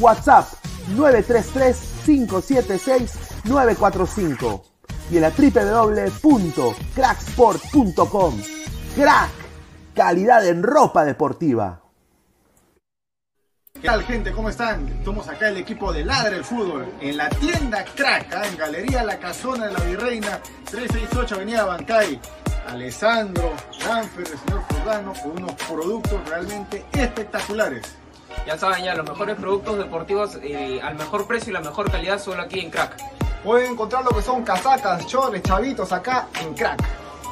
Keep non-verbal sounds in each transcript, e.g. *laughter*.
WhatsApp 933-576-945 y en la www.cracksport.com. Crack, calidad en ropa deportiva. ¿Qué tal gente? ¿Cómo están? Estamos acá el equipo de Ladre el Fútbol en la tienda Crack, ¿ah? en Galería La Casona de la Virreina, 368 Avenida Bancay. Alessandro, Danfer, el señor Jordano, con unos productos realmente espectaculares. Ya saben, ya los mejores productos deportivos eh, al mejor precio y la mejor calidad solo aquí en Crack. Pueden encontrar lo que son casacas, chores, chavitos acá en Crack.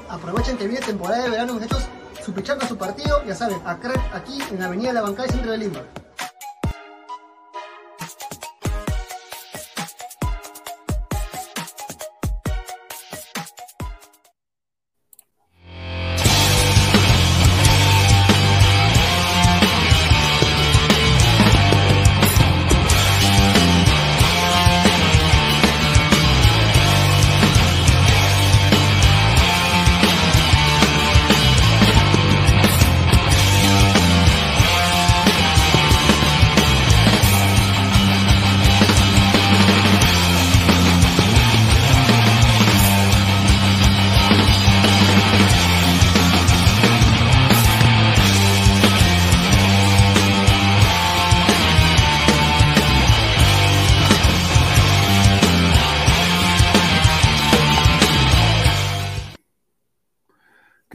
Aprovechen que viene temporada de verano, muchachos. Su pichanga, su partido, ya saben, a Crack aquí en la Avenida La Bancay, centro de Lima.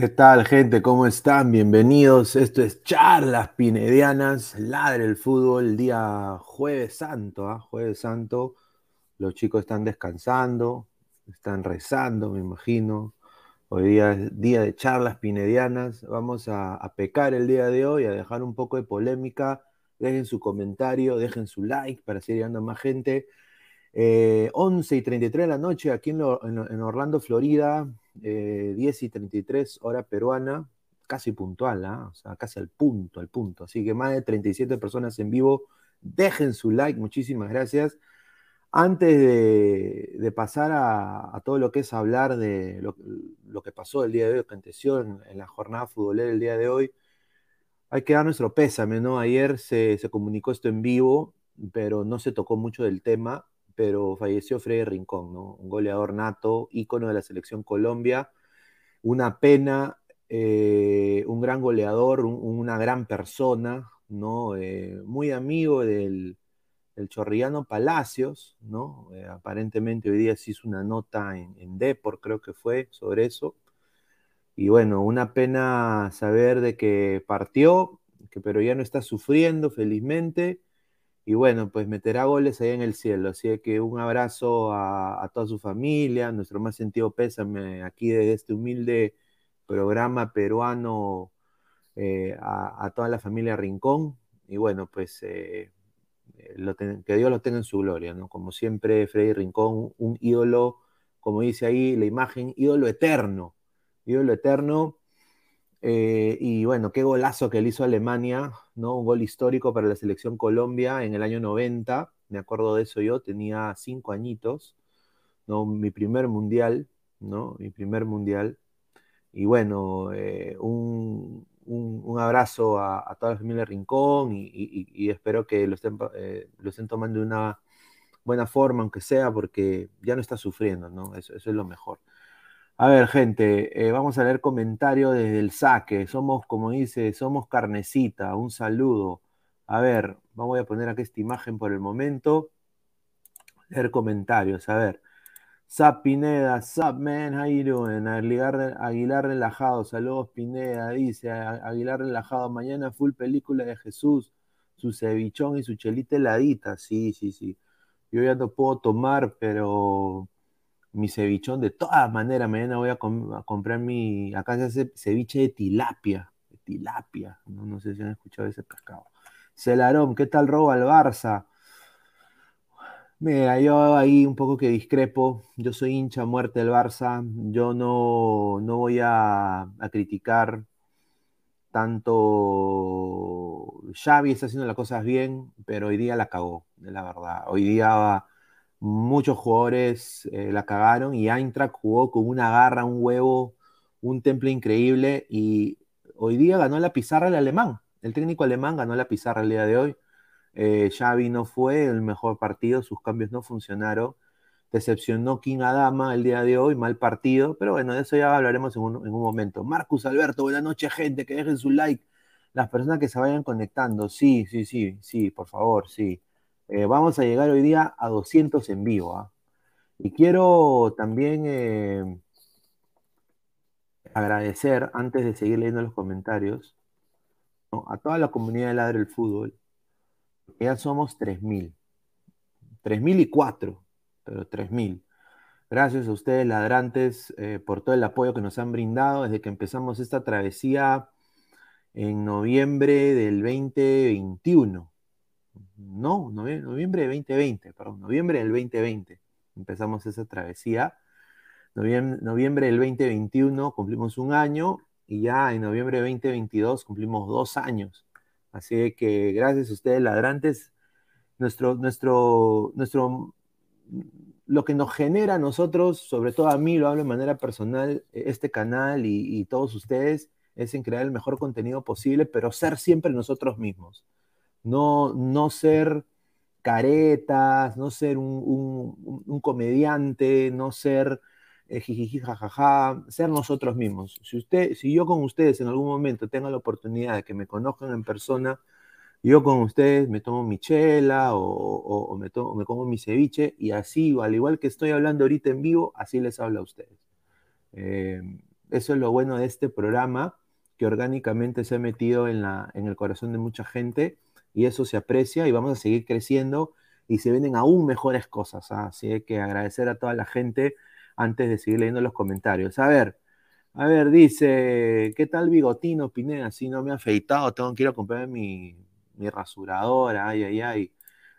¿Qué tal, gente? ¿Cómo están? Bienvenidos. Esto es Charlas Pinedianas, Ladre el Fútbol, día Jueves Santo, ¿ah? Jueves Santo. Los chicos están descansando, están rezando, me imagino. Hoy día es día de charlas pinedianas. Vamos a, pecar el día de hoy, a dejar un poco de polémica. Dejen su comentario, dejen su like para seguir llegando a más gente. Eh, 11 y 33 de la noche aquí en Orlando, Florida, eh, 10 y 33 hora peruana, casi puntual, ¿ah? o sea, casi al punto, al punto. Así que más de 37 personas en vivo, dejen su like, muchísimas gracias. Antes de, pasar a, todo lo que es hablar de lo, que pasó el día de hoy, que aconteció en, la jornada futbolera el día de hoy, hay que dar nuestro pésame, ¿no? Ayer se, comunicó esto en vivo, pero no se tocó mucho del tema, pero falleció Freddy Rincón, ¿no? Un goleador nato, ícono de la selección Colombia. Una pena, eh, un gran goleador, una gran persona, ¿no? Eh, muy amigo del, el Chorrillano Palacios, ¿no? Eh, aparentemente hoy día se hizo una nota en, en creo que fue, sobre eso. Y bueno, una pena saber de que partió, que pero ya no está sufriendo, felizmente. Y bueno, pues meterá goles ahí en el cielo. Así que un abrazo a, toda su familia, nuestro más sentido pésame aquí de este humilde programa peruano eh, a, toda la familia Rincón. Y bueno, pues eh, que Dios lo tenga en su gloria, ¿no? Como siempre, Freddy Rincón, un ídolo, como dice ahí la imagen, ídolo eterno, ídolo eterno. Eh, y bueno, qué golazo que le hizo Alemania, ¿no? Un gol histórico para la selección Colombia en el año 90, me acuerdo de eso yo, tenía cinco añitos, ¿no? Mi primer mundial, ¿no? Mi primer mundial. Y bueno, eh, un, un, abrazo a, toda la familia Rincón y, espero que lo estén, eh, lo estén tomando de una buena forma, aunque sea, porque ya no está sufriendo, ¿no? Eso, es lo mejor. A ver, gente, eh, vamos a leer comentarios desde el saque. Somos, como dice, somos carnecita. Un saludo. A ver, vamos a poner aquí esta imagen por el momento. Leer comentarios. A ver. Zap Pineda, Zap man, how you doing? Aguilar, Aguilar relajado, saludos Pineda, dice Aguilar relajado, mañana full película de Jesús, su cevichón y su chelita heladita, sí, sí, sí. Yo ya no puedo tomar, pero mi cevichón de todas maneras, mañana voy a, comprar mi, acá se hace ceviche de tilapia, tilapia, no, no sé si han escuchado ese pescado. Celarón, ¿qué tal roba al Barça? Mira, yo ahí un poco que discrepo. Yo soy hincha a muerte del Barça. Yo no, no voy a, criticar tanto. Xavi está haciendo las cosas bien, pero hoy día la cagó, de la verdad. Hoy día muchos jugadores eh, la cagaron y Eintracht jugó con una garra, un huevo, un temple increíble y hoy día ganó la pizarra el alemán. El técnico alemán ganó la pizarra el día de hoy eh, Xavi no fue el mejor partido, sus cambios no funcionaron. Decepcionó King Adama el día de hoy, mal partido, pero bueno, de eso ya hablaremos en un, momento. Marcus Alberto, buenas noches, gente, que dejen su like. Las personas que se vayan conectando, sí, sí, sí, sí, por favor, sí. Eh, vamos a llegar hoy día a 200 en vivo. ¿ah? Y quiero también eh, agradecer, antes de seguir leyendo los comentarios, a toda la comunidad de Ladre el Fútbol, ya somos 3.000. 3.000 y 4, pero 3.000. Gracias a ustedes, ladrantes, eh, por todo el apoyo que nos han brindado desde que empezamos esta travesía en noviembre del 2021. No, noviembre del 2020, perdón, noviembre del 2020 empezamos esa travesía. Noviembre, del 2021 cumplimos un año y ya en noviembre del 2022 cumplimos dos años. Así que gracias a ustedes, ladrantes, nuestro, nuestro, nuestro, lo que nos genera a nosotros, sobre todo a mí, lo hablo de manera personal, este canal y, todos ustedes, es en crear el mejor contenido posible, pero ser siempre nosotros mismos. No, no ser caretas, no ser un, un comediante, no ser eh, jajaja, ser nosotros mismos. Si, usted, si yo con ustedes en algún momento tengo la oportunidad de que me conozcan en persona, yo con ustedes me tomo mi chela o, me, tomo, me como mi ceviche y así, al igual que estoy hablando ahorita en vivo, así les hablo a ustedes. Eh, eso es lo bueno de este programa, que orgánicamente se ha metido en, la, en el corazón de mucha gente y eso se aprecia y vamos a seguir creciendo y se vienen aún mejores cosas. ¿ah? Así que agradecer a toda la gente antes de seguir leyendo los comentarios. A ver, a ver, dice, ¿qué tal bigotino, Pineda? Si no me ha afeitado, tengo que ir a comprar mi, mi rasuradora, ay, ay, ay.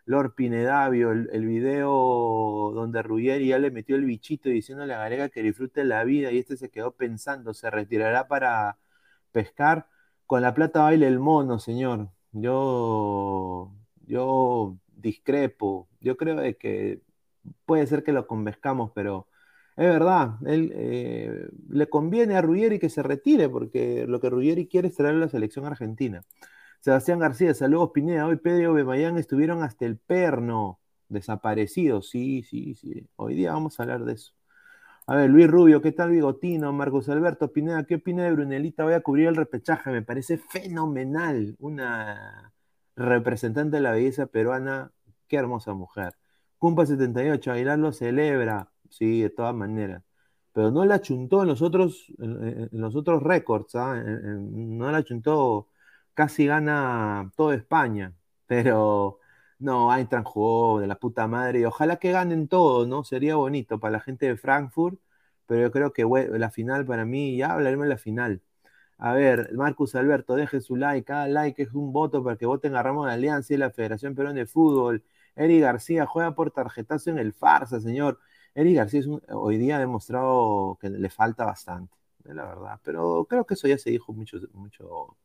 Lord Pinedavio, el, el, video donde Ruggeri ya le metió el bichito diciéndole a Garega que disfrute la vida y este se quedó pensando, se retirará para pescar. Con la plata baile el mono, señor. Yo, yo discrepo. Yo creo de que puede ser que lo convenzcamos, pero es verdad, él eh, le conviene a Ruggeri que se retire, porque lo que Ruggeri quiere es traer la selección argentina. Sebastián García, saludos Pineda, hoy Pedro Bemayán estuvieron hasta el perno, desaparecidos, sí, sí, sí, hoy día vamos a hablar de eso. A ver, Luis Rubio, ¿qué tal Bigotino? Marcos Alberto Pineda, ¿qué opina de Brunelita? Voy a cubrir el repechaje, me parece fenomenal. Una representante de la belleza peruana, qué hermosa mujer. Cumpa 78, Aguilar lo celebra, sí, de todas maneras. Pero no la chuntó en los otros, en, los otros récords, ¿ah? no la chuntó, casi gana toda España, pero no, Eintracht jugó de la puta madre y ojalá que ganen todo, ¿no? Sería bonito para la gente de Frankfurt, pero yo creo que la final para mí, ya hablaremos de la final. A ver, Marcus Alberto, deje su like, cada like es un voto para que voten a Ramón Alianza y la Federación Perón de Fútbol. Eri García juega por tarjetazo en el farsa, señor. Eri García hoy día ha demostrado que le falta bastante, la verdad, pero creo que eso ya se dijo mucho, mucho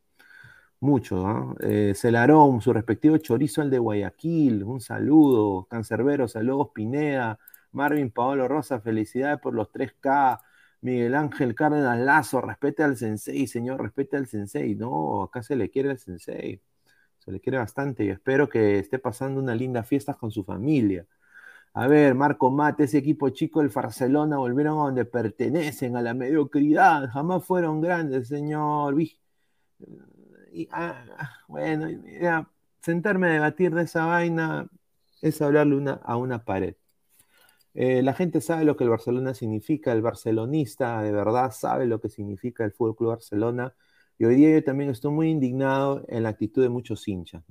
mucho, ¿no? Eh, Celarón, su respectivo chorizo al de Guayaquil, un saludo. Cancerbero, saludos Pineda. Marvin Paolo Rosa, felicidades por los 3K. Miguel Ángel Cárdenas Lazo, respete al sensei, señor, respete al sensei. No, acá se le quiere al sensei. Se le quiere bastante y espero que esté pasando una linda fiesta con su familia. A ver, Marco Mate, ese equipo chico del Barcelona volvieron a donde pertenecen, a la mediocridad. Jamás fueron grandes, señor ah, bueno, sentarme a debatir de esa vaina es hablarle una, a una pared. Eh, la gente sabe lo que el Barcelona significa, el barcelonista de verdad sabe lo que significa el Fútbol Club Barcelona. Y hoy día yo también estoy muy indignado en la actitud de muchos hinchas.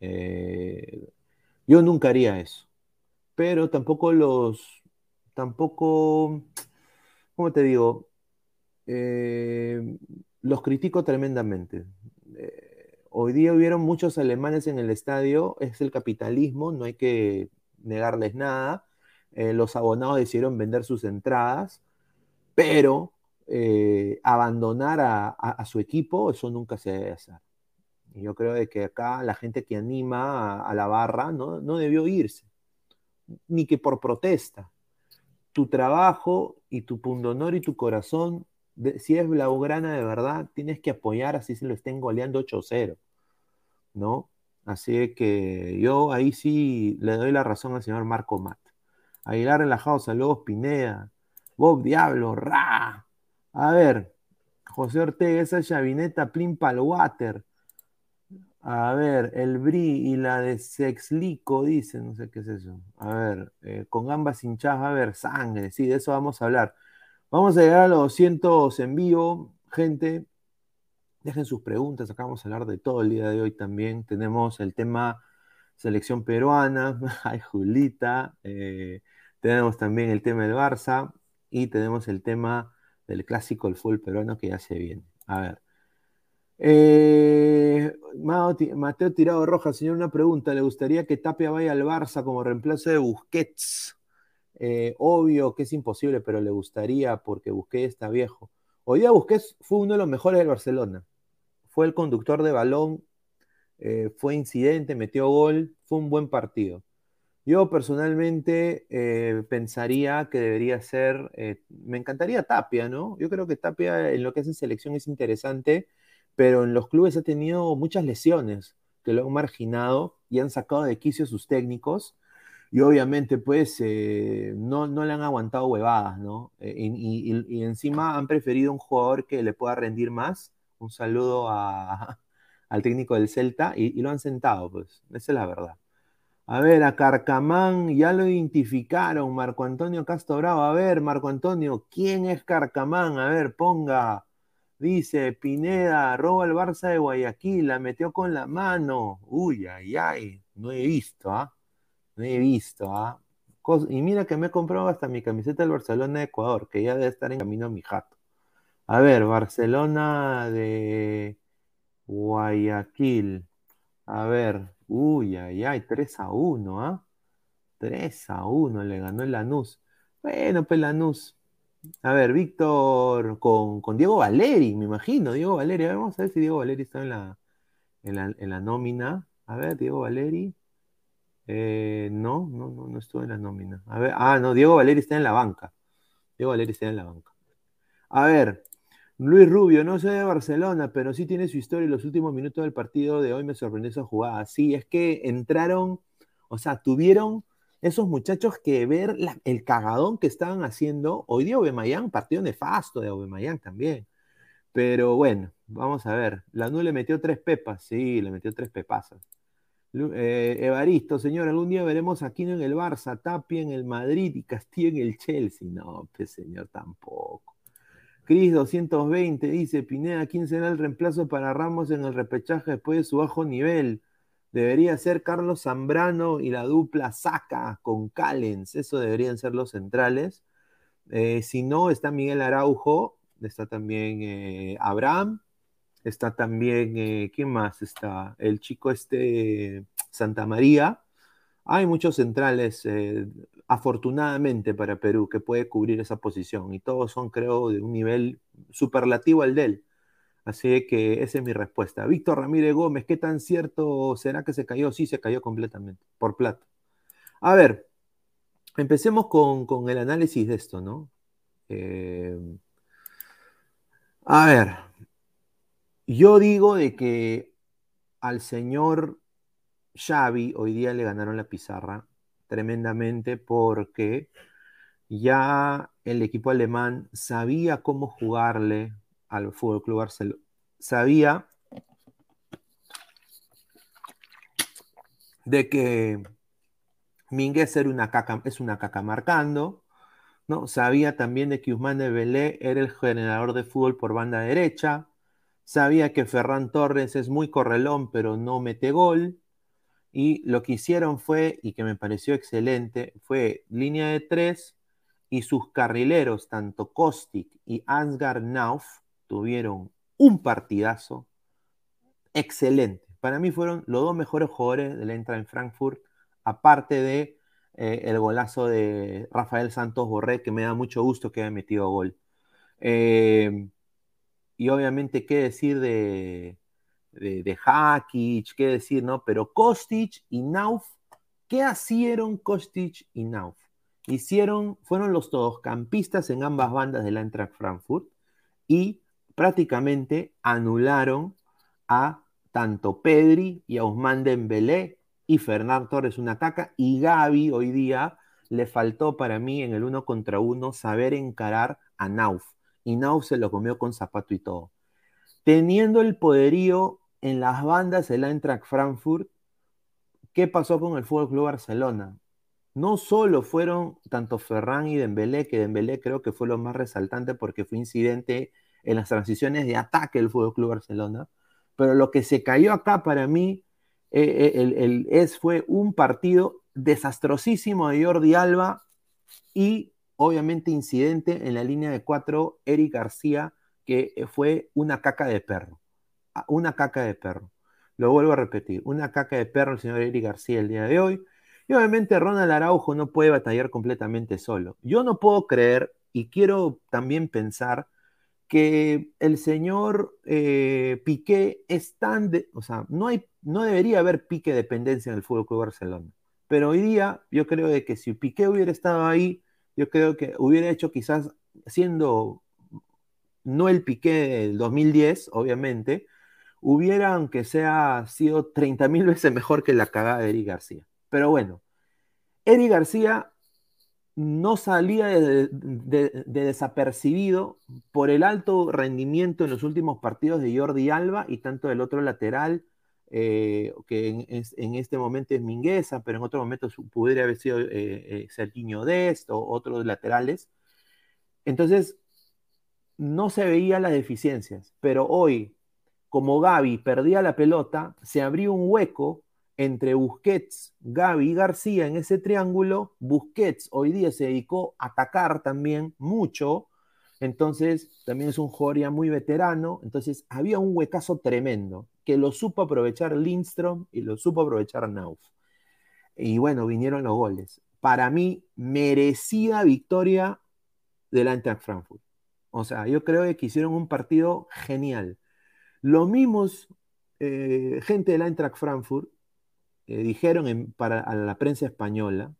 Eh, yo nunca haría eso. Pero tampoco los, tampoco, ¿cómo te digo? Eh, los critico tremendamente. Eh, hoy día hubieron muchos alemanes en el estadio, es el capitalismo, no hay que negarles nada. Eh, los abonados decidieron vender sus entradas, pero eh, abandonar a, su equipo, eso nunca se debe hacer. Yo creo de que acá la gente que anima a, la barra no, no debió irse, ni que por protesta. Tu trabajo y tu pundonor y tu corazón si es Blaugrana de verdad, tienes que apoyar así se lo estén goleando 8-0, ¿no? Así que yo ahí sí le doy la razón al señor Marco Mat. Aguilar relajado, saludos Pineda, Bob Diablo, Ra. A ver, José Ortega, esa chavineta Plin Water. A ver, el Bri y la de Sexlico, dice, no sé qué es eso. A ver, eh, con ambas hinchadas a ver sangre, sí, de eso vamos a hablar. Vamos a llegar a los 200 en vivo, gente. Dejen sus preguntas, acá vamos a hablar de todo el día de hoy también. Tenemos el tema selección peruana, *laughs* ay Julita, eh, tenemos también el tema del Barça y tenemos el tema del clásico, el fútbol peruano que ya se viene. A ver. Eh, Mateo Tirado Roja, señor, una pregunta. ¿Le gustaría que Tapia vaya al Barça como reemplazo de Busquets? Eh, obvio que es imposible, pero le gustaría porque Busquets está viejo. Hoy día Busquets fue uno de los mejores del Barcelona. Fue el conductor de balón, eh, fue incidente, metió gol, fue un buen partido. Yo personalmente eh, pensaría que debería ser, me encantaría Tapia, ¿no? Yo creo que Tapia en lo que en selección es interesante, pero en los clubes ha tenido muchas lesiones que lo han marginado y han sacado de quicio sus técnicos y obviamente pues eh, no, no, le han aguantado huevadas, ¿no? Eh, y, encima han preferido un jugador que le pueda rendir más. Un saludo *laughs* al técnico del Celta y, lo han sentado, pues, esa es la verdad. A ver, a Carcamán ya lo identificaron, Marco Antonio Castro Bravo. A ver, Marco Antonio, ¿quién es Carcamán? A ver, ponga. Dice, Pineda, roba el Barça de Guayaquil, la metió con la mano. Uy, ay, ay, no he visto, ¿ah? No he visto, ¿ah? Y mira que me he comprado hasta mi camiseta del Barcelona de Ecuador, que ya debe estar en camino a mi jato. A ver, Barcelona de Guayaquil. A ver, uy, ay, ay, 3 a 1, ¿ah? 3 a 1 le ganó el Lanús. Bueno, pues Lanús. A ver, Víctor con, con, Diego Valeri, me imagino, Diego Valeri. A ver, vamos a ver si Diego Valeri está en la, en la, en la nómina. A ver, Diego Valeri. Eh, no, no, no, no estuvo en la nómina. A ver, ah, no, Diego Valeri está en la banca. Diego Valeri está en la banca. A ver, Luis Rubio, no soy de Barcelona, pero sí tiene su historia y los últimos minutos del partido de hoy me sorprendió esa jugada. Sí, es que entraron, o sea, tuvieron esos muchachos que ver el cagadón que estaban haciendo. Hoy día Obemayán, partido nefasto de Obemayán también. Pero bueno, vamos a ver. La le metió tres pepas, sí, le metió tres pepasas. Eh, Evaristo, señor, algún día veremos a Aquino en el Barça, Tapia en el Madrid y Castillo en el Chelsea. No, pues señor, tampoco. Cris 220 dice, Pineda, ¿quién será el reemplazo para Ramos en el repechaje después de su bajo nivel? Debería ser Carlos Zambrano y la dupla Saca con Callens. Eso deberían ser los centrales. Eh, si no, está Miguel Araujo, está también eh, Abraham, está también, eh, ¿quién más está? El chico este, Santa María. Hay muchos centrales, eh, afortunadamente para Perú, que puede cubrir esa posición y todos son, creo, de un nivel superlativo al de él. Así que esa es mi respuesta. Víctor Ramírez Gómez, ¿qué tan cierto será que se cayó? Sí, se cayó completamente, por plato. A ver, empecemos con, con el análisis de esto, ¿no? Eh, a ver, yo digo de que al señor Xavi hoy día le ganaron la pizarra tremendamente porque ya el equipo alemán sabía cómo jugarle al Fútbol Club Barcelona. Sabía de que Minguez es una caca marcando, ¿no? Sabía también de que Usman Belé era el generador de fútbol por banda derecha. Sabía que Ferran Torres es muy correlón, pero no mete gol. Y lo que hicieron fue, y que me pareció excelente, fue línea de tres y sus carrileros, tanto Kostic y Ansgar Nauf, tuvieron un partidazo excelente. Para mí fueron los dos mejores jugadores de la entrada en Frankfurt, aparte de eh, el golazo de Rafael Santos Borré, que me da mucho gusto que haya metido gol. Eh, y obviamente, ¿qué decir de, de, de Hakic? ¿Qué decir, no? Pero Kostic y Nauf, ¿qué hicieron Kostic y Nauf? Hicieron, fueron los campistas en ambas bandas del Eintracht Frankfurt y prácticamente anularon a tanto Pedri y a Ousmane Dembélé y Fernando Torres una caca y Gaby hoy día le faltó para mí en el uno contra uno saber encarar a Nauf y Nauf se lo comió con zapato y todo. Teniendo el poderío en las bandas del Eintracht Frankfurt, ¿qué pasó con el Fútbol Club Barcelona? No solo fueron tanto Ferran y Dembélé, que Dembélé creo que fue lo más resaltante porque fue incidente en las transiciones de ataque del Fútbol Club Barcelona, pero lo que se cayó acá para mí eh, eh, es, fue un partido desastrosísimo de Jordi Alba y obviamente incidente en la línea de cuatro, Eric García, que fue una caca de perro. Ah, una caca de perro. Lo vuelvo a repetir, una caca de perro el señor Eric García el día de hoy. Y obviamente Ronald Araujo no puede batallar completamente solo. Yo no puedo creer y quiero también pensar que el señor eh, Piqué es tan, de, o sea, no, hay, no debería haber pique dependencia en el Fútbol Club Barcelona. Pero hoy día yo creo de que si Piqué hubiera estado ahí, yo creo que hubiera hecho quizás siendo no el Piqué del 2010, obviamente, hubiera, aunque sea sido 30 mil veces mejor que la cagada de Eric García. Pero bueno, Eric García no salía de, desapercibido por el alto rendimiento en los últimos partidos de Jordi Alba y tanto del otro lateral, eh, que en, este momento es Mingueza, pero en otro momento pudiera haber sido eh, eh Dest o otros laterales. Entonces, no se veía las deficiencias, pero hoy, como Gaby perdía la pelota, se abrió un hueco entre Busquets, Gaby y García en ese triángulo. Busquets hoy día se dedicó a atacar también mucho, entonces también es un ya muy veterano, entonces había un huecazo tremendo que lo supo aprovechar Lindstrom y lo supo aprovechar Nauf. Y bueno, vinieron los goles. Para mí, merecida victoria del Eintracht Frankfurt. O sea, yo creo que hicieron un partido genial. Los mismos eh, gente del Eintracht Frankfurt eh, dijeron para a la prensa española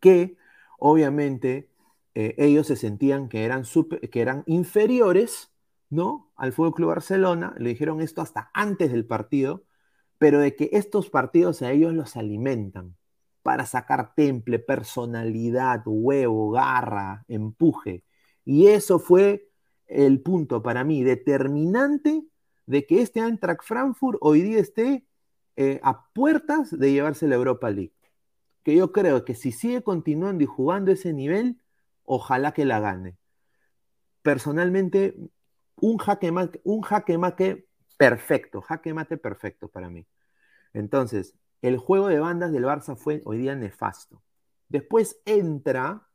que obviamente eh, ellos se sentían que eran, que eran inferiores ¿no? al Fútbol Club Barcelona, le dijeron esto hasta antes del partido, pero de que estos partidos a ellos los alimentan para sacar temple, personalidad, huevo, garra, empuje. Y eso fue el punto para mí determinante de que este Eintracht Frankfurt hoy día esté eh, a puertas de llevarse la Europa League. Que yo creo que si sigue continuando y jugando ese nivel, ojalá que la gane. Personalmente, un jaque mate, un jaque mate perfecto, jaque mate perfecto para mí. Entonces, el juego de bandas del Barça fue hoy día nefasto. Después entra,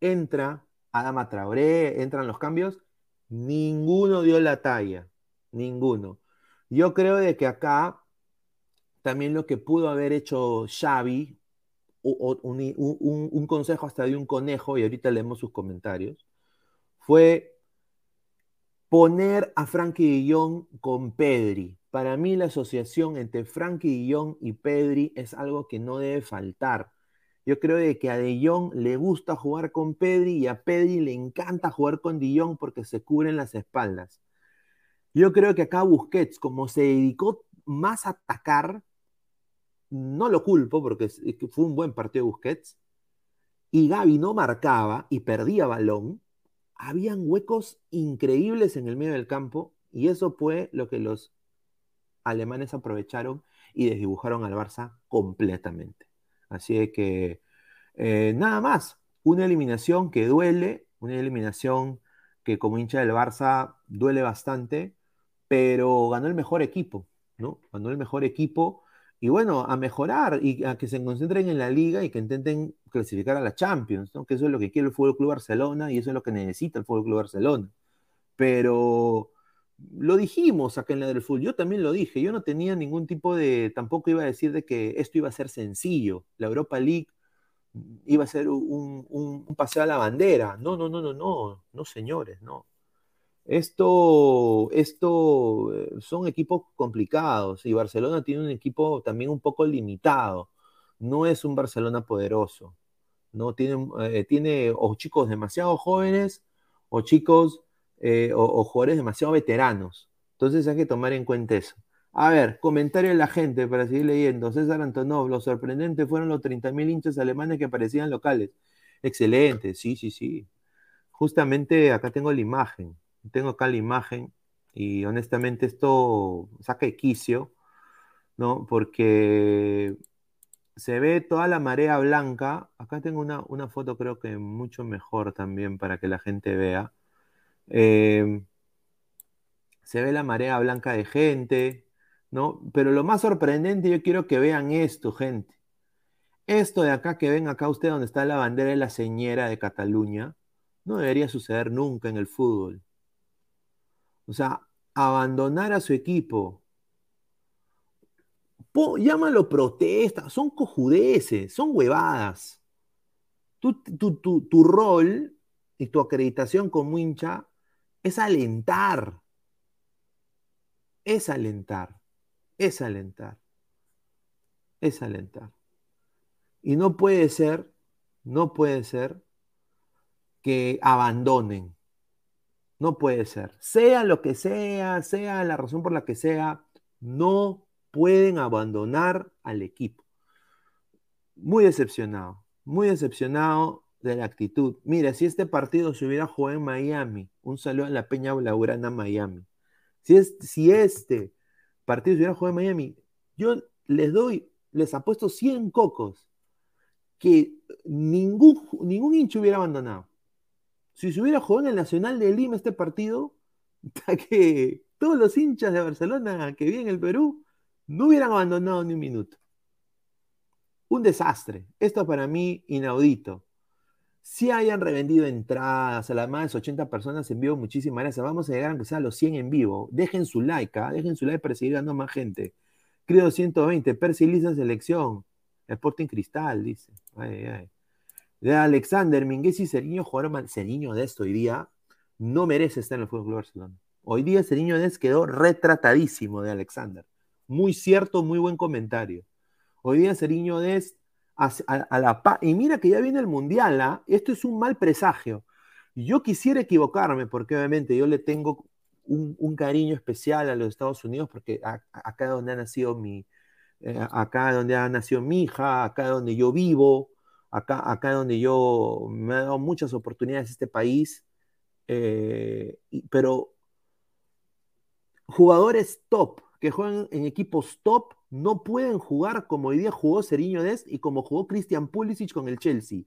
entra Adama Traoré, entran los cambios, ninguno dio la talla, ninguno. Yo creo de que acá también lo que pudo haber hecho Xavi, un, consejo hasta de un conejo, y ahorita leemos sus comentarios, fue poner a Frankie Jong con Pedri. Para mí la asociación entre Frankie Jong y Pedri es algo que no debe faltar. Yo creo de que a De le gusta jugar con Pedri y a Pedri le encanta jugar con De porque se cubren las espaldas. Yo creo que acá Busquets, como se dedicó más a atacar, no lo culpo porque fue un buen partido de Busquets, y Gaby no marcaba y perdía balón, habían huecos increíbles en el medio del campo y eso fue lo que los alemanes aprovecharon y desdibujaron al Barça completamente. Así que eh, nada más, una eliminación que duele, una eliminación que como hincha del Barça duele bastante, pero ganó el mejor equipo, ¿no? Ganó el mejor equipo y bueno, a mejorar y a que se concentren en la liga y que intenten clasificar a la Champions, ¿no? Que eso es lo que quiere el Fútbol Club Barcelona y eso es lo que necesita el Fútbol Club Barcelona. Pero lo dijimos acá en la del fútbol, yo también lo dije, yo no tenía ningún tipo de, tampoco iba a decir de que esto iba a ser sencillo, la Europa League iba a ser un, un paseo a la bandera, no, no, no, no, no, no señores, no. Esto, esto eh, son equipos complicados y Barcelona tiene un equipo también un poco limitado. No es un Barcelona poderoso. No tiene, eh, tiene o chicos demasiado jóvenes o chicos eh, o, jugadores demasiado veteranos. Entonces hay que tomar en cuenta eso. A ver, comentario de la gente para seguir leyendo. César Antonov, lo sorprendente fueron los 30.000 hinchas alemanes que parecían locales. Excelente, sí, sí, sí. Justamente acá tengo la imagen tengo acá la imagen y honestamente esto saca de quicio, ¿no? Porque se ve toda la marea blanca. Acá tengo una, foto creo que mucho mejor también para que la gente vea. Em, se ve la marea blanca de gente, ¿no? Pero lo más sorprendente, yo quiero que vean esto, gente. Esto de acá, que ven acá usted donde está la bandera de la señera de Cataluña, no debería suceder nunca en el fútbol. O sea, abandonar a su equipo. llámalo protesta, son cojudeces, son huevadas. Tu, rol y tu acreditación como hincha es alentar. Es alentar. Es alentar. Es alentar. Y no puede ser, no puede ser que abandonen. No puede ser. Sea lo que sea, sea la razón por la que sea, no pueden abandonar al equipo. Muy decepcionado, muy decepcionado de la actitud. Mira, si este partido se hubiera jugado en Miami, un saludo a la Peña Blaugrana Miami. Si, es, si este partido se hubiera jugado en Miami, yo les doy, les apuesto 100 cocos que ningún, ningún hincho hubiera abandonado. Si se hubiera jugado en el Nacional de Lima este partido, *laughs* que todos los hinchas de Barcelona que viven en el Perú no hubieran abandonado ni un minuto. Un desastre. Esto para mí inaudito. Si hayan revendido entradas a las más de 80 personas en vivo, muchísimas gracias. Vamos a llegar aunque sea a los 100 en vivo. Dejen su like, ¿ah? dejen su like para seguir dando más gente. Creo 120, Percy Lisa Selección. Sporting Cristal, dice. Ay, ay de Alexander Minguez y Seriño jugaron Seriño Dest hoy día no merece estar en el Fútbol Barcelona. Hoy día Seriño Dest quedó retratadísimo de Alexander. Muy cierto, muy buen comentario. Hoy día Seriño Dest a, la y mira que ya viene el Mundial, ¿ah? esto es un mal presagio. Yo quisiera equivocarme porque obviamente yo le tengo un, cariño especial a los Estados Unidos porque acá es donde ha nacido mi, eh, acá donde ha nacido mi hija, acá donde yo vivo, acá, acá donde yo me ha dado muchas oportunidades este país, eh, pero jugadores top que juegan en equipos top no pueden jugar como hoy día jugó Seriño Dest y como jugó Christian Pulisic con el Chelsea.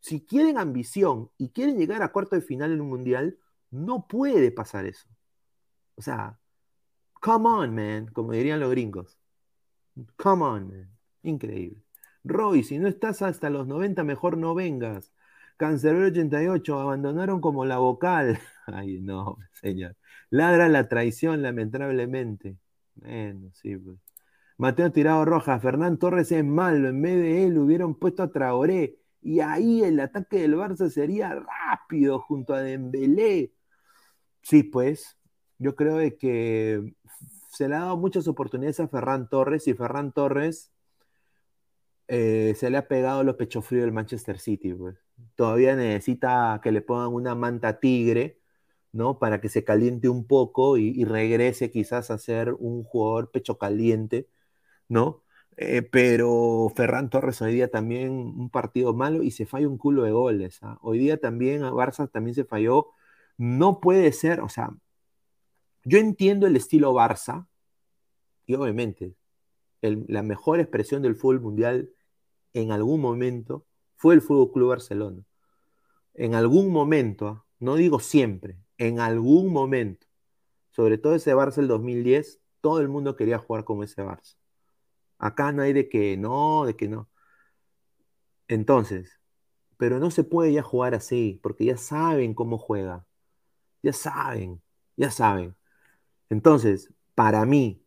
Si quieren ambición y quieren llegar a cuarto de final en un mundial, no puede pasar eso. O sea, come on, man, como dirían los gringos. Come on, man. Increíble. Roy, si no estás hasta los 90, mejor no vengas. Cancerbero 88, abandonaron como la vocal. *laughs* Ay, no, señor. Ladra la traición, lamentablemente. Bueno, sí, pues. Mateo Tirado Roja, Fernán Torres es malo, en vez de él hubieran puesto a Traoré. Y ahí el ataque del Barça sería rápido junto a Dembélé. Sí, pues, yo creo que se le ha dado muchas oportunidades a Ferran Torres y Ferran Torres eh, se le ha pegado los pechos fríos del Manchester City. Pues. Todavía necesita que le pongan una manta tigre, ¿no? Para que se caliente un poco y, regrese quizás a ser un jugador pecho caliente, ¿no? Eh, pero Ferran Torres hoy día también un partido malo y se falla un culo de goles. ¿ah? Hoy día también a Barça también se falló. No puede ser, o sea, yo entiendo el estilo Barça y obviamente la mejor expresión del fútbol mundial en algún momento fue el Fútbol Club Barcelona. En algún momento, ¿ah? no digo siempre, en algún momento, sobre todo ese Barça del 2010, todo el mundo quería jugar como ese Barça. Acá no hay de que no, de que no. Entonces, pero no se puede ya jugar así, porque ya saben cómo juega. Ya saben, ya saben. Entonces, para mí,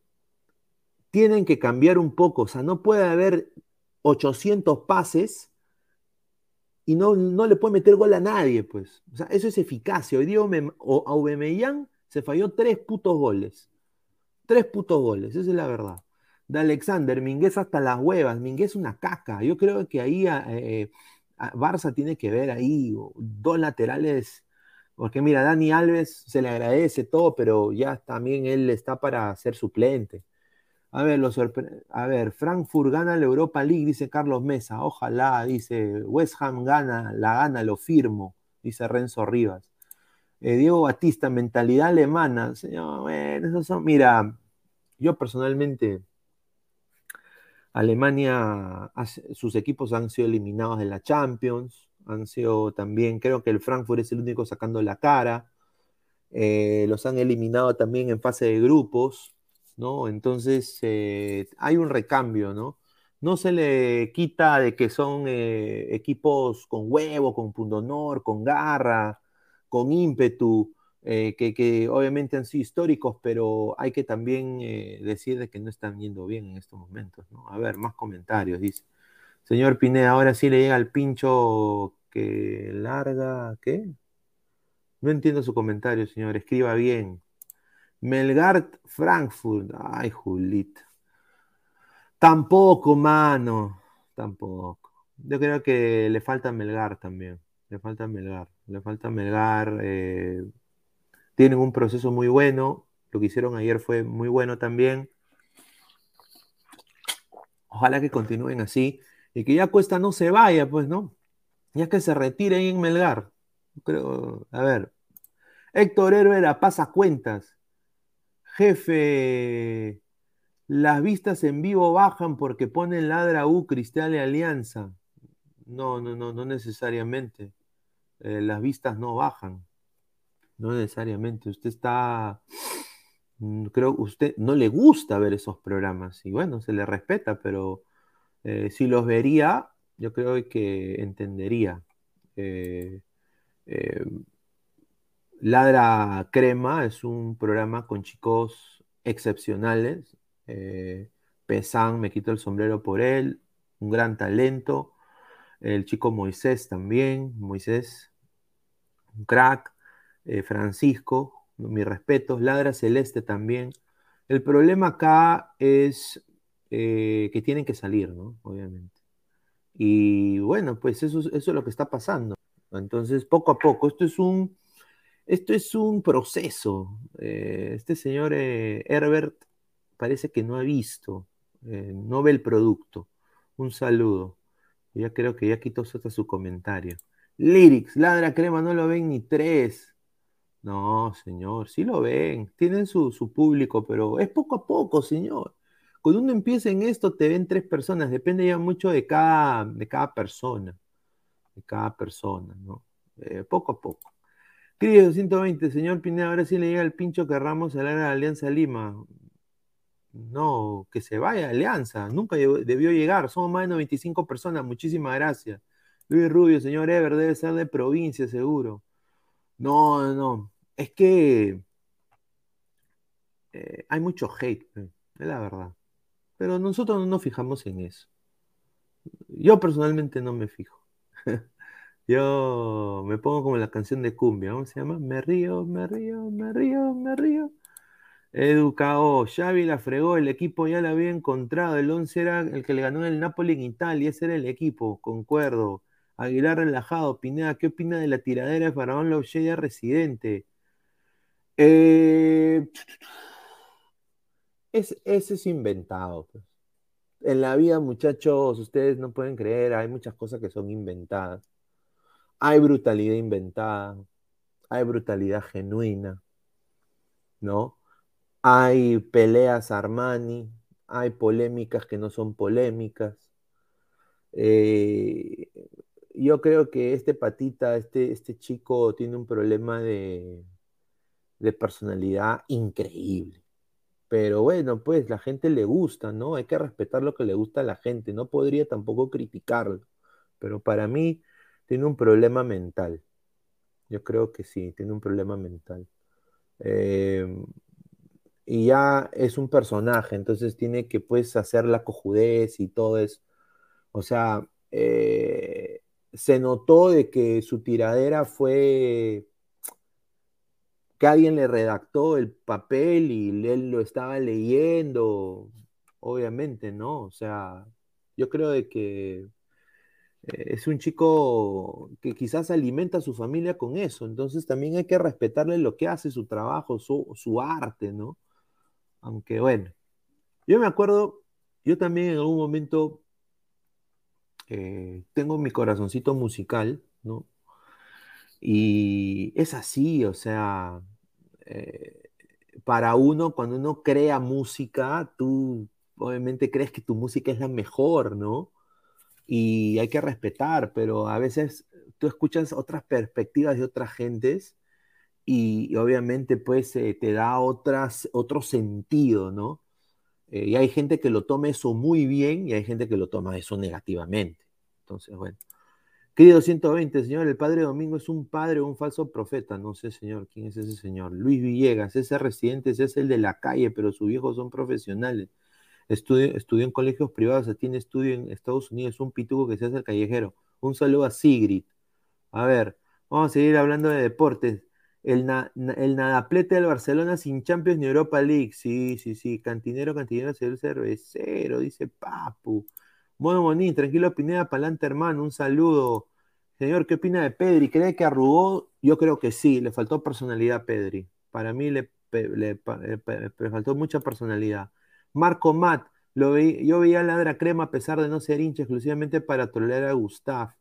tienen que cambiar un poco. O sea, no puede haber 800 pases y no, no le puede meter gol a nadie, pues. O sea, eso es eficacia. Hoy día Aubameyang se falló tres putos goles. Tres putos goles, esa es la verdad. De Alexander, Minguez hasta las huevas. Minguez una caca. Yo creo que ahí eh, Barça tiene que ver ahí dos laterales. Porque mira, Dani Alves se le agradece todo, pero ya también él está para ser suplente. A ver, a ver, Frankfurt gana la Europa League, dice Carlos Mesa. Ojalá, dice West Ham gana, la gana, lo firmo, dice Renzo Rivas. Eh, Diego Batista, mentalidad alemana. Señor, bueno, esos son. Mira, yo personalmente, Alemania, sus equipos han sido eliminados de la Champions, han sido también, creo que el Frankfurt es el único sacando la cara. Eh, los han eliminado también en fase de grupos. ¿No? Entonces eh, hay un recambio, ¿no? No se le quita de que son eh, equipos con huevo, con pundonor, con garra, con ímpetu, eh, que, obviamente han sido históricos, pero hay que también decir de que no están yendo bien en estos momentos, ¿no? A ver, más comentarios, dice. Señor Pineda, ahora sí le llega el pincho que larga, ¿qué? No entiendo su comentario, señor. Escriba bien. Melgard Frankfurt. Ay, Julita. Tampoco, mano. Tampoco. Yo creo que le falta Melgar también. Le falta Melgar. Le falta Melgar. Eh, tienen un proceso muy bueno. Lo que hicieron ayer fue muy bueno también. Ojalá que continúen así. Y que ya Cuesta no se vaya, pues, ¿no? Ya que se retire en Melgar. Creo, a ver. Héctor Herrera pasa cuentas. Jefe, las vistas en vivo bajan porque ponen ladra U, Cristal y Alianza. No, no, no, no necesariamente. Eh, las vistas no bajan. No necesariamente. Usted está, mm, creo que usted no le gusta ver esos programas y bueno, se le respeta, pero eh, si los vería, yo creo que entendería. Eh, Ladra Crema es un programa con chicos excepcionales. Eh, Pesan, me quito el sombrero por él, un gran talento. El chico Moisés también, Moisés, un crack. Eh, Francisco, mis respetos. Ladra Celeste también. El problema acá es eh, que tienen que salir, ¿no? Obviamente. Y bueno, pues eso, eso es lo que está pasando. Entonces, poco a poco, esto es un, esto es un proceso. Eh, este señor eh, Herbert parece que no ha visto, no ve el producto. Un saludo. Ya creo que ya quitó su comentario. Lyrics, ladra crema, no lo ven ni tres. No, señor, sí lo ven. Tienen su, su público, pero es poco a poco, señor. Cuando uno empieza en esto, te ven tres personas. Depende ya mucho de cada, de cada persona. De cada persona, ¿no? Eh, poco a poco. Cris 220, señor Pineda, ahora sí le llega el pincho que Ramos la Alianza Lima. No, que se vaya Alianza. Nunca debió llegar. Somos más de 95 personas. Muchísimas gracias. Luis Rubio, señor Ever, debe ser de provincia, seguro. No, no. Es que eh, hay mucho hate, es la verdad. Pero nosotros no nos fijamos en eso. Yo personalmente no me fijo. *laughs* Yo me pongo como la canción de cumbia, ¿cómo se llama? Me río, me río, me río, me río. Educado, Xavi la fregó, el equipo ya la había encontrado, el 11 era el que le ganó el Napoli en Italia, ese era el equipo, concuerdo. Aguilar relajado, Pineda, ¿qué opina de la tiradera de Faraón ya residente? Eh, es, ese es inventado. Pues. En la vida, muchachos, ustedes no pueden creer, hay muchas cosas que son inventadas. Hay brutalidad inventada, hay brutalidad genuina, ¿no? Hay peleas Armani, hay polémicas que no son polémicas. Eh, yo creo que este patita, este, este chico tiene un problema de, de personalidad increíble. Pero bueno, pues la gente le gusta, ¿no? Hay que respetar lo que le gusta a la gente. No podría tampoco criticarlo. Pero para mí tiene un problema mental. Yo creo que sí, tiene un problema mental. Em, y ya es un personaje, entonces tiene que pues hacer la cojudez y todo eso. O sea, eh, se notó de que su tiradera fue que alguien le redactó el papel y él lo estaba leyendo, obviamente, ¿no? O sea, yo creo de que eh, es un chico que quizás alimenta a su familia con eso, entonces también hay que respetarle lo que hace, su trabajo, su, arte, ¿no? Aunque bueno, yo me acuerdo, yo también en algún momento eh, tengo mi corazoncito musical, ¿no? Y es así, o sea, eh, para uno, cuando uno crea música, tú obviamente crees que tu música es la mejor, ¿no? Y hay que respetar, pero a veces tú escuchas otras perspectivas de otras gentes y, obviamente pues eh, te da otras, otro sentido, ¿no? Eh, y hay gente que lo toma eso muy bien y hay gente que lo toma eso negativamente. Entonces, bueno. Querido 120, señor, el padre Domingo es un padre o un falso profeta. No sé, señor, quién es ese señor. Luis Villegas, ese residente ese es el de la calle, pero sus hijos son profesionales. Estudió, estudió en colegios privados, tiene estudio en Estados Unidos, un pituco que se hace el callejero. Un saludo a Sigrid. A ver, vamos a seguir hablando de deportes. El, nadaplete del Barcelona sin Champions ni Europa League. Sí, sí, sí. Cantinero, cantinero, el cervecero, dice Papu. Mono Monín, tranquilo Pineda, pa'lante hermano, un saludo. Señor, ¿qué opina de Pedri? ¿Cree que arrugó? Yo creo que sí, le faltó personalidad a Pedri. Para mí le, le, faltó mucha personalidad. Marco Matt, lo yo veía a Ladra Crema a pesar de no ser hincha exclusivamente para tolerar a Gustav.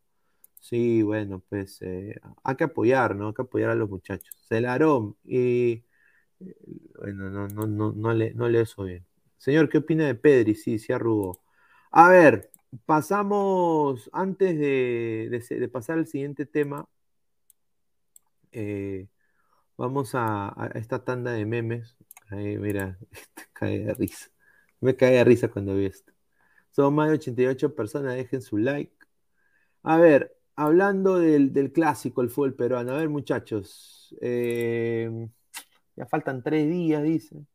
Sí, bueno, pues eh, hay que apoyar, ¿no? Hay que apoyar a los muchachos. Celarón, y bueno, no, no, no, no, le, no le eso bien. Señor, ¿qué opina de Pedri? Sí, sí arrugó. A ver, pasamos, antes de, pasar al siguiente tema, eh, vamos a, esta tanda de memes. mira, *laughs* cae de risa. Me cae de risa cuando vi esto. Son más de 88 personas, dejen su like. A ver, hablando del, clásico, el fútbol peruano. A ver, muchachos. Eh, ya faltan tres días, dicen.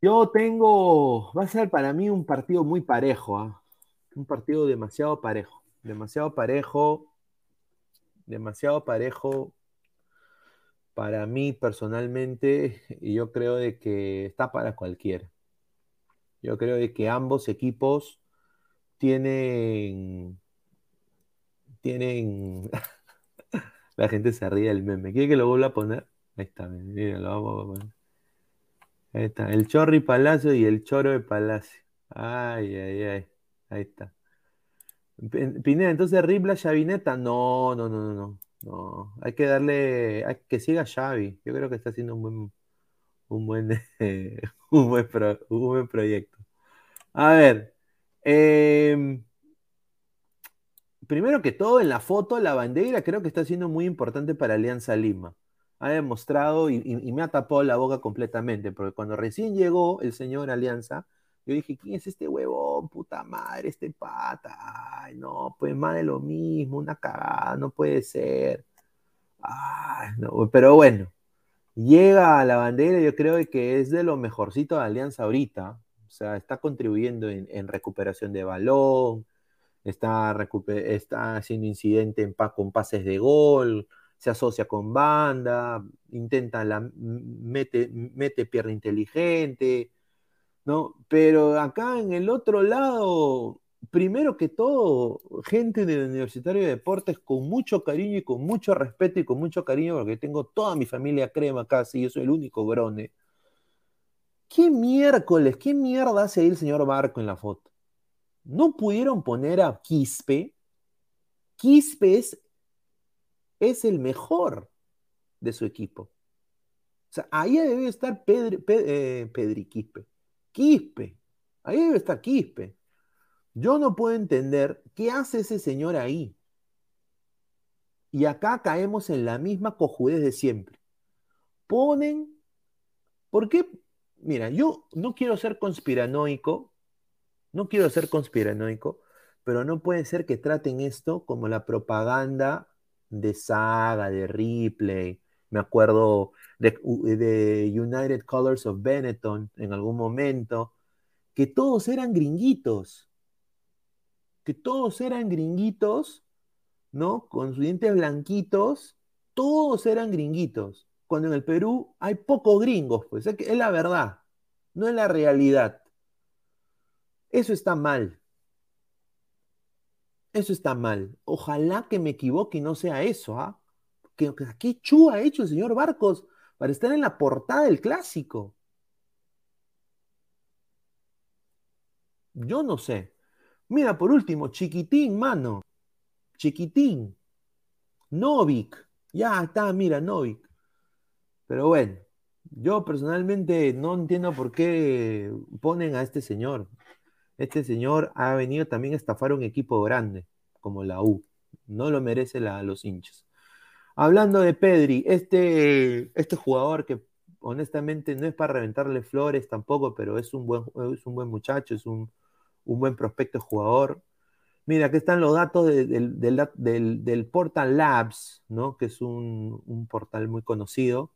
Yo tengo, va a ser para mí un partido muy parejo, ¿ah? un partido demasiado parejo, demasiado parejo, demasiado parejo para mí personalmente, *laughs* yo creo de que está para cualquiera. Yo creo de que ambos equipos tienen. Tienen. *laughs* La gente se ríe del meme. ¿Quiere que lo vuelva a poner? Ahí está, mira, lo vamos a poner. Ahí está, el Chorri Palacio y el Choro de Palacio. Ay, ay, ay. Ahí está. Pineda, entonces Ribla Chavineta, no, no, no, no, no. Hay que darle, hay que siga Xavi. Yo creo que está haciendo un buen, un buen, *laughs* buen, un buen proyecto. A ver, em, primero que todo, en la foto, la bandera creo que está siendo muy importante para Alianza Lima. Ha demostrado y me ha tapado la boca completamente, porque cuando recién llegó el señor Alianza, yo dije, ¿quién es este huevón? Puta madre, este pata. Ay, no, pues más de lo mismo, una cagada, no puede ser. Ay, no, pero bueno, llega a la bandera, yo creo que es de lo mejorcito de Alianza ahorita. O sea, está contribuyendo en, recuperación de balón, está, está haciendo incidente en con pases de gol, se asocia con banda, intenta la mete, mete pierna inteligente ¿no? Pero acá en el otro lado, primero que todo, gente del Universitario de Deportes con mucho cariño y con mucho respeto y con mucho cariño, porque tengo toda mi familia crema casi, yo soy el único grone. ¿Qué miércoles, qué mierda hace ahí el señor Barco en la foto? ¿No pudieron poner a Quispe? Quispe es, el mejor de su equipo. O sea, ahí debe estar Pedri, eh, Pedri Quispe. Quispe. Ahí debe estar Quispe. Yo no puedo entender qué hace ese señor ahí. Y acá caemos en la misma cojudez de siempre. Ponen. ¿Por qué? Mira, yo no quiero ser conspiranoico. No quiero ser conspiranoico. Pero no puede ser que traten esto como la propaganda de Saga, de Ripley. Me acuerdo de, United Colors of Benetton en algún momento, que todos eran gringuitos, que todos eran gringuitos, ¿no? Con sus dientes blanquitos, todos eran gringuitos. Cuando en el Perú hay pocos gringos, pues es la verdad, no es la realidad. Eso está mal. Eso está mal. Ojalá que me equivoque y no sea eso, ¿ah? ¿Qué, ¿Qué chu ha hecho el señor Barcos para estar en la portada del clásico. Yo no sé. Mira, por último, chiquitín, mano. Chiquitín. Novik. Ya está, mira, Novik. Pero bueno, yo personalmente no entiendo por qué ponen a este señor. Este señor ha venido también a estafar un equipo grande, como la U. No lo merece la, los hinchas. Hablando de Pedri, este, este jugador que honestamente no es para reventarle flores tampoco, pero es un buen, es un buen muchacho, es un, buen prospecto jugador. Mira, aquí están los datos del, Portal Labs, ¿no? que es un, portal muy conocido.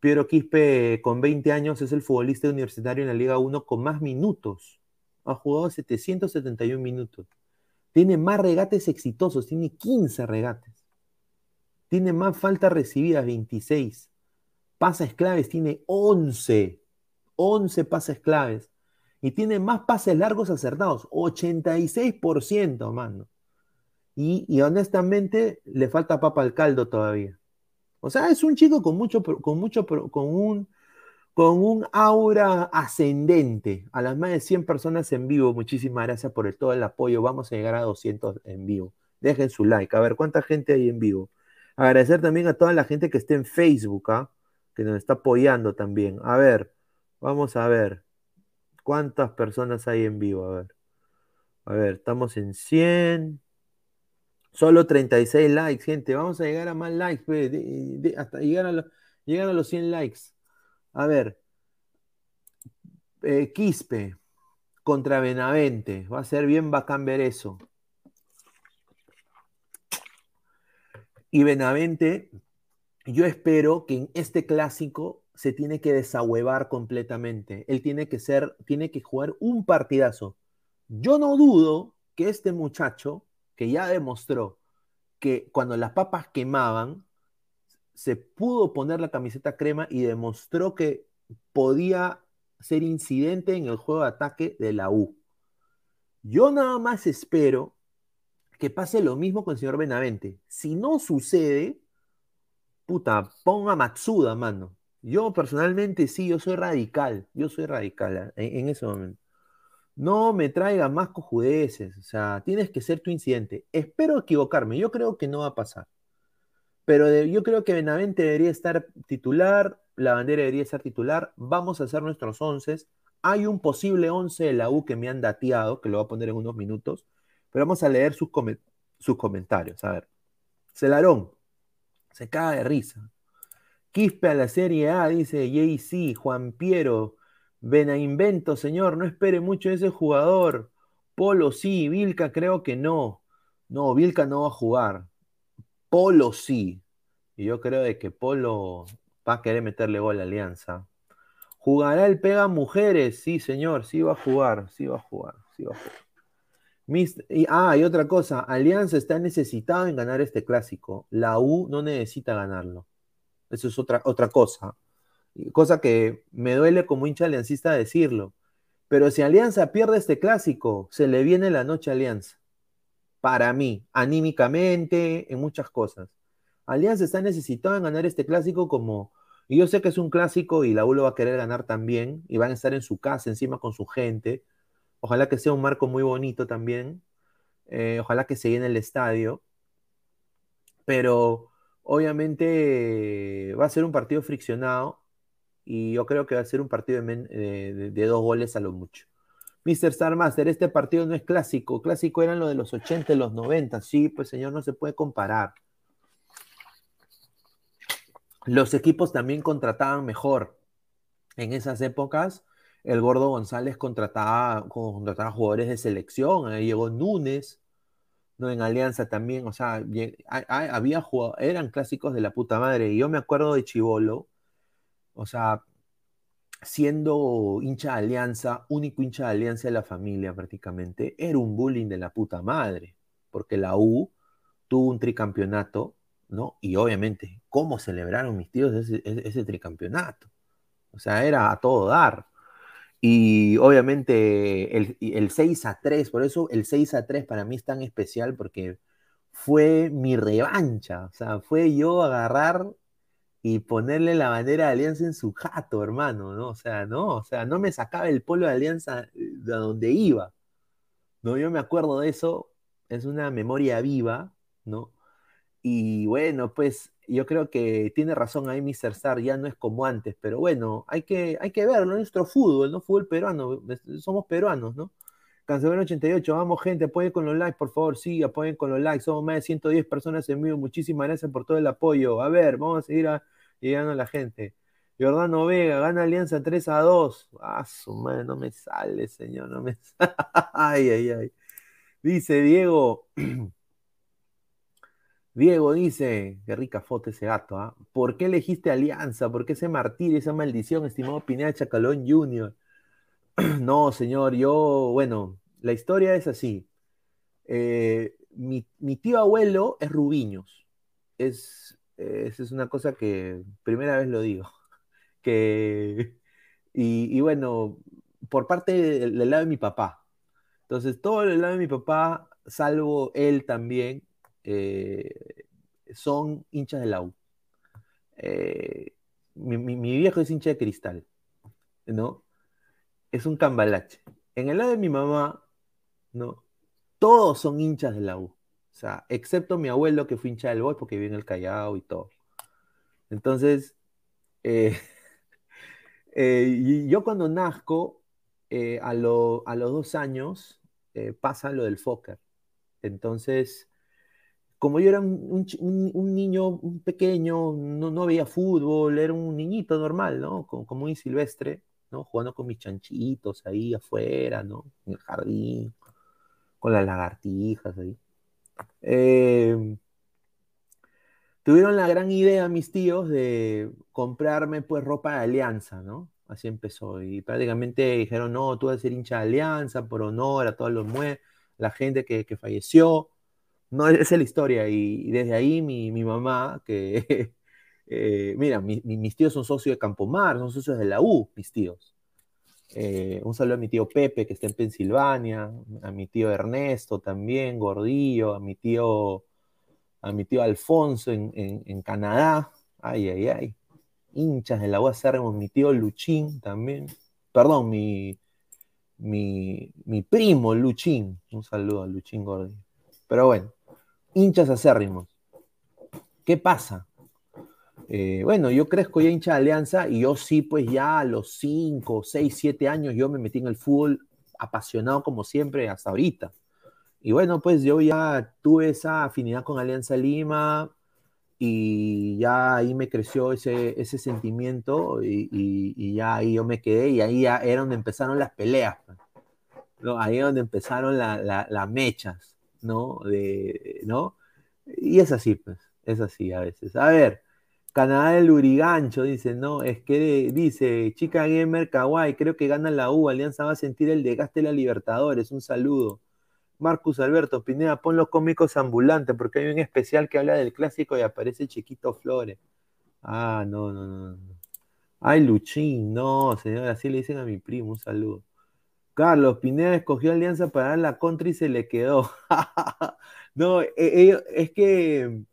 Piero Quispe, con 20 años, es el futbolista universitario en la Liga 1 con más minutos. Ha jugado 771 minutos. Tiene más regates exitosos, tiene 15 regates. Tiene más faltas recibidas, 26. Pases claves, tiene 11. 11 pases claves. Y tiene más pases largos acertados, 86%, mano. Y, y, honestamente le falta papa al caldo todavía. O sea, es un chico con mucho, con mucho, con un, con un aura ascendente. A las más de 100 personas en vivo, muchísimas gracias por todo el apoyo. Vamos a llegar a 200 en vivo. Dejen su like. A ver, ¿cuánta gente hay en vivo? Agradecer también a toda la gente que esté en Facebook, ¿ah? que nos está apoyando también. A ver, vamos a ver. ¿Cuántas personas hay en vivo? A ver. A ver, estamos en 100. Solo 36 likes, gente. Vamos a llegar a más likes, hasta llegar a, llegar a los 100 likes. A ver. Eh, Quispe contra Benavente. Va a ser bien bacán ver eso. Y Benavente, yo espero que en este clásico se tiene que desahuevar completamente. Él tiene que ser, tiene que jugar un partidazo. Yo no dudo que este muchacho, que ya demostró que cuando las papas quemaban, se pudo poner la camiseta crema y demostró que podía ser incidente en el juego de ataque de la U. Yo nada más espero que pase lo mismo con el señor Benavente. Si no sucede, puta, ponga Matsuda, mano. Yo personalmente sí, yo soy radical, yo soy radical ¿eh? en, ese momento. No me traiga más cojudeces, o sea, tienes que ser tu incidente. Espero equivocarme, yo creo que no va a pasar. Pero yo creo que Benavente debería estar titular, la bandera debería estar titular, vamos a hacer nuestros once. Hay un posible once de la U que me han dateado, que lo voy a poner en unos minutos, pero vamos a leer sus, sus comentarios. A ver, Celarón, se caga de risa. Quispe a la Serie A, dice JC, Juan Piero, ven a invento, señor, no espere mucho ese jugador. Polo sí, Vilca creo que no. No, Vilca no va a jugar. Polo sí. Y yo creo de que Polo va a querer meterle gol a Alianza. ¿Jugará el Pega Mujeres? Sí, señor, sí va a jugar, sí va a jugar, sí va a jugar. Y, ah, y otra cosa, Alianza está necesitado en ganar este clásico. La U no necesita ganarlo. Eso es otra, otra cosa. Cosa que me duele como hincha aliancista decirlo. Pero si Alianza pierde este clásico, se le viene la noche a Alianza. Para mí, anímicamente, en muchas cosas. Alianza está necesitado en ganar este clásico como... Y yo sé que es un clásico y la U lo va a querer ganar también. Y van a estar en su casa, encima con su gente. Ojalá que sea un marco muy bonito también. Eh, ojalá que se llene el estadio. Pero Obviamente va a ser un partido friccionado y yo creo que va a ser un partido de, dos goles a lo mucho. Mr. Star Master, este partido no es clásico. Clásico eran lo de los 80 y los 90. Sí, pues señor, no se puede comparar. Los equipos también contrataban mejor. En esas épocas, el Gordo González contrataba, jugadores de selección. Ahí llegó Núñez, ¿no? En Alianza también, o sea, había jugado, eran clásicos de la puta madre. Y yo me acuerdo de Chivolo, o sea, siendo hincha de Alianza, único hincha de Alianza de la familia prácticamente, era un bullying de la puta madre, porque la U tuvo un tricampeonato, ¿no? Y obviamente, ¿cómo celebraron mis tíos ese, ese tricampeonato? O sea, era a todo dar. Y obviamente el, 6 a 3, por eso el 6 a 3 para mí es tan especial porque fue mi revancha, o sea, fue yo agarrar y ponerle la bandera de Alianza en su jato, hermano, ¿no? O sea, no, o sea, no me sacaba el polo de Alianza de donde iba, ¿no? Yo me acuerdo de eso, es una memoria viva, ¿no? Y bueno, pues yo creo que tiene razón ahí Mr. Star, ya no es como antes, pero bueno, hay que, hay que verlo, nuestro fútbol, ¿no? Fútbol peruano, somos peruanos, ¿no? Cancelero 88, vamos gente, apoyen con los likes, por favor, sí, apoyen con los likes, somos más de 110 personas en vivo, muchísimas gracias por todo el apoyo. A ver, vamos a seguir llegando a la gente. Jordano Vega, gana Alianza 3 a 2. Ah, su madre, no me sale, señor, no me *laughs* sale. ay, ay, ay. Dice Diego, *clears throat* Diego dice, qué rica foto ese gato, ¿ah? ¿Por qué elegiste Alianza? ¿Por qué ese martirio, esa maldición, estimado Pineda Chacalón Jr.? *clears throat* no, señor, yo, bueno, la historia es así. Eh, mi, tío abuelo es Rubiños. Es, es una cosa que primera vez lo digo. *laughs* Que, y, bueno, por parte del, del lado de mi papá. Entonces, todo el lado de mi papá, salvo él también, eh, son hinchas de la U. Eh, mi, viejo es hincha de cristal, ¿no? Es un cambalache. En el lado de mi mamá, ¿no? Todos son hinchas de la U. O sea, excepto mi abuelo que fue hincha del Boy porque vive en el Callao y todo. Entonces, eh, *laughs* yo cuando nazco, a, a, los dos años, pasa lo del Fokker. Entonces, como yo era un, niño un pequeño, no, no, veía fútbol, era un niñito normal, ¿no? Como, muy silvestre, ¿no? Jugando con mis chanchitos ahí afuera, ¿no? En el jardín, con las lagartijas ahí. Em, tuvieron la gran idea mis tíos de comprarme pues ropa de alianza, ¿no? Así empezó. Y prácticamente dijeron, no, tú vas a ser hincha de alianza por honor a todos los la gente que, que falleció. No, esa es la historia. Y, desde ahí mi, mamá, que, *laughs* eh, mira, mis tíos son socios de Campomar, son socios de la U, mis tíos. Eh, un saludo a mi tío Pepe, que está en Pensilvania, a mi tío Ernesto también, Gordillo, a mi tío, a mi tío Alfonso en, en Canadá. Ay, ay, ay. Hinchas de la UACR, mi tío Luchín también. Perdón, mi, mi, mi primo Luchín. Un saludo a Luchín Gordillo. Pero bueno, hinchas acérrimos. ¿Qué pasa? Eh, bueno, yo crezco ya hincha de Alianza y yo sí, pues ya a los 5, 6, 7 años yo me metí en el fútbol apasionado como siempre hasta ahorita. Y bueno, pues yo ya tuve esa afinidad con Alianza Lima y ya ahí me creció ese, ese sentimiento y, ya ahí yo me quedé y ahí ya era donde empezaron las peleas. Pues. ¿no? Ahí es donde empezaron las mechas, ¿no? De, ¿no? Y es así, pues, es así a veces. A ver, Canadá del Urigancho dice, no, es que dice, chica gamer kawaii, creo que gana la U, Alianza va a sentir el desgaste de la Libertadores, un saludo. Marcus Alberto Pineda, pon los cómicos ambulantes, porque hay un especial que habla del clásico y aparece Chiquito Flores. Ah, no, no, no. Ay, Luchín, no, señor, así le dicen a mi primo, un saludo. Carlos Pineda escogió Alianza para dar la contra y se le quedó. *laughs* no, e, es que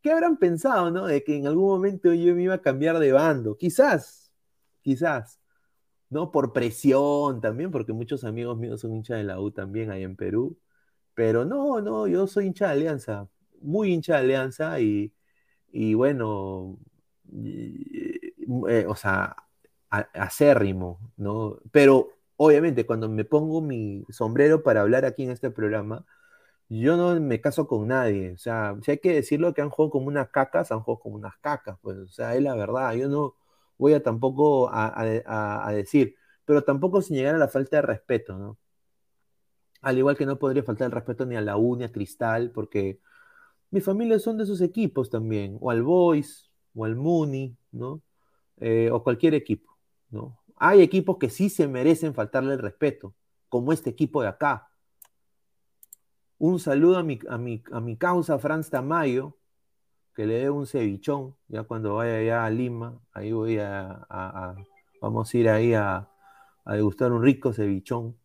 ¿qué habrán pensado, no? De que en algún momento yo me iba a cambiar de bando. Quizás, quizás, ¿no? Por presión también, porque muchos amigos míos son hinchas de la U también ahí en Perú. Pero no, no, yo soy hincha de Alianza, muy hincha de Alianza y, bueno, eh, o sea, acérrimo, ¿no? Pero obviamente cuando me pongo mi sombrero para hablar aquí en este programa, yo no me caso con nadie. O sea, si hay que decirlo que han jugado como unas cacas, han jugado como unas cacas. Pues, o sea, es la verdad. Yo no voy a tampoco a, decir, pero tampoco sin llegar a la falta de respeto, ¿no? Al igual que no podría faltar el respeto ni a la U ni a Cristal, porque mi familia son de esos equipos también, o al Boys, o al Muni, ¿no? Eh, o cualquier equipo, ¿no? Hay equipos que sí se merecen faltarle el respeto, como este equipo de acá, un saludo a mi, a mi, a mi causa Franz Tamayo, que le dé un cevichón, ya cuando vaya allá a Lima, ahí voy a, vamos a ir ahí a, a degustar un rico cevichón.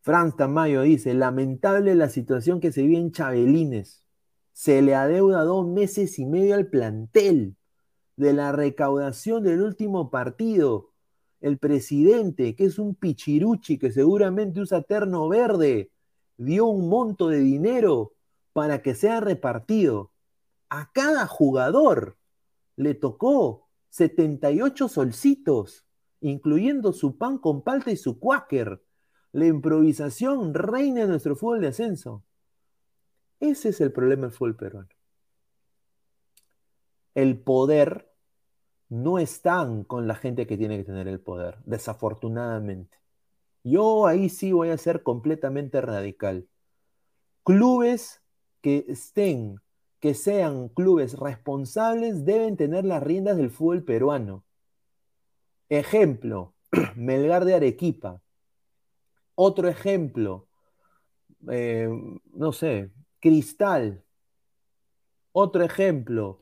Franz Tamayo dice, lamentable la situación que se vive en Chabelines. Se le adeuda dos meses y medio al plantel de la recaudación del último partido. El presidente, que es un pichiruchi que seguramente usa terno verde, dio un monto de dinero para que sea repartido. A cada jugador le tocó 78 solcitos, incluyendo su pan con palta y su cuáquer. La improvisación reina en nuestro fútbol de ascenso. Ese es el problema del fútbol peruano. El poder no está con la gente que tiene que tener el poder, desafortunadamente. Yo ahí sí voy a ser completamente radical. Clubes que estén, que sean clubes responsables, deben tener las riendas del fútbol peruano. Ejemplo, *clears throat* Melgar de Arequipa. Otro ejemplo, eh, no sé, Cristal. Otro ejemplo,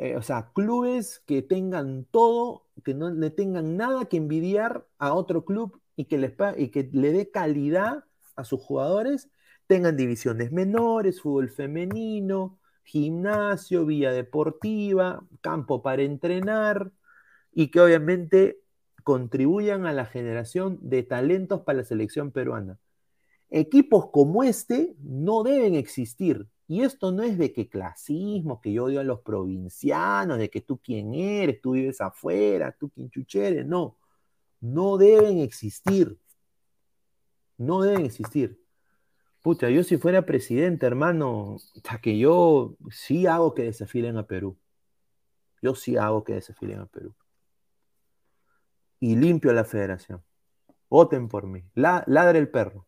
eh, o sea, clubes que tengan todo, que no le tengan nada que envidiar a otro club y que, les, y que le dé calidad a sus jugadores, tengan divisiones menores, fútbol femenino, gimnasio, vía deportiva, campo para entrenar y que obviamente contribuyan a la generación de talentos para la selección peruana. Equipos como este no deben existir. Y esto no es de que clasismo, que yo odio a los provincianos, de que tú quién eres, tú vives afuera, tú quién chucheres, no no deben existir. No deben existir. Pucha, yo si fuera presidente, hermano, hasta que yo sí hago que desafilen a Perú. Yo sí hago que desafilen a Perú. Y limpio la federación. Voten por mí. ladre el perro.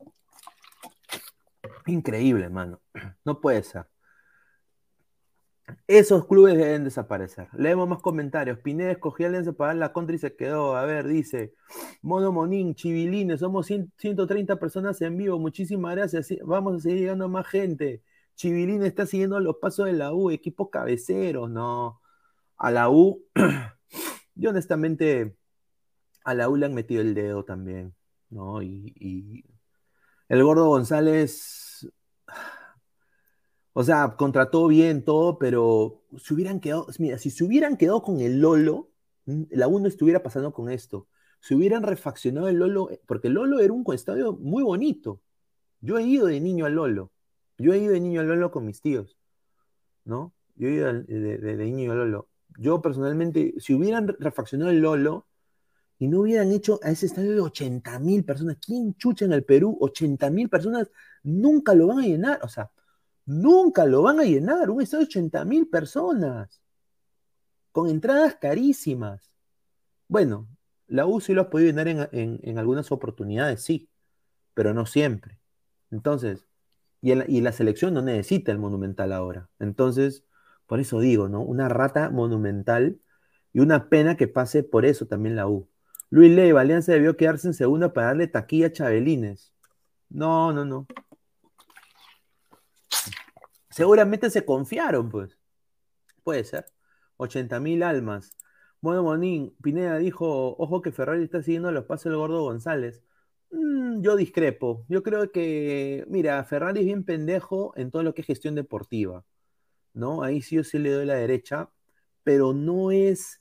Increíble, hermano. *clears throat* No puede ser. Esos clubes deben desaparecer. Leemos más comentarios. Pineda escogió Alianza para la contra y se quedó. A ver, dice Mono Monín, Chivilines, somos 130 personas en vivo. Muchísimas gracias. Vamos a seguir llegando a más gente. Chivilines está siguiendo los pasos de la U, equipos cabeceros, no. A la U, *clears throat* yo honestamente, a la U le han metido el dedo también. ¿no? Y el gordo González, o sea, contrató bien todo, pero si hubieran quedado, mira, si se hubieran quedado con el Lolo, mm, la U no estuviera pasando con esto. Si hubieran refaccionado el Lolo, porque el Lolo era un estadio muy bonito. Yo he ido de niño al Lolo. Yo he ido de niño al Lolo con mis tíos, ¿no? Yo he ido de, de- de niño al Lolo. Yo personalmente, si hubieran refaccionado el Lolo y no hubieran hecho a ese estadio de 80 mil personas, ¿quién chucha en el Perú? 80 mil personas nunca lo van a llenar, o sea, nunca lo van a llenar, un estadio de 80 mil personas, con entradas carísimas. Bueno, la U sí lo ha podido llenar en, en- en algunas oportunidades, sí, pero no siempre. Entonces, y, el- y la selección no necesita el Monumental ahora. Entonces, por eso digo, ¿no? Una rata monumental y una pena que pase por eso también la U. Luis Leiva, Alianza debió quedarse en segunda para darle taquilla a Chabelines. No, no, no. Seguramente se confiaron, pues. Puede ser. 80 mil almas. Bueno, Monín, Pineda dijo, ojo que Ferrari está siguiendo los pasos del gordo González. Mm, yo discrepo. Yo creo que, mira, Ferrari es bien pendejo en todo lo que es gestión deportiva, ¿no? Ahí sí yo sí le doy la derecha, pero no es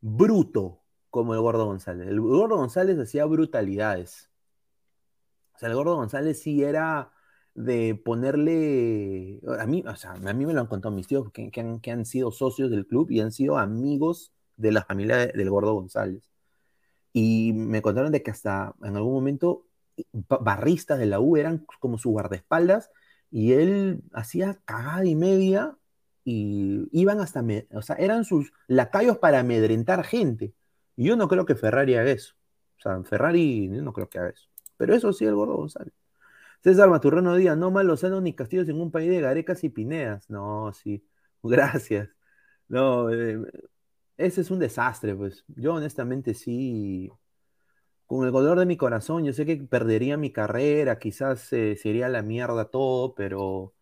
bruto como el gordo González. El gordo González hacía brutalidades. O sea, el gordo González sí era de ponerle. A mí, o sea, a mí me lo han contado mis tíos que, han, sido socios del club y han sido amigos de la familia de- del gordo González. Y me contaron de que hasta en algún momento ba- barristas de la U eran como su guardaespaldas y él hacía cagada y media y iban hasta, o sea, eran sus lacayos para amedrentar gente. Y yo no creo que Ferrari haga eso. O sea, Ferrari yo no creo que haga eso. Pero eso sí, el gordo González. César Maturrano Díaz, no más Lozano ni Castillos en un país de garecas y pineas. No, sí. *laughs* Gracias. No, eh, ese es un desastre, pues. Yo honestamente sí, con el dolor de mi corazón, yo sé que perdería mi carrera, quizás eh, sería la mierda todo, pero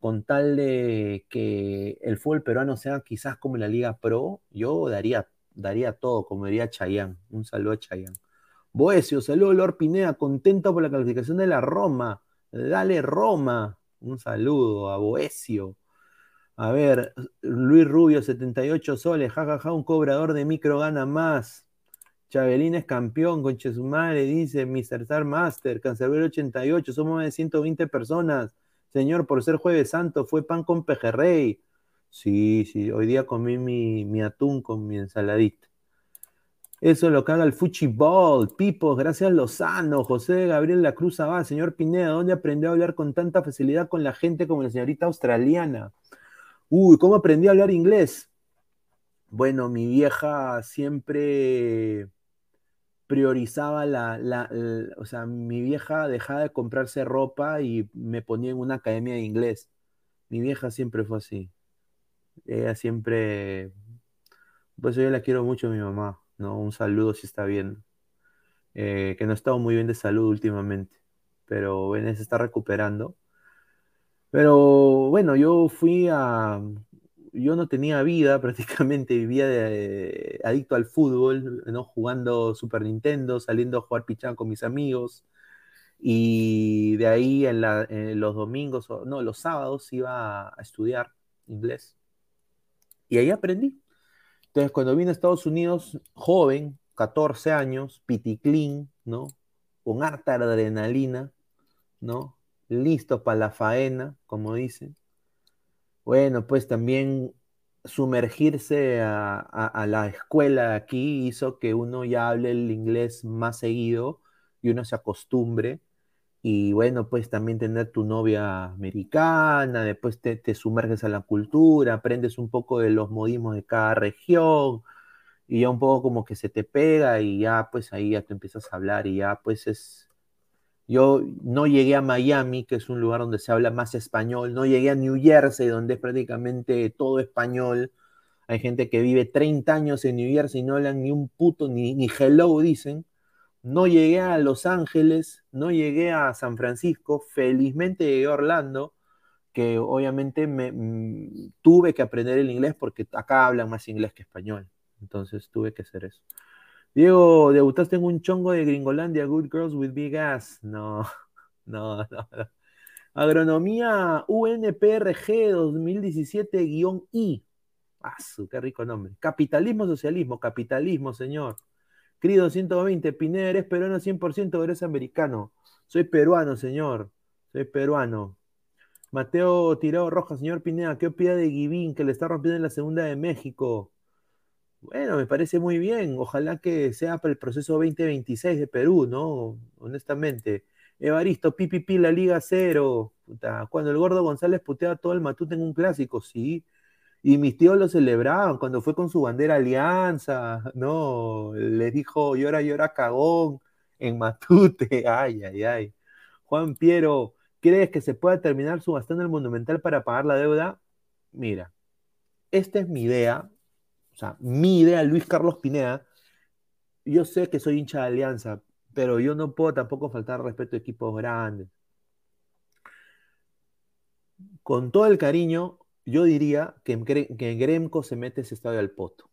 con tal de que el fútbol peruano sea quizás como la Liga Pro, yo daría, daría todo, como diría Chayán. Un saludo a Chayán. Boesio, saludo Lord Pineda, contento por la calificación de la Roma. Dale Roma. Un saludo a Boesio. A ver, Luis Rubio, 78 soles, jajaja, un cobrador de micro gana más. Chabelín es campeón, conche su madre, dice Mr. Star Master, Cancerbero 88, somos más de 120 personas. Señor, por ser jueves santo, fue pan con pejerrey. Sí, sí, hoy día comí mi, atún con mi ensaladita. Eso es lo que haga el Fuchibol, Pipos, gracias Lozano, José Gabriel La Cruz Abad, señor Pineda, ¿dónde aprendió a hablar con tanta facilidad con la gente como la señorita australiana? Uy, ¿cómo aprendí a hablar inglés? Bueno, mi vieja siempre priorizaba la- o sea, mi vieja dejaba de comprarse ropa y me ponía en una academia de inglés. Mi vieja siempre fue así. Ella siempre, pues yo la quiero mucho a mi mamá, ¿no? Un saludo si está bien. Eh, que no ha estado muy bien de salud últimamente, pero bueno, se está recuperando. Pero bueno, yo fui a, yo no tenía vida *laughs* prácticamente, vivía de- adicto al fútbol, ¿no? Jugando Super Nintendo, saliendo a jugar pichán con mis amigos. Y de ahí en, la- en los domingos, no, los sábados iba a estudiar inglés. Y ahí aprendí. Entonces, cuando vine a Estados Unidos, joven, 14 años, piticlín, ¿no? Con harta adrenalina, ¿no? Listo para la faena, como dicen. Bueno, pues también sumergirse a, la escuela aquí hizo que uno ya hable el inglés más seguido y uno se acostumbre. Y bueno, pues también tener tu novia americana, después te, te sumerges a la cultura, aprendes un poco de los modismos de cada región y ya un poco como que se te pega y ya pues ahí ya te empiezas a hablar y ya pues es... Yo no llegué a Miami, que es un lugar donde se habla más español, no llegué a New Jersey, donde es prácticamente todo español. Hay gente que vive 30 años en New Jersey y no hablan ni un puto, ni, ni hello dicen. No llegué a Los Ángeles, no llegué a San Francisco, felizmente llegué a Orlando, que obviamente me, mm, tuve que aprender el inglés porque acá hablan más inglés que español. Entonces tuve que hacer eso. Diego, debutaste en un chongo de Gringolandia, Good Girls with Big Ass. No, *laughs* no, no. no. Agronomía UNPRG 2017-I. Ah, qué rico nombre. Capitalismo, socialismo, capitalismo, señor. Crido 120, Pineda, eres peruano 100%, eres americano. Soy peruano, señor. Soy peruano. Mateo Tirado Rojas, señor Pineda, ¿qué opina de Guivín que le está rompiendo en la segunda de México? Bueno, me parece muy bien. Ojalá que sea para el proceso 2026 de Perú, ¿no? Honestamente. Evaristo, pipipi, la Liga Cero. Puta, cuando el gordo González puteaba todo el matute en un clásico, sí. Y mis tíos lo celebraban cuando fue con su bandera Alianza, ¿no? Le dijo llora, llora, cagón en Matute. *laughs* Ay, ay, ay. Juan Piero, ¿crees que se pueda terminar subastando el Monumental para pagar la deuda? Mira, esta es mi idea, o sea, mi idea, Luis Carlos Pineda. Yo sé que soy hincha de Alianza, pero yo no puedo tampoco faltar respeto a equipos grandes. Con todo el cariño, yo diría que que Gremco se mete ese estadio al poto.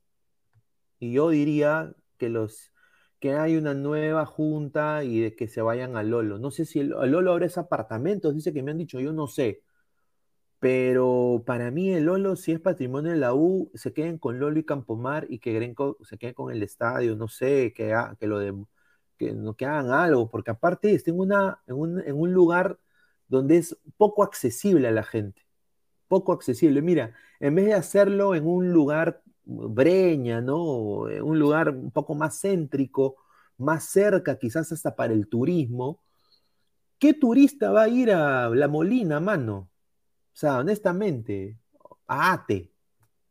Y yo diría que los que hay una nueva junta y que se vayan a Lolo. No sé si el, a Lolo ahora es apartamentos, dice que me han dicho, yo no sé. Pero para mí el Lolo, si es patrimonio de la U, se queden con Lolo y Campomar y que Grenco se quede con el estadio, no sé, que, que lo de, que, que hagan algo, porque aparte está en, una, en, un, en un lugar donde es poco accesible a la gente, poco accesible. Mira, en vez de hacerlo en un lugar breña, ¿no? En un lugar un poco más céntrico, más cerca quizás hasta para el turismo, ¿qué turista va a ir a La Molina, mano? O sea, honestamente, a Ate.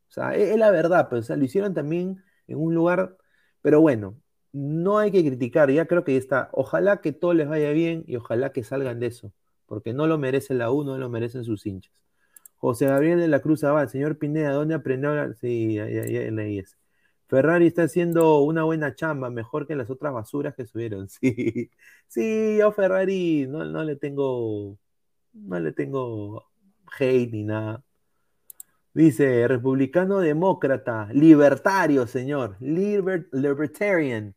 O sea, es, es la verdad, pero o sea, lo hicieron también en un lugar, pero bueno, no hay que criticar, ya creo que ya está. Ojalá que todo les vaya bien y ojalá que salgan de eso, porque no lo merece la U, no lo merecen sus hinchas. José Gabriel de la Cruz Abad, señor Pineda, ¿dónde aprendió? a? Sí, ya, ya, ya leí eso. Ferrari está haciendo una buena chamba, mejor que las otras basuras que subieron. *laughs* Sí, sí, yo Ferrari no, no le tengo, no le tengo hate ni nada. Dice, republicano demócrata, libertario, señor, liber- libertarian.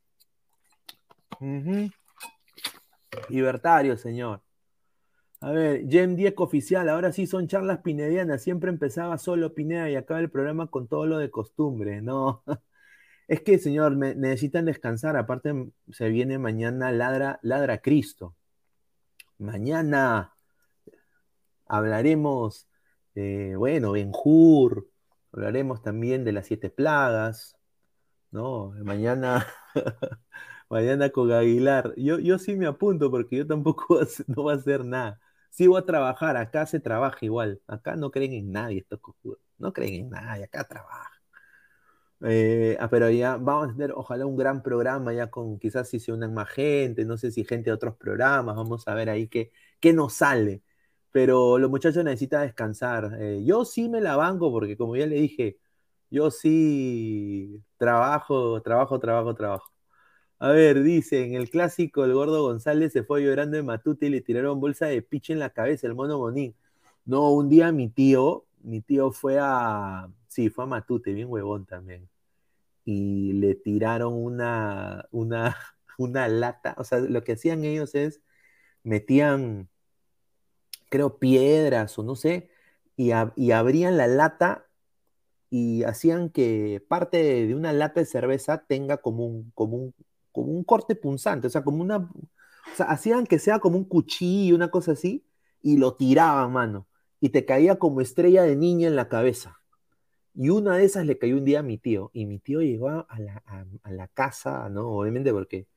Libertario, señor. A ver, Gem 10 oficial, ahora sí son charlas pinedianas, siempre empezaba solo Pineda y acaba el programa con todo lo de costumbre, no. *laughs* Es que, señor, me- necesitan descansar, aparte se viene mañana Ladra, Ladra Cristo. Mañana hablaremos de, bueno, Benjur, hablaremos también de las siete plagas, ¿no? Mañana, *laughs* mañana con Aguilar. Yo, yo sí me apunto porque yo tampoco *laughs* no voy a hacer nada. Sí voy a trabajar, acá se trabaja igual. Acá no creen en nadie estos cojudos. No creen en nadie, acá trabaja. Eh, ah, pero ya vamos a tener, ojalá, un gran programa ya con quizás si se unan más gente, no sé si gente de otros programas, vamos a ver ahí qué, qué nos sale. Pero los muchachos necesitan descansar. Eh, yo sí me la banco porque como ya le dije, yo sí trabajo, trabajo, trabajo, trabajo. A ver, dice, en el clásico el gordo González se fue llorando de Matute y le tiraron bolsa de piche en la cabeza, el mono Monín. No, un día mi tío, mi tío fue a, sí, fue a Matute, bien huevón también. Y le tiraron una, una, *laughs* una lata, o sea, lo que hacían ellos es, metían, creo, piedras o no sé, y abrían la lata y hacían que parte de, de una lata de cerveza tenga como un, como un, como un corte punzante, o sea, como una, o sea, hacían que sea como un cuchillo, una cosa así, y lo tiraban, mano, y te caía como estrella de niña en la cabeza. Y una de esas le cayó un día a mi tío, y mi tío llegó a, la, a- la casa, ¿no? Obviamente porque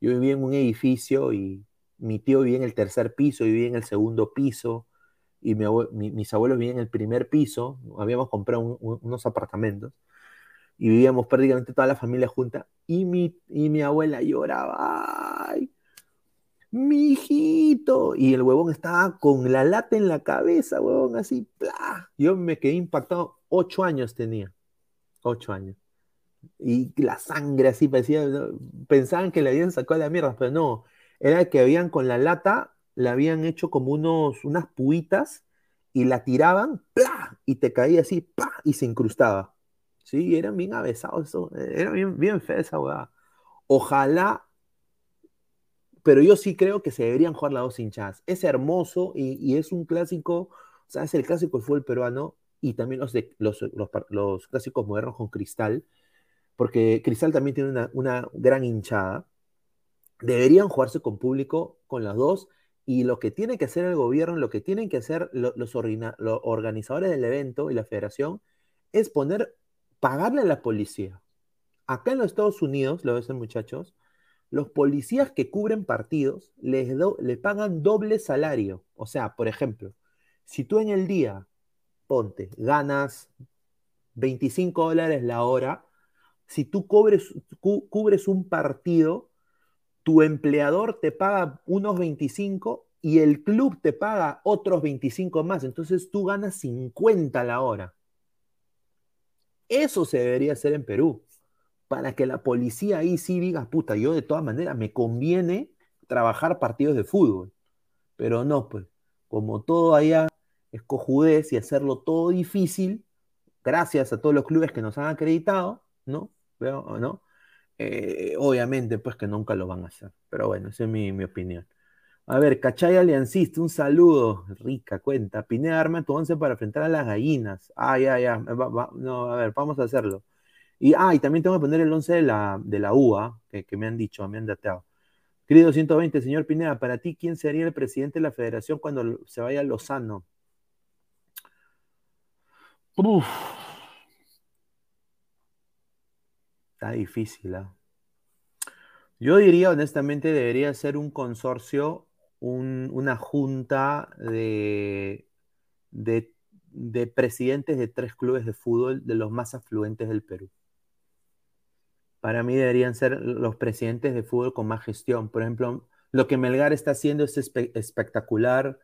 yo vivía en un edificio y mi tío vivía en el tercer piso, yo vivía en el segundo piso, y mi abue- mi- mis abuelos vivían en el primer piso, habíamos comprado un- un- unos apartamentos, y vivíamos prácticamente toda la familia junta, y mi, y mi abuela lloraba, ¡ay! mi hijito, y el huevón estaba con la lata en la cabeza, huevón, así, ¡plá! Yo me quedé impactado, ocho años tenía, ocho años. Y la sangre así parecía, pensaban que le habían sacado la mierda, pero no, era que habían con la lata, le habían hecho como unos, unas puitas y la tiraban, ¡plá! y te caía así, ¡pa! y se incrustaba. Sí, eran bien avesados, eso, era bien, bien fea esa. Ojalá, pero yo sí creo que se deberían jugar las dos hinchadas. Es hermoso y, es un clásico, o sea, es el clásico del fútbol peruano y también los, los, los, clásicos modernos con Cristal, porque Cristal también tiene una, gran hinchada. Deberían jugarse con público, con las dos, y lo que tiene que hacer el gobierno, lo que tienen que hacer los organizadores del evento y la federación, es poner, pagarle a la policía. Acá en los Estados Unidos, lo ven muchachos, los policías que cubren partidos les, le pagan doble salario. O sea, por ejemplo, si tú en el día, ponte, ganas 25 dólares la hora, si tú cubres un partido, tu empleador te paga unos 25 y el club te paga otros 25 más. Entonces tú ganas 50 la hora. Eso se debería hacer en Perú, para que la policía ahí sí diga, puta, yo de todas maneras me conviene trabajar partidos de fútbol. Pero no, pues, como todo allá es cojudez y hacerlo todo difícil, gracias a todos los clubes que nos han acreditado, ¿no? ¿no? Eh, obviamente, pues que nunca lo van a hacer. Pero bueno, esa es mi, opinión. A ver, Cachay Aliancista, un saludo. Rica cuenta. Pineda, arma tu once para enfrentar a las gallinas. Ah, ya, ya. no, a ver, vamos a hacerlo. Y, ah, y también tengo que poner el once de la, de la UA, que, me han dicho, me han dateado. Querido 120, señor Pineda, para ti, ¿quién sería el presidente de la federación cuando se vaya Lozano? Uf, Está difícil, ¿ah? Yo diría, honestamente, debería ser un consorcio, una junta de, de, presidentes de tres clubes de fútbol de los más afluentes del Perú. Para mí deberían ser los presidentes de fútbol con más gestión. Por ejemplo, lo que Melgar está haciendo es espectacular.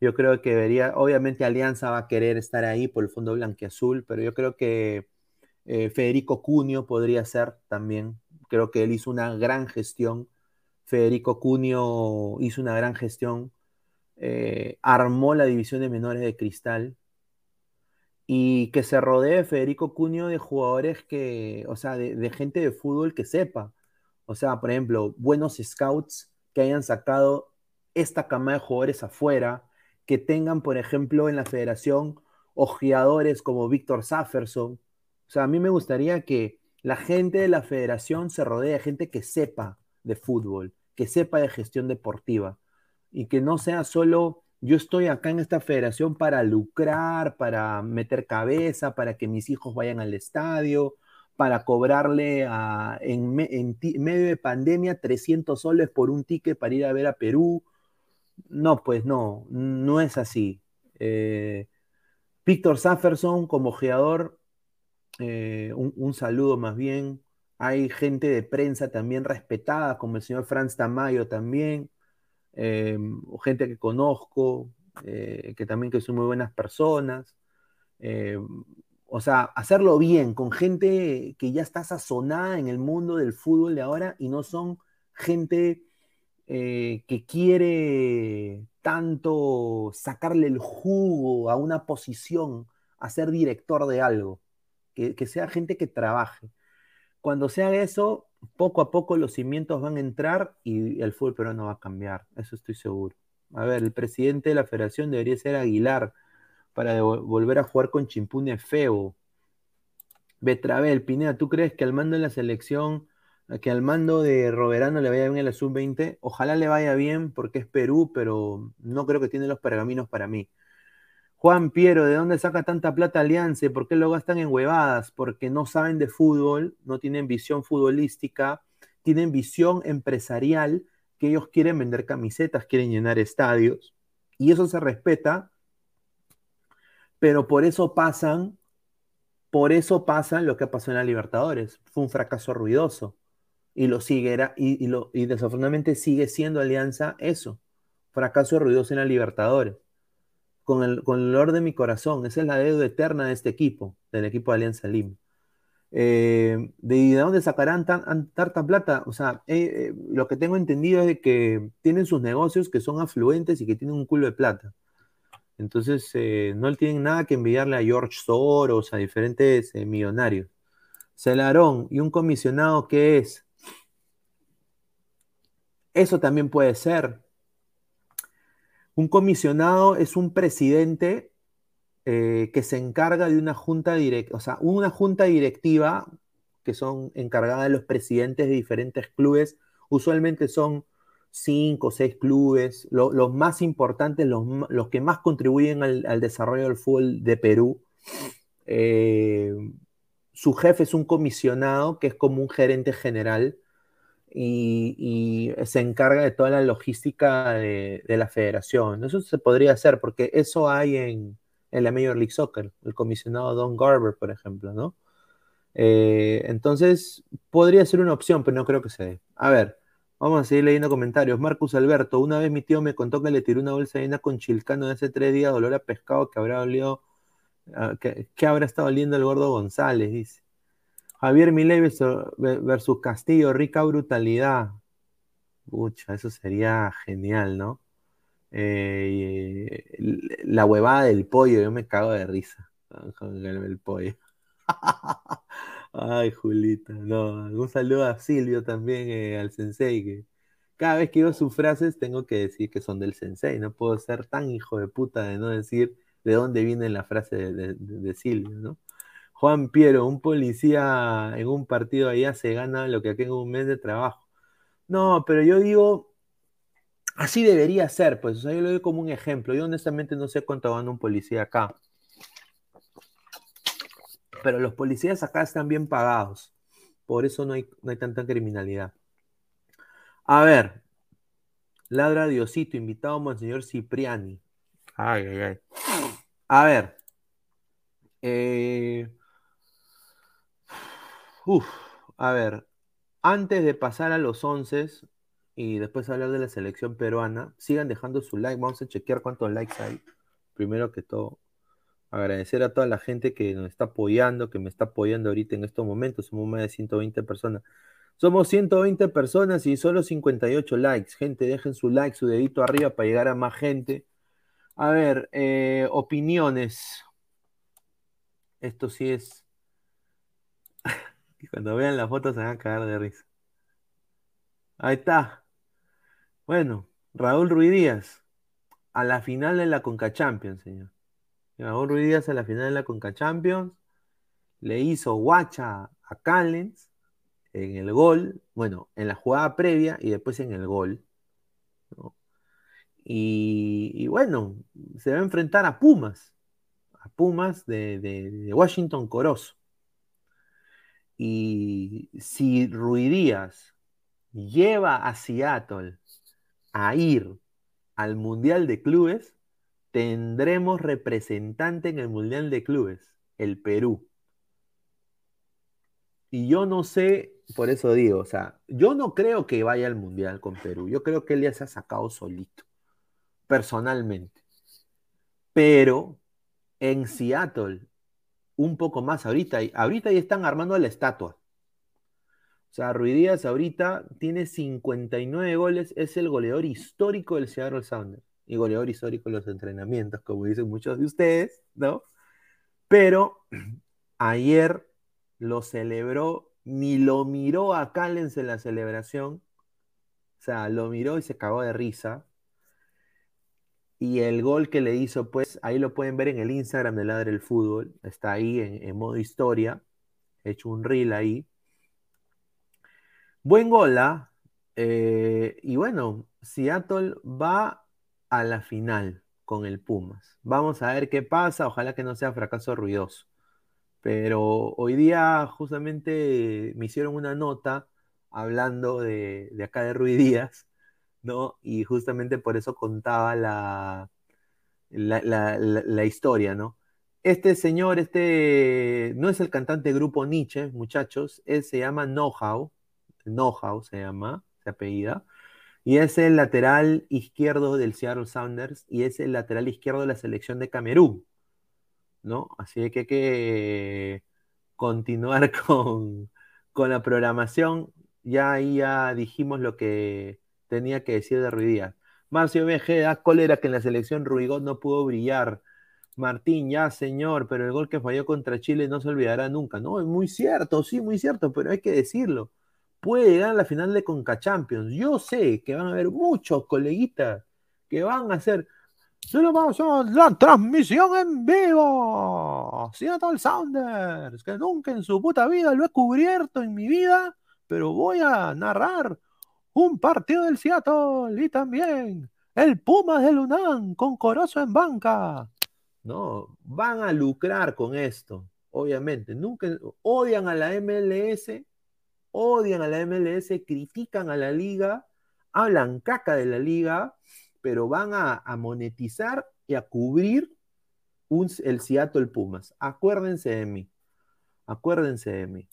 Yo creo que debería, obviamente Alianza va a querer estar ahí por el fondo blanqueazul, pero yo creo que eh, Federico Cunio podría ser también. Creo que él hizo una gran gestión. Federico Cunio hizo una gran gestión. Eh, armó la división de menores de cristal. Y que se rodee Federico Cunio de jugadores que, o sea, de, de gente de fútbol que sepa. O sea, por ejemplo, buenos scouts que hayan sacado esta cama de jugadores afuera, que tengan, por ejemplo, en la federación ojeadores como Víctor Safferson, o sea, a mí me gustaría que la gente de la federación se rodee de gente que sepa de fútbol, que sepa de gestión deportiva y que no sea solo yo estoy acá en esta federación para lucrar, para meter cabeza, para que mis hijos vayan al estadio, para cobrarle en, medio de pandemia 300 soles por un ticket para ir a ver a Perú. No, pues no, no es así. Eh, Víctor Safferson como jugador eh, un, saludo más bien. Hay gente de prensa también respetada, como el señor Franz Tamayo también, eh, gente que conozco, eh, que también que son muy buenas personas. o sea, hacerlo bien, con gente que ya está sazonada en el mundo del fútbol de ahora y no son gente que quiere tanto sacarle el jugo a una posición, a ser director de algo que, sea gente que trabaje. Cuando sea eso, poco a poco los cimientos van a entrar y el fútbol peruano va a cambiar, eso estoy seguro. A ver, el presidente de la federación debería ser Aguilar para volver a jugar con Chimpune feo. Betravel, Pineda, ¿tú crees que al mando de la selección, que al mando de Roberano le vaya bien en la sub-20? Ojalá le vaya bien porque es Perú, pero no creo que tiene los pergaminos para mí. Juan Piero, ¿de dónde saca tanta plata Alianza? ¿Por qué lo gastan en huevadas? Porque no saben de fútbol, no tienen visión futbolística, tienen visión empresarial, que ellos quieren vender camisetas, quieren llenar estadios, y eso se respeta, pero por eso pasan, por eso pasan lo que pasó en la Libertadores. Fue un fracaso ruidoso, y lo sigue, y, y, lo, y desafortunadamente sigue siendo Alianza eso, fracaso ruidoso en la Libertadores con el, con olor de mi corazón. Esa es la deuda eterna de este equipo, del equipo de Alianza Lima. Eh, ¿de, dónde sacarán tan, tanta plata? O sea, eh, eh, lo que tengo entendido es que tienen sus negocios que son afluentes y que tienen un culo de plata. Entonces, no tienen nada que enviarle a George Soros, a diferentes millonarios. Celarón, ¿y un comisionado qué es? Eso también puede ser. Un comisionado es un presidente eh, que se encarga de una junta directiva, o sea, una junta directiva que son encargadas de los presidentes de diferentes clubes. Usualmente son cinco o seis clubes, los más importantes, los, que más contribuyen al, desarrollo del fútbol de Perú. Eh, su jefe es un comisionado que es como un gerente general y, se encarga de toda la logística de, la federación. Eso se podría hacer porque eso hay en, la Major League Soccer, el comisionado Don Garber, por ejemplo, ¿no? Eh, entonces, podría ser una opción, pero no creo que se. A ver, vamos a seguir leyendo comentarios. Marcus Alberto, una vez mi tío me contó que le tiró una bolsa llena con chilcano de hace tres días, dolor a pescado que habrá olido, ah, que, habrá estado oliendo el gordo González, dice. Javier Milei versus Castillo, rica brutalidad. Pucha, eso sería genial, ¿no? Eh, la huevada del pollo, yo me cago de risa el pollo. *laughs* Ay, Julita, no. Un saludo a Silvio también, eh, al sensei, que cada vez que digo sus frases tengo que decir que son del sensei. No puedo ser tan hijo de puta de no decir de dónde viene la frase de, Silvio, ¿no? Juan Piero, un policía en un partido allá se gana lo que aquí en un mes de trabajo. No, pero yo digo, así debería ser, pues, o sea, yo lo doy como un ejemplo. Yo honestamente no sé cuánto gana un policía acá pero los policías acá están bien pagados. Por eso no hay, no hay tanta criminalidad. A ver, ladra Diosito, invitado a Monseñor Cipriani. Ay, ay, ay. A ver. Eh, uf, a ver. Antes de pasar a los once y después hablar de la selección peruana, sigan dejando su like. Vamos a chequear cuántos likes hay. Primero que todo agradecer a toda la gente que nos está apoyando, que me está apoyando ahorita en estos momentos. Somos más de 120 personas. Somos 120 personas y solo 58 likes. Gente, dejen su like, su dedito arriba para llegar a más gente. A ver, eh, opiniones. Esto sí es. Cuando vean las fotos se van a cagar de risa. Ahí está. Bueno, Raúl Ruiz Díaz. A la final de la Conca Champions, señor. Raúl Ruiz Díaz a la final de la Conca Champions. Le hizo guacha a Callens en el gol, bueno, en la jugada previa y después en el gol. Y, bueno, se va a enfrentar a Pumas, a Pumas de, Washington Corozo. Y si Ruiz Díaz lleva a Seattle a ir al Mundial de Clubes, tendremos representante en el Mundial de Clubes, el Perú. Y yo no sé, por eso digo, o sea, yo no creo que vaya al Mundial con Perú. Yo creo que él ya se ha sacado solito, personalmente. Pero en Seattle, un poco más ahorita, ahorita ya están armando la estatua. O sea, Ruiz Díaz ahorita tiene 59 goles, es el goleador histórico del Seattle Sounders y goleador histórico en los entrenamientos, como dicen muchos de ustedes, ¿no? Pero *clears throat* ayer lo celebró, ni lo miró a Callens en la celebración, o sea, lo miró y se cagó de risa. Y el gol que le hizo, pues ahí lo pueden ver en el Instagram de Ladre el Fútbol, está ahí en, modo historia, he hecho un reel ahí. Buen gol, ¿ah? eh, y bueno, Seattle va a la final con el Pumas. Vamos a ver qué pasa, ojalá que no sea fracaso ruidoso. Pero hoy día justamente me hicieron una nota hablando de, acá de Ruiz Díaz, ¿no? Y justamente por eso contaba la, la, historia, ¿no? Este señor, este, no es el cantante grupo Nietzsche, muchachos, él se llama Know-How, Know-How se llama, se apellida, y es el lateral izquierdo del Seattle Sounders y es el lateral izquierdo de la selección de Camerún. ¿no? Así que hay que continuar *laughs* con, la programación. Ya ahí ya dijimos lo que tenía que decir de Ruidías. Marcio BG da cólera que en la selección Ruigón no pudo brillar. Martín, ya señor, pero el gol que falló contra Chile no se olvidará nunca. No, es muy cierto, sí, muy cierto, pero hay que decirlo puede llegar a la final de Conca Champions. Yo sé que van a haber muchos coleguitas que van a hacer. Solo vamos a la transmisión en vivo. Seattle Sounders, que nunca en su puta vida lo he cubierto en mi vida, pero voy a narrar un partido del Seattle y también el Pumas de Lunán con Corozo en banca. No, van a lucrar con esto, obviamente. Nunca odian a la MLS, odian a la MLS, critican a la liga, hablan caca de la liga, pero van a, monetizar y a cubrir el Seattle Pumas. Acuérdense de mí. Acuérdense de mí.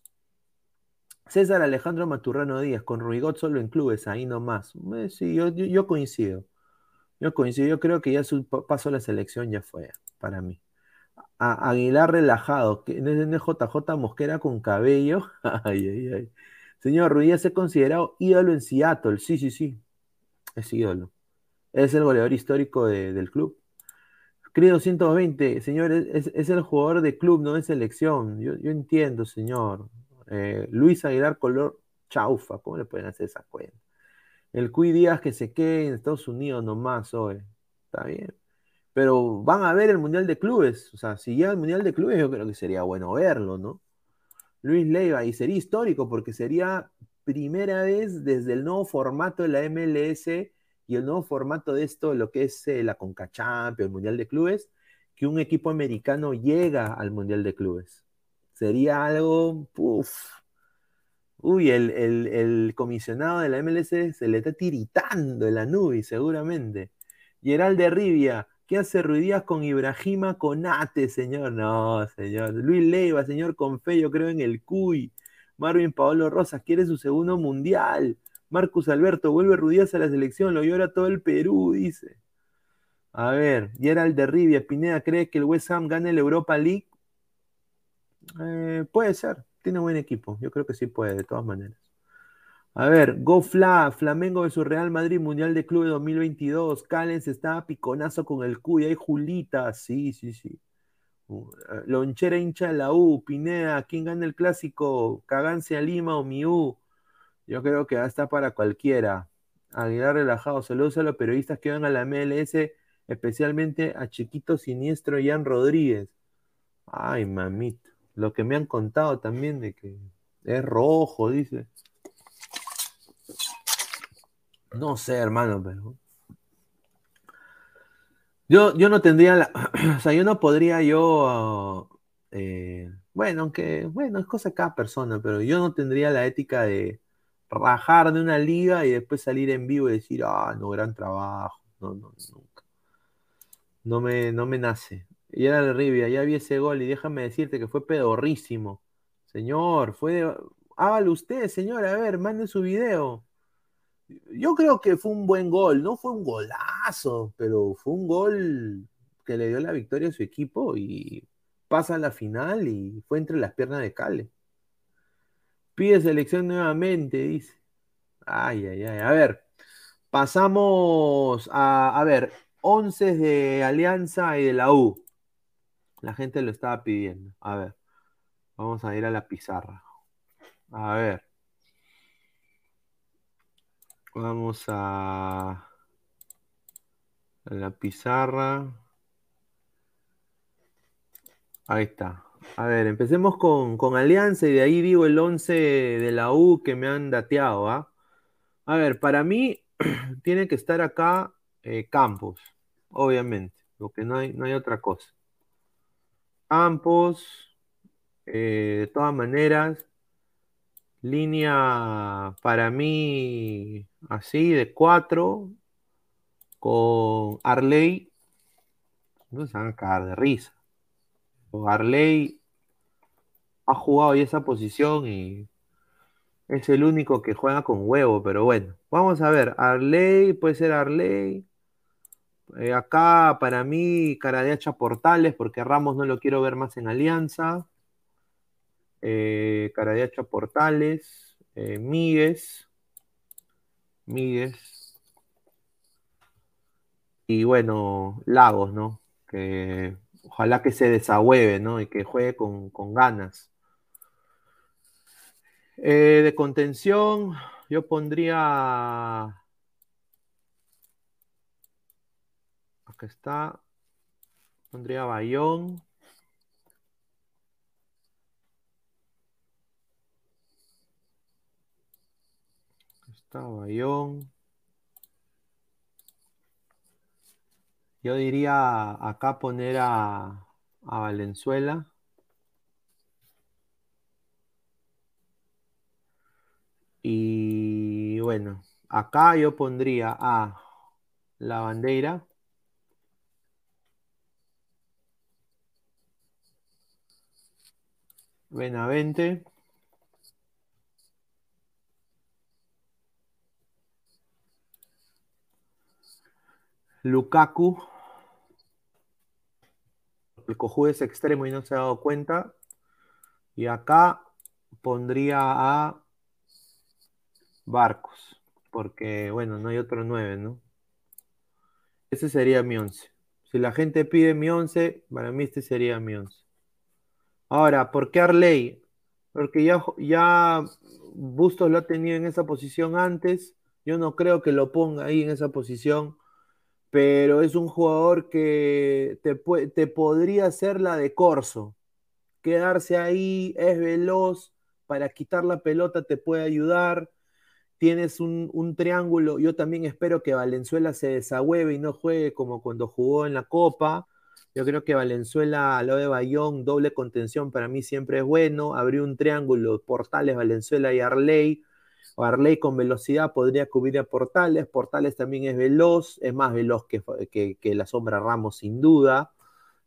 César Alejandro Maturrano Díaz, con Ruigot solo en clubes, ahí nomás. Eh, sí, yo, coincido. Yo coincido, yo creo que ya su paso a la selección ya fue para mí. Aguilar relajado, que JJ Mosquera con cabello. *laughs* ay, ay, ay. Señor Ruiz, ¿se considerado ídolo en Seattle? Sí, sí, sí. Es ídolo. Es el goleador histórico del club. Querido 120, señor, es, el jugador de club, no de selección. Yo, yo entiendo, señor. Eh, Luis Aguilar color chaufa, ¿cómo le pueden hacer esa cuenta? El Cuy Díaz que se quede en Estados Unidos nomás hoy. Está bien. Pero van a ver el Mundial de Clubes. O sea, si llega el Mundial de Clubes, yo creo que sería bueno verlo, ¿no? Luis Leiva, y sería histórico porque sería primera vez desde el nuevo formato de la MLS y el nuevo formato de esto, lo que es eh, la Conca Champions, el Mundial de Clubes, que un equipo americano llega al Mundial de Clubes sería algo, puff. Uy, el, comisionado de la MLS se le está tiritando en la nube, seguramente. Gerald de Rivia, ¿qué hace Ruidías con Ibrahima Conate, señor? No, señor. Luis Leiva, señor Confe, yo creo en el CUI. Marvin Paolo Rosas quiere su segundo mundial. Marcus Alberto, vuelve Ruidías a la selección, lo llora todo el Perú, dice. A ver, Gerald de Rivia, Pineda, ¿cree que el West Ham gane la Europa League? Eh, puede ser, tiene buen equipo. Yo creo que sí puede, de todas maneras. A ver, Go Fla, Flamengo su Real Madrid, Mundial de Club 2022. Callens está piconazo con el Cuy, hay Julita, sí, sí, sí. Uh, eh, Lonchera hincha de la U, Pineda, ¿quién gana el clásico? Cagancia a Lima o Miu. Yo creo que estar para cualquiera. Aguilar relajado, saludos a los periodistas que van a la MLS, especialmente a Chiquito Siniestro Jan Rodríguez. Ay, mamita. Lo que me han contado también de que es rojo, dice. No sé, hermano, pero. Yo, yo no tendría la. *clears throat* o sea, yo no podría yo. Eh, bueno, aunque. Bueno, es cosa de cada persona, pero yo no tendría la ética de rajar de una liga y después salir en vivo y decir, ah, no, gran trabajo. No, no, nunca. No me, no me nace. Y era de Rivia, ya vi ese gol y déjame decirte que fue pedorrísimo. Señor, fue de... Hágalo usted, señor, a ver, mande su video. Yo creo que fue un buen gol, no fue un golazo, pero fue un gol que le dio la victoria a su equipo y pasa a la final y fue entre las piernas de Cale. Pide selección nuevamente, dice. Ay, ay, ay. A ver, pasamos a, a ver, once de Alianza y de la U. La gente lo estaba pidiendo. A ver, vamos a ir a la pizarra. A ver. Vamos a, a la pizarra. Ahí está. A ver, empecemos con, Alianza y de ahí digo el 11 de la U que me han dateado. ¿ah? A ver, para mí *clears throat* tiene que estar acá eh, Campos, obviamente, porque no hay, no hay otra cosa. Campos, eh, de todas maneras, línea para mí así de cuatro con Arley, no se van a cagar de risa. Arley ha jugado ya esa posición y es el único que juega con huevo, pero bueno, vamos a ver, Arley, puede ser Arley, eh, acá para mí, cara de hacha Portales, porque Ramos no lo quiero ver más en Alianza. Eh, cara de hacha Portales. Eh, Míguez. Y bueno, Lagos, ¿no? Que ojalá que se desahueve, ¿no? Y que juegue con, con ganas. Eh, de contención, yo pondría. Está. Pondría Bayón. Está Bayón. Yo diría acá poner a, a Valenzuela. Y bueno, acá yo pondría a la bandera. Benavente. Lukaku. El cojudo es extremo y no se ha dado cuenta. Y acá pondría a Barcos. Porque, bueno, no hay otro 9, ¿no? Ese sería mi 11. Si la gente pide mi 11, para mí este sería mi 11. Ahora, ¿por qué Arley? Porque ya, Bustos lo ha tenido en esa posición antes. Yo no creo que lo ponga ahí en esa posición. Pero es un jugador que te, te podría hacer la de Corso. Quedarse ahí, es veloz, para quitar la pelota te puede ayudar tienes un, triángulo. Yo también espero que Valenzuela se desahueve y no juegue como cuando jugó en la Copa. Yo creo que Valenzuela, al lado de Bayón, doble contención para mí siempre es bueno. Abrió un triángulo, Portales, Valenzuela y Arley. Arley con velocidad podría cubrir a Portales. Portales también es veloz, es más veloz que, que, que la sombra Ramos, sin duda.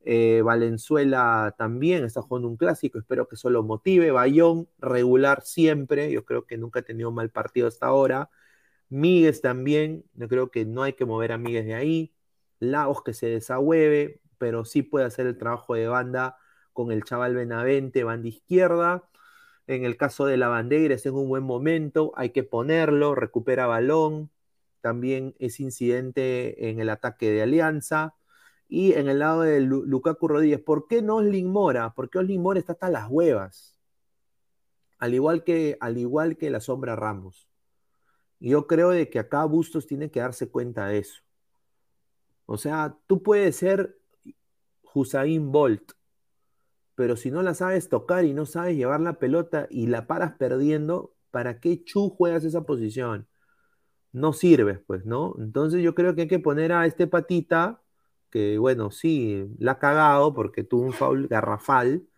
Eh, Valenzuela también está jugando un clásico, espero que eso lo motive. Bayón, regular siempre, yo creo que nunca ha tenido un mal partido hasta ahora. Míguez también, yo creo que no hay que mover a Míguez de ahí. Lagos que se desahueve, pero sí puede hacer el trabajo de banda con el chaval Benavente, banda izquierda. En el caso de la bandera es en un buen momento, hay que ponerlo, recupera balón. También es incidente en el ataque de Alianza y en el lado de Lukaku Rodríguez, ¿por qué no Oslin Mora? Porque Oslin Mora está hasta las huevas. Al igual que, al igual que la sombra Ramos. Yo creo de que acá Bustos tiene que darse cuenta de eso. O sea, tú puedes ser Hussein Bolt, pero si no la sabes tocar y no sabes llevar la pelota y la paras perdiendo, ¿para qué chu juegas esa posición? No sirves, pues, ¿no? Entonces yo creo que hay que poner a este patita que bueno, sí, la ha cagado porque tuvo un foul garrafal,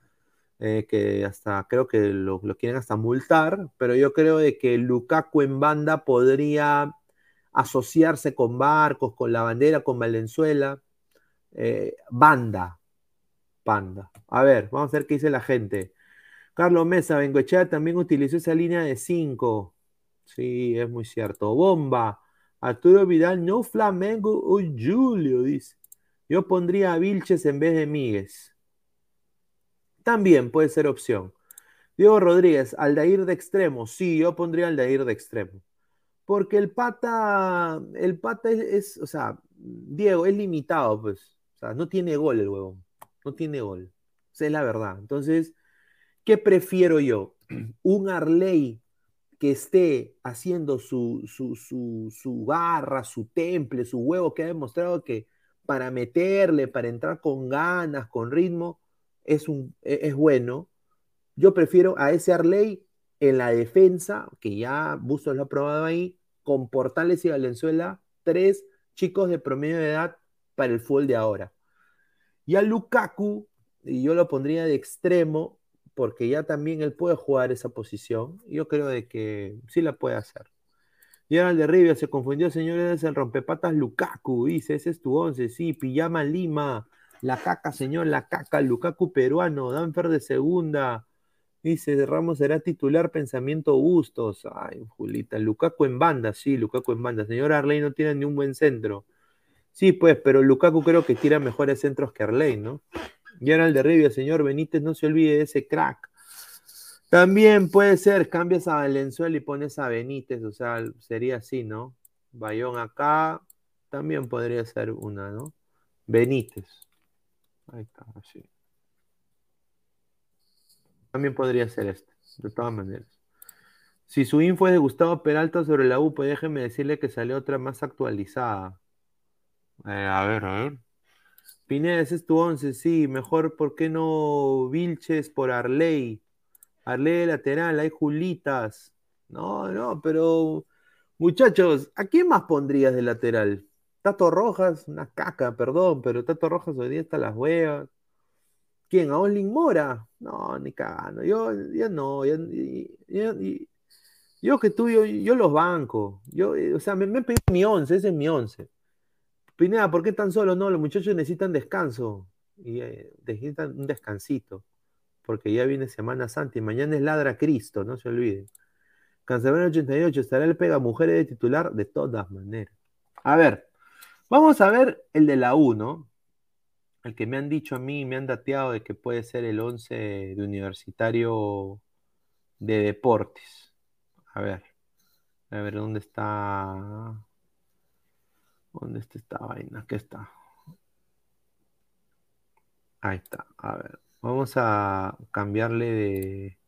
eh, que hasta creo que lo, quieren hasta multar, pero yo creo de que Lukaku en banda podría asociarse con Barcos, con la bandera, con Valenzuela. Eh, banda, banda. A ver, vamos a ver qué dice la gente. Carlos Mesa, Bengoechea también utilizó esa línea de 5. Sí, es muy cierto. Bomba. Arturo Vidal, no Flamengo o Julio, dice. Yo pondría a Vilches en vez de Míguez. También puede ser opción. Diego Rodríguez, Aldair de extremo. Sí, yo pondría Aldair de extremo. Porque el pata, el pata es, o sea, Diego es limitado, pues. O sea, no tiene gol el huevón. No tiene gol. Esa es la verdad. Entonces, ¿qué prefiero yo? *clears throat* Un Arley que esté haciendo su, su, su, su barra, su temple, su huevo, que ha demostrado que para meterle, para entrar con ganas, con ritmo, es, un, e, es bueno. Yo prefiero a ese Arley en la defensa, que ya Bustos lo ha probado ahí, con Portales y Valenzuela, tres chicos de promedio de edad para el fútbol de ahora. Y a Lukaku, y yo lo pondría de extremo, porque ya también él puede jugar esa posición. Yo creo de que sí la puede hacer. Gerald de Rivia se confundió, señores, el rompepatas Lukaku, dice, ese es tu once, sí, Pijama Lima, la caca, señor, la caca, Lukaku peruano, Danfer de segunda, dice, Ramos será titular, pensamiento Bustos, ay, Julita, Lukaku en banda, sí, Lukaku en banda, señor Arley no tiene ni un buen centro, sí, pues, pero Lukaku creo que tira mejores centros que Arley, ¿no? Gerald de Rivia, señor Benítez, no se olvide de ese crack, también puede ser, cambias a Valenzuela y pones a Benítez, o sea, sería así, ¿no? Bayón acá, también podría ser una, ¿no? Benítez. Ahí está, así. También podría ser este, de todas maneras. Si su info es de Gustavo Peralta sobre la pues déjeme decirle que salió otra más actualizada. Eh, a ver, a ver. Pineda, es tu once, sí. Mejor, ¿por qué no Vilches por Arley? Arley de lateral, hay Julitas. No, no, pero muchachos, ¿a quién más pondrías de lateral? Tato Rojas, una caca, perdón, pero Tato Rojas hoy día está las huevas. ¿Quién? ¿A Olin Mora? No, ni cagando. Yo, yo no, yo, yo- yo- yo que tú, yo, yo los banco. Yo, eh, o sea, me, me pedí mi once, ese es mi once. Pineda, ¿por qué tan solo? No, los muchachos necesitan descanso. Y eh, necesitan un descansito. Porque ya viene Semana Santa y mañana es Ladra Cristo, no se olviden. Cancelero 88, estará el pega mujeres de titular de todas maneras. A ver, vamos a ver el de la U, ¿no? El que me han dicho a mí, me han dateado de que puede ser el 11 de universitario de deportes. A ver, a ver, ¿dónde está? ¿Dónde está esta vaina? ¿Qué está? Ahí está. A ver, vamos a cambiarle de.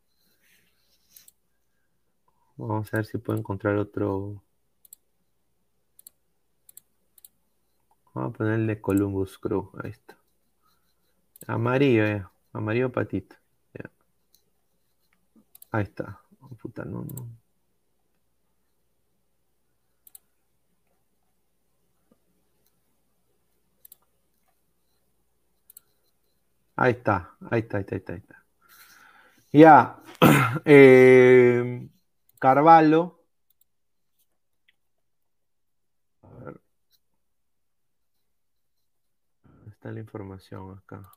Vamos a ver si puedo encontrar otro. Vamos a ponerle Columbus Crew. Ahí está. Amarillo, ya. Amarillo patito. Ahí está. Oh, puta, no, no. Ahí está, ahí está, ahí está, ahí está. Ya, *clears throat* eh, Carvalho. A ver. ¿Dónde Está la información acá.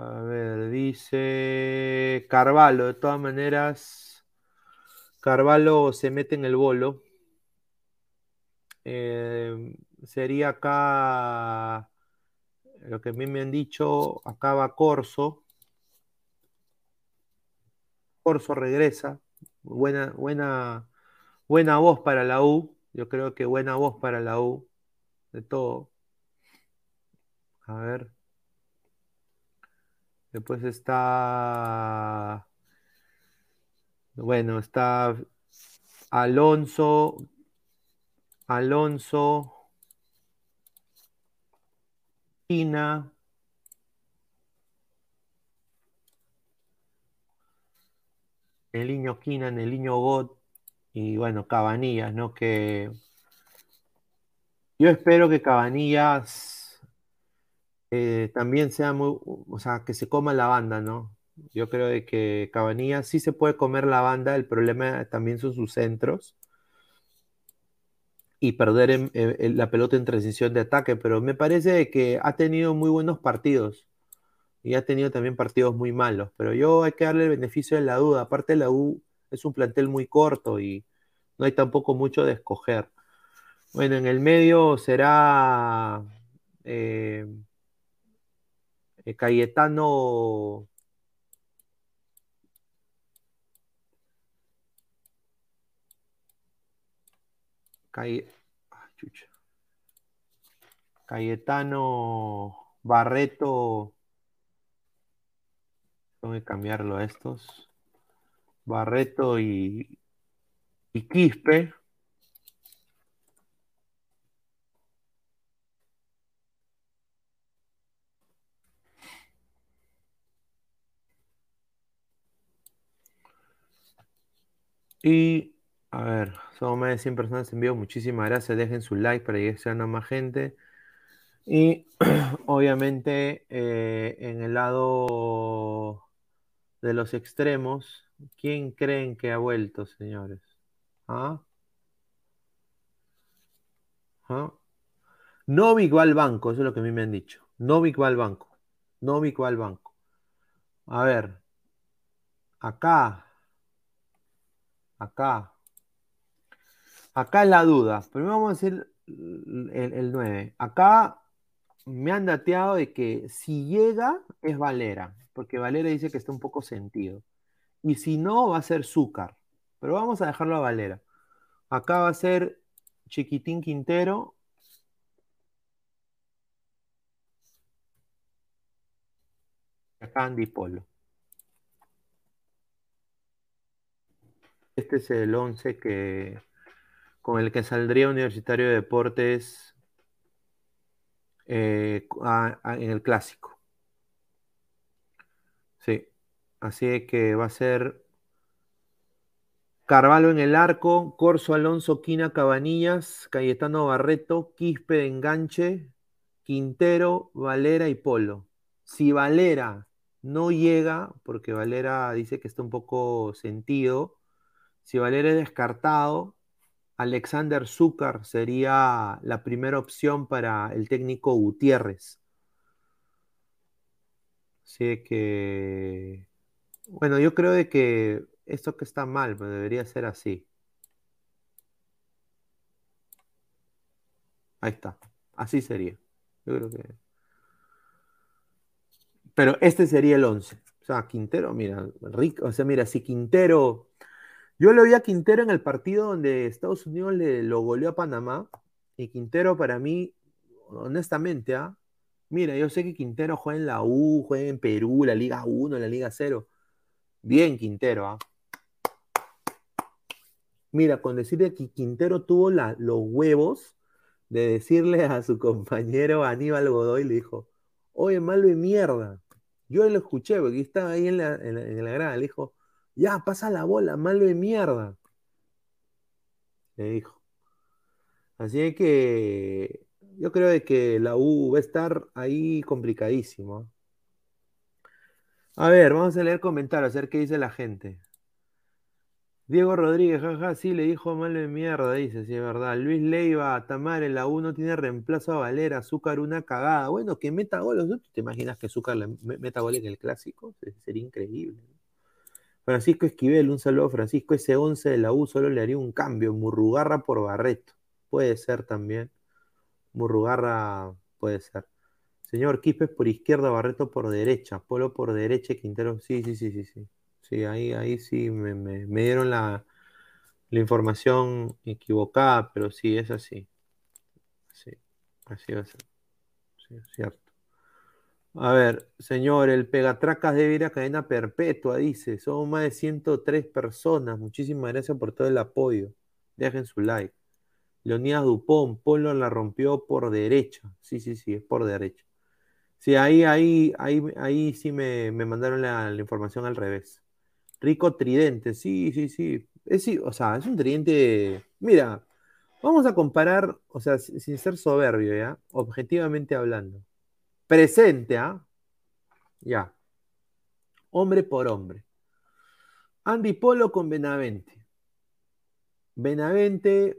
A ver, dice Carvalho, de todas maneras, Carvalho se mete en el bolo. Eh, sería acá lo que a mí me han dicho, acá va Corso. Corso regresa. Buena, buena, buena voz para la U. Yo creo que buena voz para la U. De todo. A ver. Después está. Bueno, está Alonso. Alonso. China. El niño Kinan, el niño God. Y bueno, Cabanillas, ¿no? Que. Yo espero que Cabanillas eh, también sea muy, o sea, que se coma la banda, ¿no? Yo creo de que Cabanillas sí se puede comer la banda, el problema también son sus centros y perder en la pelota en transición de ataque, pero me parece que ha tenido muy buenos partidos y ha tenido también partidos muy malos, pero yo hay que darle el beneficio de la duda, aparte la U es un plantel muy corto y no hay tampoco mucho de escoger. Bueno, en el medio será eh, eh, Cayetano. Caye- ah. Cayetano Barreto. Tengo que cambiarlo a estos. Barreto y, y Quispe. Y a ver, somos más de 100 personas en vivo. Muchísimas gracias. Dejen su like para que sean más gente. Y *clears throat* obviamente eh, en el lado de los extremos, ¿quién creen que ha vuelto, señores? ¿Ah? ¿Ah? Banco, eso es lo que a mí me han dicho. Novik va al banco. Novik va al banco. A ver, acá, acá, acá es la duda. Primero vamos a decir el, el 9. Acá me han dateado de que si llega es Valera, porque Valera dice que está un poco sentido. Y si no, va a ser Zúcar. Pero vamos a dejarlo a Valera. Acá va a ser Chiquitín Quintero. Acá Andy Polo. Este es el 11 que, con el que saldría Universitario de Deportes eh, a- a- en el clásico. Sí, así que va a ser Carvalho en el arco, Corso Alonso, Quina Cabanillas, Cayetano Barreto, Quispe de enganche, Quintero, Valera y Polo. Si Valera no llega, porque Valera dice que está un poco sentido, si Valera es descartado, Alexander Zúcar sería la primera opción para el técnico Gutiérrez. Así que, bueno, yo creo de que esto que está mal, pero debería ser así. Ahí está. Así sería. Yo creo que. Pero este sería el 11. O sea, Quintero, mira, rico. O sea, mira, si Quintero. Yo lo vi a Quintero en el partido donde Estados Unidos le lo goleó a Panamá. Y Quintero, para mí, honestamente, ¿ah? Mira, yo sé que Quintero juega en la U, juega en Perú, la Liga 1, la Liga 0. Bien, Quintero, ¿ah? Mira, con decirle que Quintero tuvo los huevos de decirle a su compañero Aníbal Godoy, le dijo, oye, malo de mierda. Yo lo escuché, porque estaba ahí en la, en en la grada, le dijo, ya, pasa la bola, malo de mierda. Le dijo. Así que yo creo de que la U va a estar ahí complicadísimo. A ver, vamos a leer comentarios, a ver qué dice la gente. Diego Rodríguez, jaja, sí, le dijo malo de mierda, dice, sí, es verdad. Luis Leiva, Tamar, la U no tiene reemplazo a Valera, Azúcar una cagada. Bueno, que meta goles, ¿no? ¿Te imaginas que Azúcar meta gol en el clásico? Se- Sería increíble. ¿no? Francisco Esquivel, un saludo a Francisco, ese 11 de la U solo le haría un cambio, Murrugarra por Barreto. Puede ser también. Murrugarra puede ser. Señor Quipes por izquierda, Barreto por derecha, Polo por derecha, Quintero. Sí, sí, sí, sí, sí. Sí, ahí, ahí sí me, dieron la, información equivocada, pero sí, es así. Sí, así va a ser. Sí, cierto. A ver, señor, el Pegatracas debe ir a cadena perpetua, dice. Somos más de 103 personas. Muchísimas gracias por todo el apoyo. Dejen su like. Leonidas Dupont, Polo la rompió por derecha. Sí, sí, sí, es por derecha. Sí, ahí, ahí, ahí, ahí sí me, me mandaron la, información al revés. Rico Tridente, sí, sí, sí. Es, sí, o sea, es un tridente. Mira, vamos a comparar, o sea, sin ser soberbio, ¿ya? Objetivamente hablando. Presente, ¿ah? Ya. Hombre por hombre. Andy Polo con Benavente. Benavente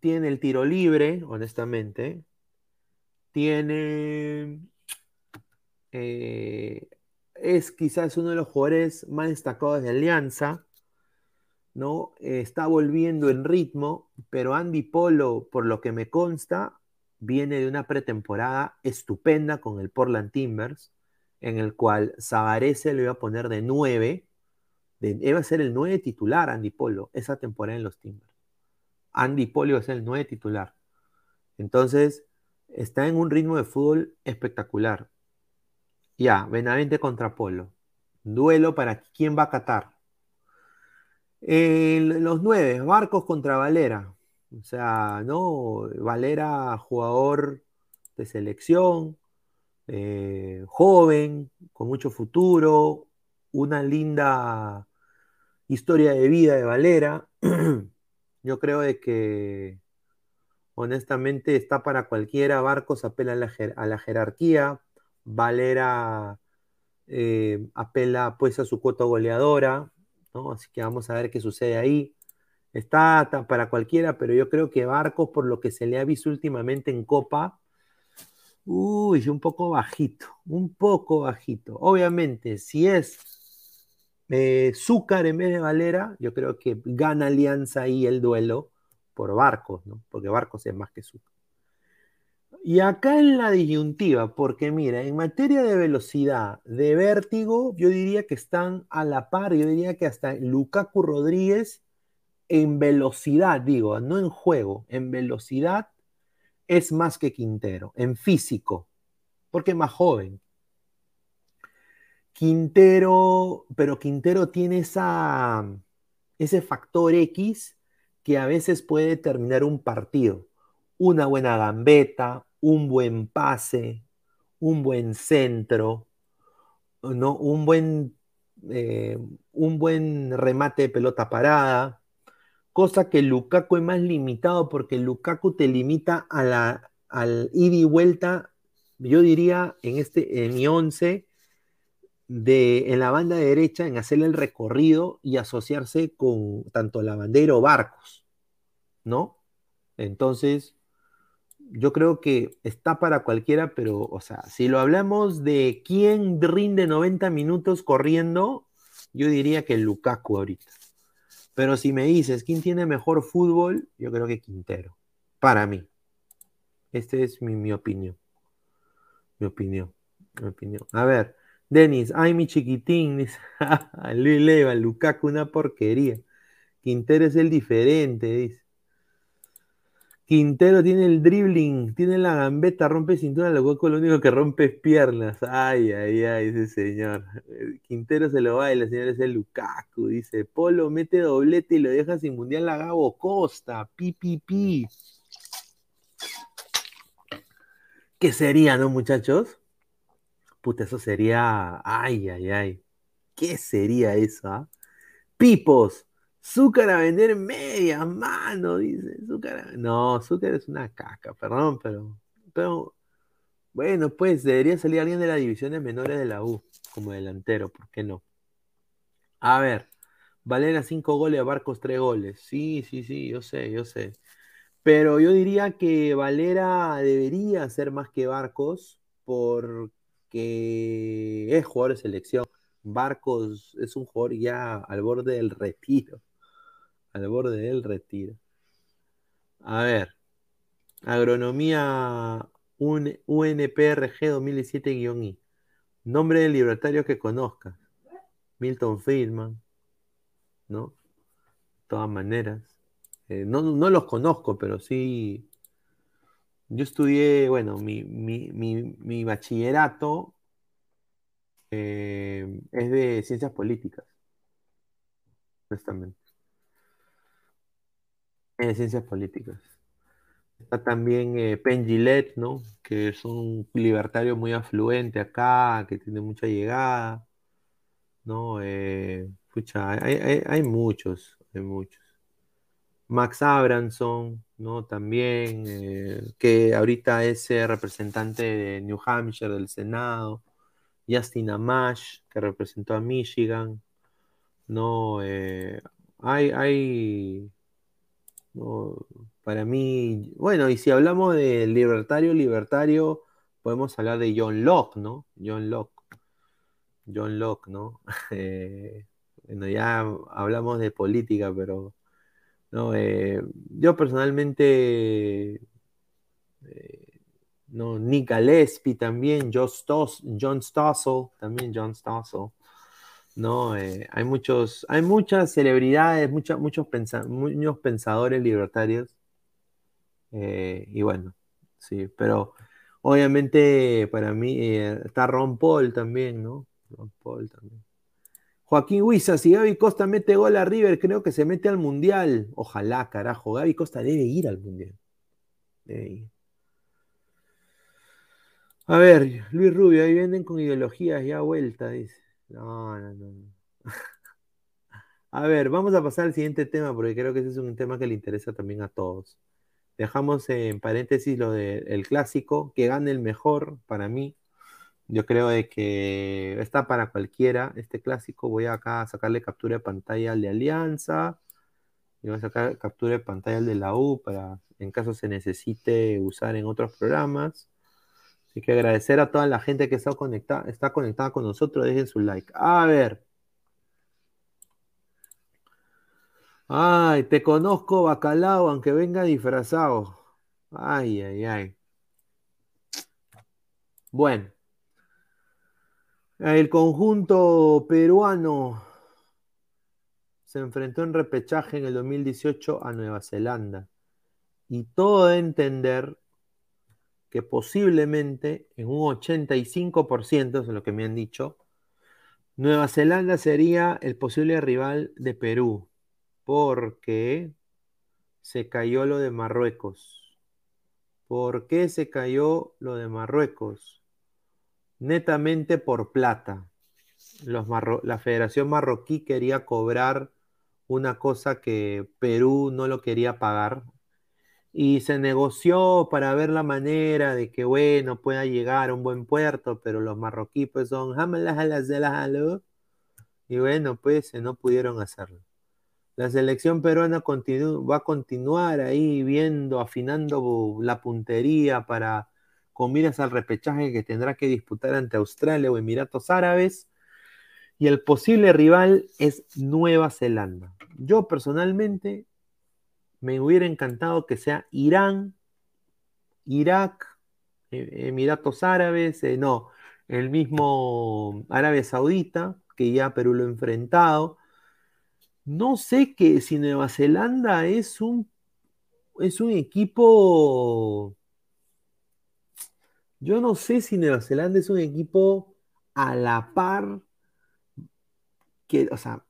tiene el tiro libre, honestamente. Tiene. eh, es quizás uno de los jugadores más destacados de Alianza. ¿no? Eh, está volviendo en ritmo, pero Andy Polo, por lo que me consta, viene de una pretemporada estupenda con el Portland Timbers, en el cual Zagarese lo iba a poner de 9, de, iba a ser el 9 titular Andy Polo, esa temporada en los Timbers. Andy Polo iba a ser el 9 titular. Entonces, está en un ritmo de fútbol espectacular. Ya, Benavente contra Polo. Duelo para quién va a Qatar. Eh, los nueve, Barcos contra Valera. O sea, ¿no? Valera, jugador de selección, eh, joven, con mucho futuro, una linda historia de vida de Valera. *clears throat* Yo creo de que honestamente está para cualquiera. Barcos apela a la, jerarquía. Valera eh, apela pues a su cuota goleadora. ¿no? Así que vamos a ver qué sucede ahí. Está para cualquiera, pero yo creo que Barcos, por lo que se le ha visto últimamente en Copa, uy, un poco bajito, un poco bajito. Obviamente, si es eh, Zúcar en vez de Valera, yo creo que gana Alianza ahí el duelo por Barcos, ¿no? Porque Barcos es más que Zúcar. Y acá en la disyuntiva, porque mira, en materia de velocidad, de vértigo, yo diría que están a la par, yo diría que hasta Lukaku Rodríguez en velocidad, digo, no en juego, en velocidad es más que Quintero, en físico, porque es más joven. Quintero, pero Quintero tiene esa, ese factor X que a veces puede determinar un partido. Una buena gambeta, un buen pase, un buen centro, ¿no? un, buen, eh, un buen remate de pelota parada, cosa que Lukaku es más limitado porque Lukaku te limita a la, al ida y vuelta, yo diría en, este, en mi 11, de, en la banda derecha en hacer el recorrido y asociarse con tanto la bandera o barcos, ¿no? Entonces, yo creo que está para cualquiera, pero, o sea, si lo hablamos de quién rinde 90 minutos corriendo, yo diría que Lukaku ahorita. Pero si me dices quién tiene mejor fútbol, yo creo que Quintero, para mí. Esta es mi, opinión. Mi opinión. Mi opinión. A ver, Denis, ay, mi chiquitín, *laughs* Luis Leva, Lukaku, una porquería. Quintero es el diferente, dice. Quintero tiene el dribbling, tiene la gambeta, rompe cintura, lo lo único que rompe es piernas. Ay, ay, ay, ese señor. Quintero se lo baila, señor, es el Lukaku, dice. Polo mete doblete y lo deja sin mundial a Gabo Costa. Pi, pi, pi. ¿Qué sería, no, muchachos? Puta, eso sería. Ay, ay, ay. ¿Qué sería eso? ah? Pipos. Zúcar a vender media mano, dice. Zúcar No, Zúcar es una caca, perdón, pero. Pero. Bueno, pues debería salir alguien de las divisiones menores de la U como delantero, ¿por qué no? A ver, Valera 5 goles, Barcos 3 goles. Sí, sí, sí, yo sé, yo sé. Pero yo diría que Valera debería ser más que Barcos porque es jugador de selección. Barcos es un jugador ya al borde del retiro. Al borde del retiro. A ver. Agronomía un, UNPRG 2017-I. Nombre del libertario que conozcas. Milton Friedman. ¿No? De todas maneras. Eh, no, no los conozco, pero sí. Yo estudié, bueno, mi, mi, mi, mi bachillerato eh, es de ciencias políticas, honestamente. De ciencias políticas. Está también eh, Penn Jillette, ¿no? Que es un libertario muy afluente acá, que tiene mucha llegada, ¿no? Eh, pucha, hay, hay- hay muchos, hay muchos. Max Abramson, ¿no? También, eh, que ahorita es eh, representante de New Hampshire del Senado. Justin Amash, que representó a Michigan. No, eh, hay, hay, no, para mí, bueno, y si hablamos de libertario, libertario, podemos hablar de John Locke, ¿no? John Locke. John Locke, ¿no? *laughs* Eh, bueno, ya hablamos de política, pero no, eh, yo personalmente, eh, no, Nick Gillespie también, John, Stos- John Stossel, también John Stossel, no, Eh, hay muchos, hay muchas celebridades, muchos, pensa- muchos pensadores libertarios, eh, y bueno, sí, pero obviamente para mí eh, está Ron Paul también, ¿no? Ron Paul también. Joaquín Huiza, si Gaby Costa mete gol a River, creo que se mete al Mundial. Ojalá, carajo. Gaby Costa debe ir al Mundial. Debe ir. A ver, Luis Rubio, ahí venden con ideologías ya vuelta, dice. No, no, no. *laughs* A ver, vamos a pasar al siguiente tema, porque creo que ese es un tema que le interesa también a todos. Dejamos en paréntesis lo del clásico, que gane el mejor para mí. Yo creo de que está para cualquiera este clásico. Voy acá a sacarle captura de pantalla al de Alianza. Y voy a sacar captura de pantalla al de la U para, en caso se necesite usar en otros programas. Así que agradecer a toda la gente que está conectada, está conectada con nosotros. Dejen su like. A ver. Ay, te conozco, bacalao, aunque venga disfrazado. Ay, ay, ay. Bueno. El conjunto peruano se enfrentó en repechaje en el 2018 a Nueva Zelanda. Y todo de entender que posiblemente en un 85%, es lo que me han dicho, Nueva Zelanda sería el posible rival de Perú, porque se cayó lo de Marruecos. ¿Por qué se cayó lo de Marruecos? Netamente por plata. la Federación Marroquí quería cobrar una cosa que Perú no lo quería pagar, y se negoció para ver la manera de que, bueno, pueda llegar a un buen puerto, pero los marroquíes pues son y bueno, pues no pudieron hacerlo. La selección peruana va a continuar ahí viendo, afinando la puntería para con miras al repechaje que tendrá que disputar ante Australia o Emiratos Árabes. Y el posible rival es Nueva Zelanda. Yo personalmente me hubiera encantado que sea Irán, Irak, e, Emiratos Árabes, eh, no, el mismo Arabia Saudita, que ya Perú lo ha enfrentado. No sé que si Nueva Zelanda es un, es un equipo. Yo no sé si Nueva Zelanda es un equipo a la par que, o sea,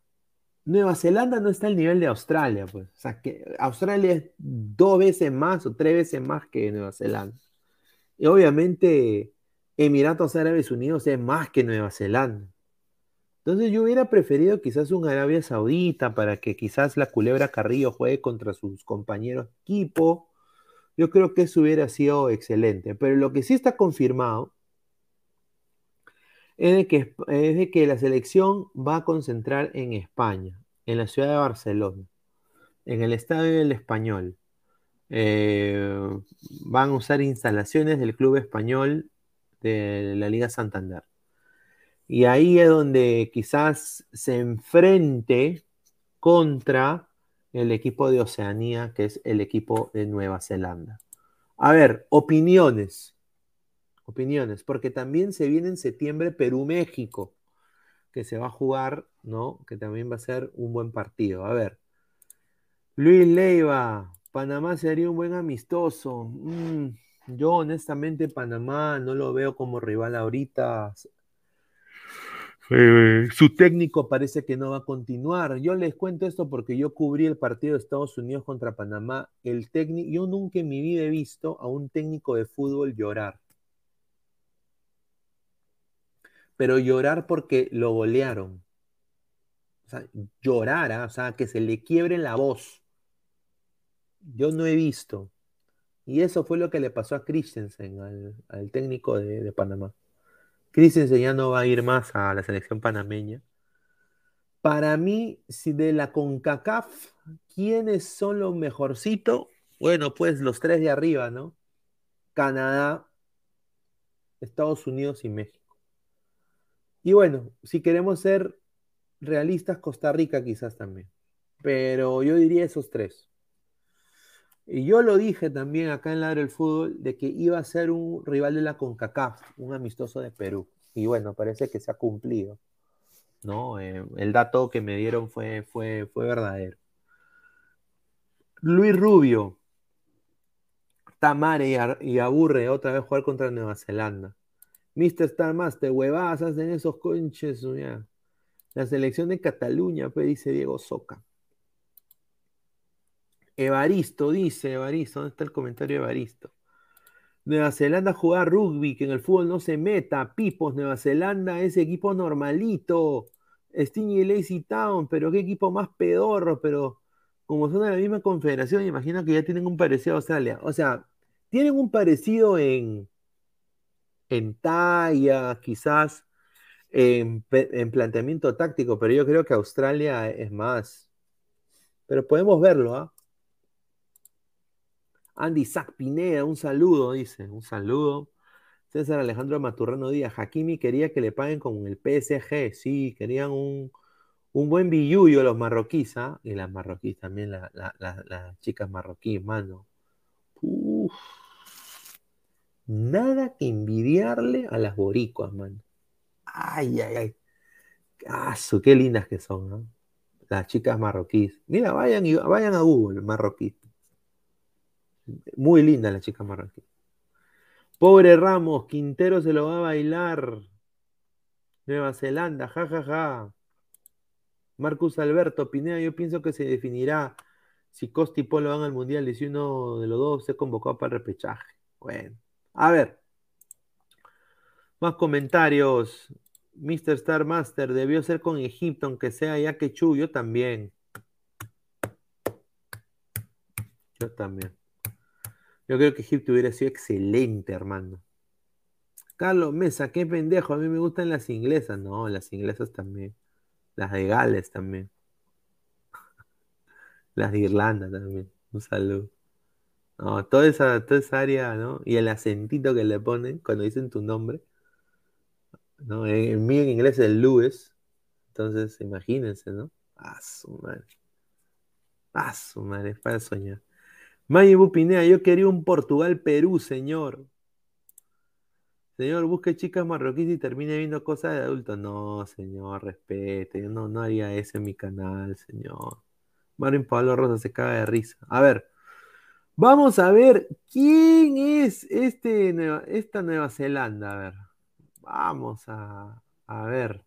Nueva Zelanda no está al nivel de Australia, pues. O sea, que Australia es dos veces más o tres veces más que Nueva Zelanda. Y obviamente Emiratos Árabes Unidos es más que Nueva Zelanda. Entonces yo hubiera preferido quizás un Arabia Saudita para que quizás la Culebra Carrillo juegue contra sus compañeros de equipo. Yo creo que eso hubiera sido excelente. Pero lo que sí está confirmado es de que, la selección va a concentrar en España, en la ciudad de Barcelona, en el Estadio del Español. Eh, van a usar instalaciones del Club Español de la Liga Santander. Y ahí es donde quizás se enfrente contra el equipo de Oceanía, que es el equipo de Nueva Zelanda. A ver, opiniones opiniones, porque también se viene en septiembre Perú-México, que se va a jugar, ¿no? Que también va a ser un buen partido. A ver, Luis Leiva, Panamá sería un buen amistoso. Mm, yo honestamente Panamá no lo veo como rival ahorita. Eh, su técnico parece que no va a continuar. Yo les cuento esto porque yo cubrí el partido de Estados Unidos contra Panamá. El técnico, yo nunca en mi vida he visto a un técnico de fútbol llorar. Pero llorar porque lo golearon. O sea, llorar, ¿ah? o sea, que se le quiebre la voz. Yo no he visto. Y eso fue lo que le pasó a Christensen, al, técnico de, Panamá. Christensen ya no va a ir más a la selección panameña. Para mí, si de la CONCACAF, ¿quiénes son los mejorcitos? Bueno, pues los tres de arriba, ¿no? Canadá, Estados Unidos y México. Y bueno, si queremos ser realistas, Costa Rica quizás también. Pero yo diría esos tres. Y yo lo dije también acá en Ladre del Fútbol de que iba a ser un rival de la CONCACAF, un amistoso de Perú. Y bueno, parece que se ha cumplido. ¿no? Eh, el dato que me dieron fue, fue, fue verdadero. Luis Rubio. Tamare y aburre otra vez jugar contra Nueva Zelanda. Mr. Star Master, huevadas hacen esos conches, La selección de Cataluña, pues dice Diego Soca. Evaristo, dice Evaristo, ¿dónde está el comentario de Evaristo? Nueva Zelanda juega rugby, que en el fútbol no se meta. Pipos, Nueva Zelanda, ese equipo normalito. Sting y Lazy Town, pero qué equipo más pedorro, pero como son de la misma confederación, imagino que ya tienen un parecido a Australia. O sea, tienen un parecido en, en talla, quizás en, planteamiento táctico, pero yo creo que Australia es más. Pero podemos verlo, ¿ah? Andy Zac Pineda, un saludo, dice, un saludo. César Alejandro Maturrano Díaz, Hakimi quería que le paguen con el PSG, sí, querían un, buen billuyo los marroquíes, ¿ah? Y las marroquíes también, las chicas marroquíes, mano. Uf. Nada que envidiarle a las boricuas, man. Ay, ay, ay. qué lindas que son, ¿no? Las chicas marroquíes. Mira, vayan, y, vayan a Google, marroquí. Muy linda la chica marroquí. Pobre Ramos, Quintero se lo va a bailar. Nueva Zelanda, jajaja. Ja, ja. Marcus Alberto, Pineda, yo pienso que se definirá si Costa y Polo van al Mundial y si uno de los dos se convocó para el repechaje. Bueno, a ver. Más comentarios. Mr. Star Master debió ser con Egipto, aunque sea ya que Chu, yo también. Yo también. Yo creo que Egipto hubiera sido excelente, hermano. Carlos Mesa, qué pendejo. A mí me gustan las inglesas. No, las inglesas también. Las de Gales también. *laughs* Las de Irlanda también. Un saludo. No, toda esa, toda esa área, ¿no? Y el acentito que le ponen cuando dicen tu nombre. ¿no? El mío en inglés es Lewis. Entonces, imagínense, ¿no? Ah, su madre. Ah, su madre, para soñar. Mayibu Pinea, yo quería un Portugal-Perú, señor. Señor, busque chicas marroquíes y termine viendo cosas de adultos. No, señor, respete. Yo no, no haría eso en mi canal, señor. Marín Pablo Rosa se caga de risa. A ver, vamos a ver quién es este, esta Nueva Zelanda. A ver, vamos a, a ver.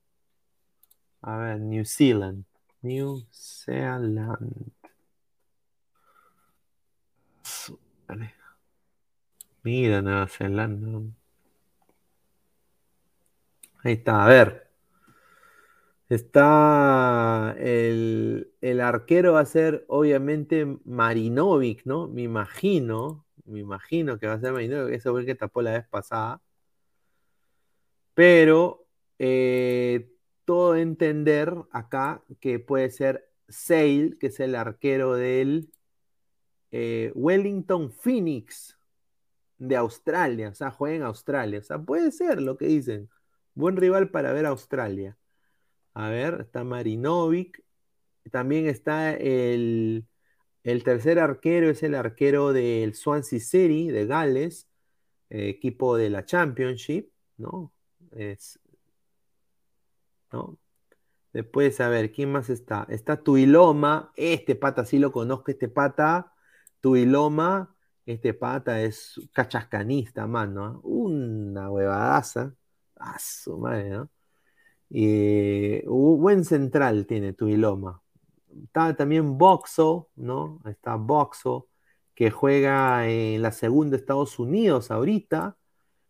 A ver, New Zealand. New Zealand. Mira, Nueva Zelanda. Ahí está, a ver. Está el, el, arquero va a ser obviamente Marinovic, ¿no? Me imagino, me imagino que va a ser Marinovic, ese fue el que tapó la vez pasada. Pero eh, todo entender acá que puede ser Sale, que es el arquero del eh, Wellington Phoenix de Australia, o sea, juega en Australia, o sea, puede ser lo que dicen. Buen rival para ver a Australia. A ver, está Marinovic. También está el, el tercer arquero, es el arquero del Swansea City de Gales, eh, equipo de la Championship, ¿no? Es, ¿no? Después, a ver, ¿quién más está? Está Tuiloma, este pata sí lo conozco, este pata, Tuiloma, este pata es cachascanista, mano, una huevadaza. A su madre, ¿no? Y buen central tiene Tuiloma. Está también Boxo, ¿no? Está Boxo, que juega en la segunda Estados Unidos ahorita.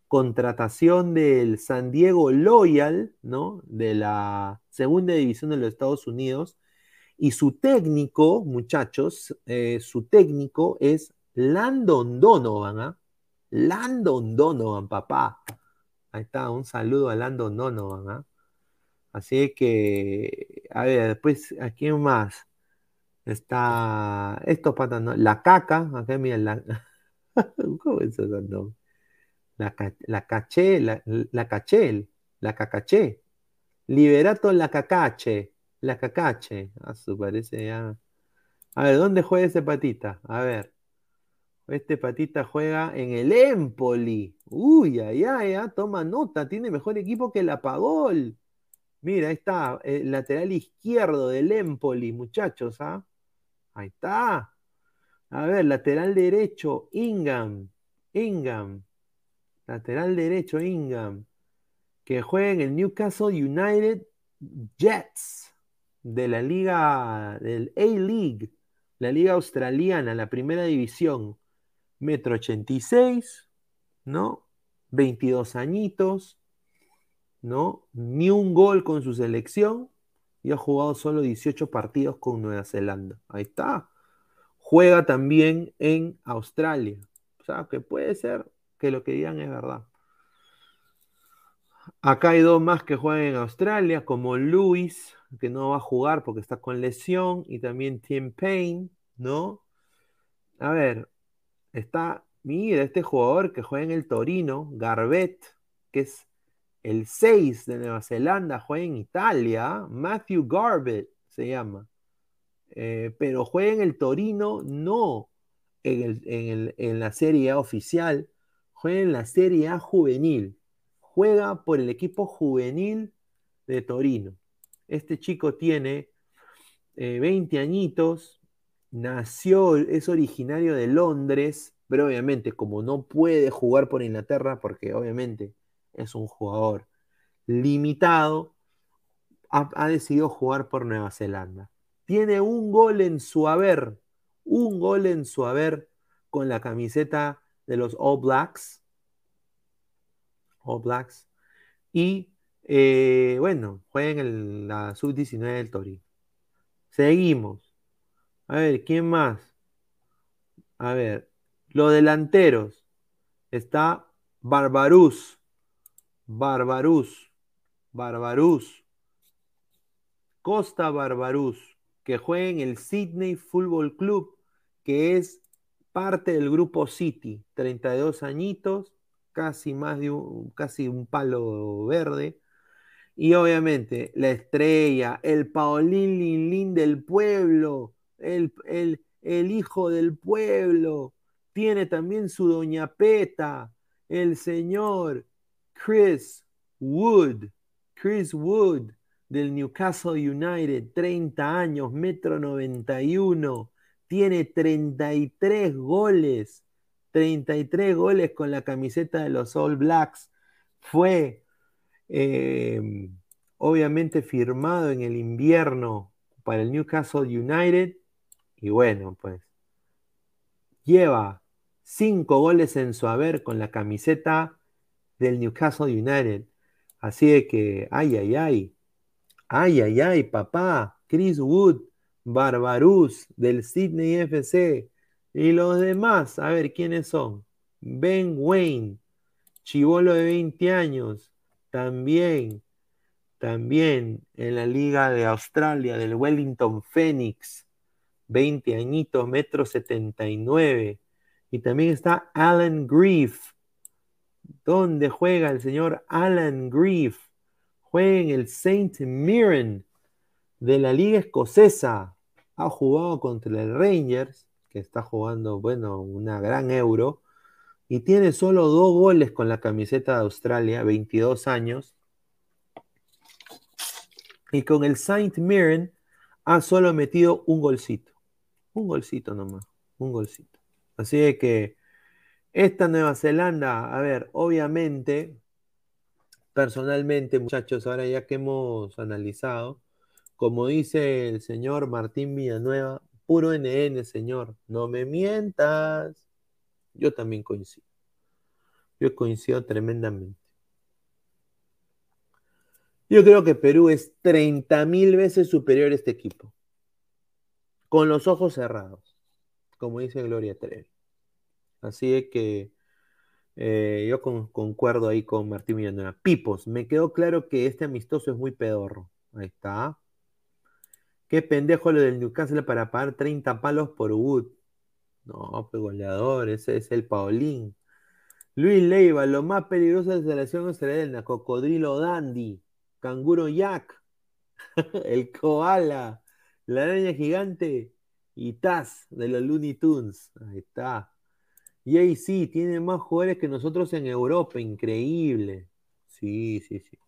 Contratación del San Diego Loyal, ¿no? De la segunda división de los Estados Unidos. Y su técnico, muchachos, eh, su técnico es Landon Donovan, ¿ah? Landon Donovan, papá. Ahí está, un saludo a Landon Donovan, ¿ah? Así que, a ver, después, ¿a quién más? Está, estos patas, ¿no? La caca, acá mira, la, *laughs* ¿cómo es ese nombre? La, la caché, la, la cachel, la cacaché. Liberato la cacache, la cacache. Ah, su parece ya. A ver, ¿dónde juega ese patita? A ver. Este patita juega en el Empoli. Uy, ay, ay, ah, toma nota. Tiene mejor equipo que la Pagol. Mira, ahí está. El lateral izquierdo del Empoli, muchachos. ¿ah? Ahí está. A ver, lateral derecho, Ingham. Ingham. Lateral derecho, Ingham. Que juega en el Newcastle United Jets de la liga, del A-League, la liga australiana, la primera división metro 86, ¿no? 22 añitos, ¿no? Ni un gol con su selección y ha jugado solo 18 partidos con Nueva Zelanda. Ahí está. Juega también en Australia. O sea, que puede ser que lo que digan es verdad. Acá hay dos más que juegan en Australia, como Luis, que no va a jugar porque está con lesión, y también Tim Payne, ¿no? A ver, está, mira, este jugador que juega en el Torino, Garbett, que es el 6 de Nueva Zelanda, juega en Italia, Matthew Garbett se llama, eh, pero juega en el Torino, no en, en la Serie A oficial, juega en la Serie A juvenil, juega por el equipo juvenil de Torino. Este chico tiene eh, 20 añitos, nació, es originario de Londres, pero obviamente como no puede jugar por Inglaterra, porque obviamente es un jugador limitado, ha, decidido jugar por Nueva Zelanda. Tiene un gol en su haber, un gol en su haber con la camiseta de los All Blacks. All Blacks. Y eh, bueno, juega en la sub-19 del Torino. Seguimos. A ver, ¿quién más? A ver, los delanteros. Está Barbarus. Barbarus. Barbarus. Costa Barbarus, que juega en el Sydney Football Club, que es parte del grupo City, 32 añitos, casi más de un, casi un palo verde. Y obviamente la estrella, el Paulín Lin del pueblo, el, el, el hijo del pueblo, tiene también su doña Peta, el señor Chris Wood, Chris Wood del Newcastle United, 30 años, metro 91, tiene 33 goles, 33 goles con la camiseta de los All Blacks. Fue eh, obviamente firmado en el invierno para el Newcastle United. Y bueno, pues lleva 5 goles en su haber con la camiseta del Newcastle United. Así de que, ay, ay, ay, ay, ay, ay, papá, Chris Wood, Barbarus del Sydney FC. Y los demás, a ver quiénes son. Ben Wayne, chivolo de 20 años, también, también en la Liga de Australia del Wellington Phoenix, 20 añitos, metro 79. Y también está Alan Grief. ¿Dónde juega el señor Alan Grief? Juega en el Saint Mirren de la Liga Escocesa. Ha jugado contra el Rangers, que está jugando, bueno, una gran euro. Y tiene solo dos goles con la camiseta de Australia, 22 años. Y con el Saint Mirren ha solo metido un golcito. Un golcito nomás, un golcito. Así que esta Nueva Zelanda, a ver, obviamente, personalmente, muchachos, ahora ya que hemos analizado, como dice el señor Martín Villanueva, puro NN, señor, no me mientas. Yo también coincido. Yo coincido tremendamente. Yo creo que Perú es 30 mil veces superior a este equipo. Con los ojos cerrados, como dice Gloria Trevi. Así es que eh, yo concuerdo ahí con Martín Villanueva. Pipos, me quedó claro que este amistoso es muy pedorro. Ahí está. Qué pendejo lo del Newcastle para pagar 30 palos por Wood. No, pues goleador, ese es el Paulín. Luis Leiva, lo más peligroso de la selección el cocodrilo dandy, canguro Jack, *laughs* el koala, la araña gigante y Taz de los Looney Tunes. Ahí está. Y ahí sí, tiene más jugadores que nosotros en Europa, increíble. Sí, sí, sí.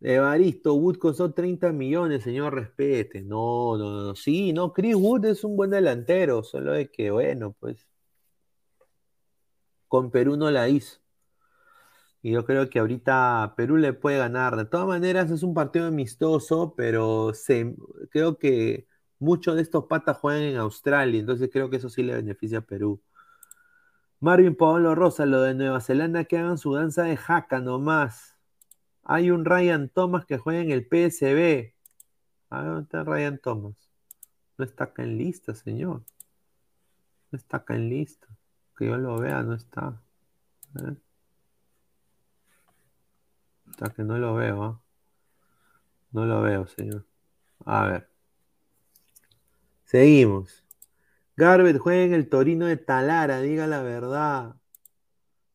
Evaristo, Wood costó 30 millones, señor, respete. No, no, no, sí, no, Chris Wood es un buen delantero, solo de que, bueno, pues, con Perú no la hizo. Y yo creo que ahorita Perú le puede ganar. De todas maneras, es un partido amistoso, pero creo que muchos de estos patas juegan en Australia, entonces creo que eso sí le beneficia a Perú. Marvin Pablo Rosa, lo de Nueva Zelanda, que hagan su danza de jaca nomás. Hay un Ryan Thomas que juega en el PSB. Ah, ¿dónde está Ryan Thomas? No está acá en lista, señor. No está acá en lista. Que yo lo vea, no está. Hasta que no lo veo, ¿ah? No lo veo, señor. A ver. Seguimos. Garbet juega en el Torino de Talara, diga la verdad.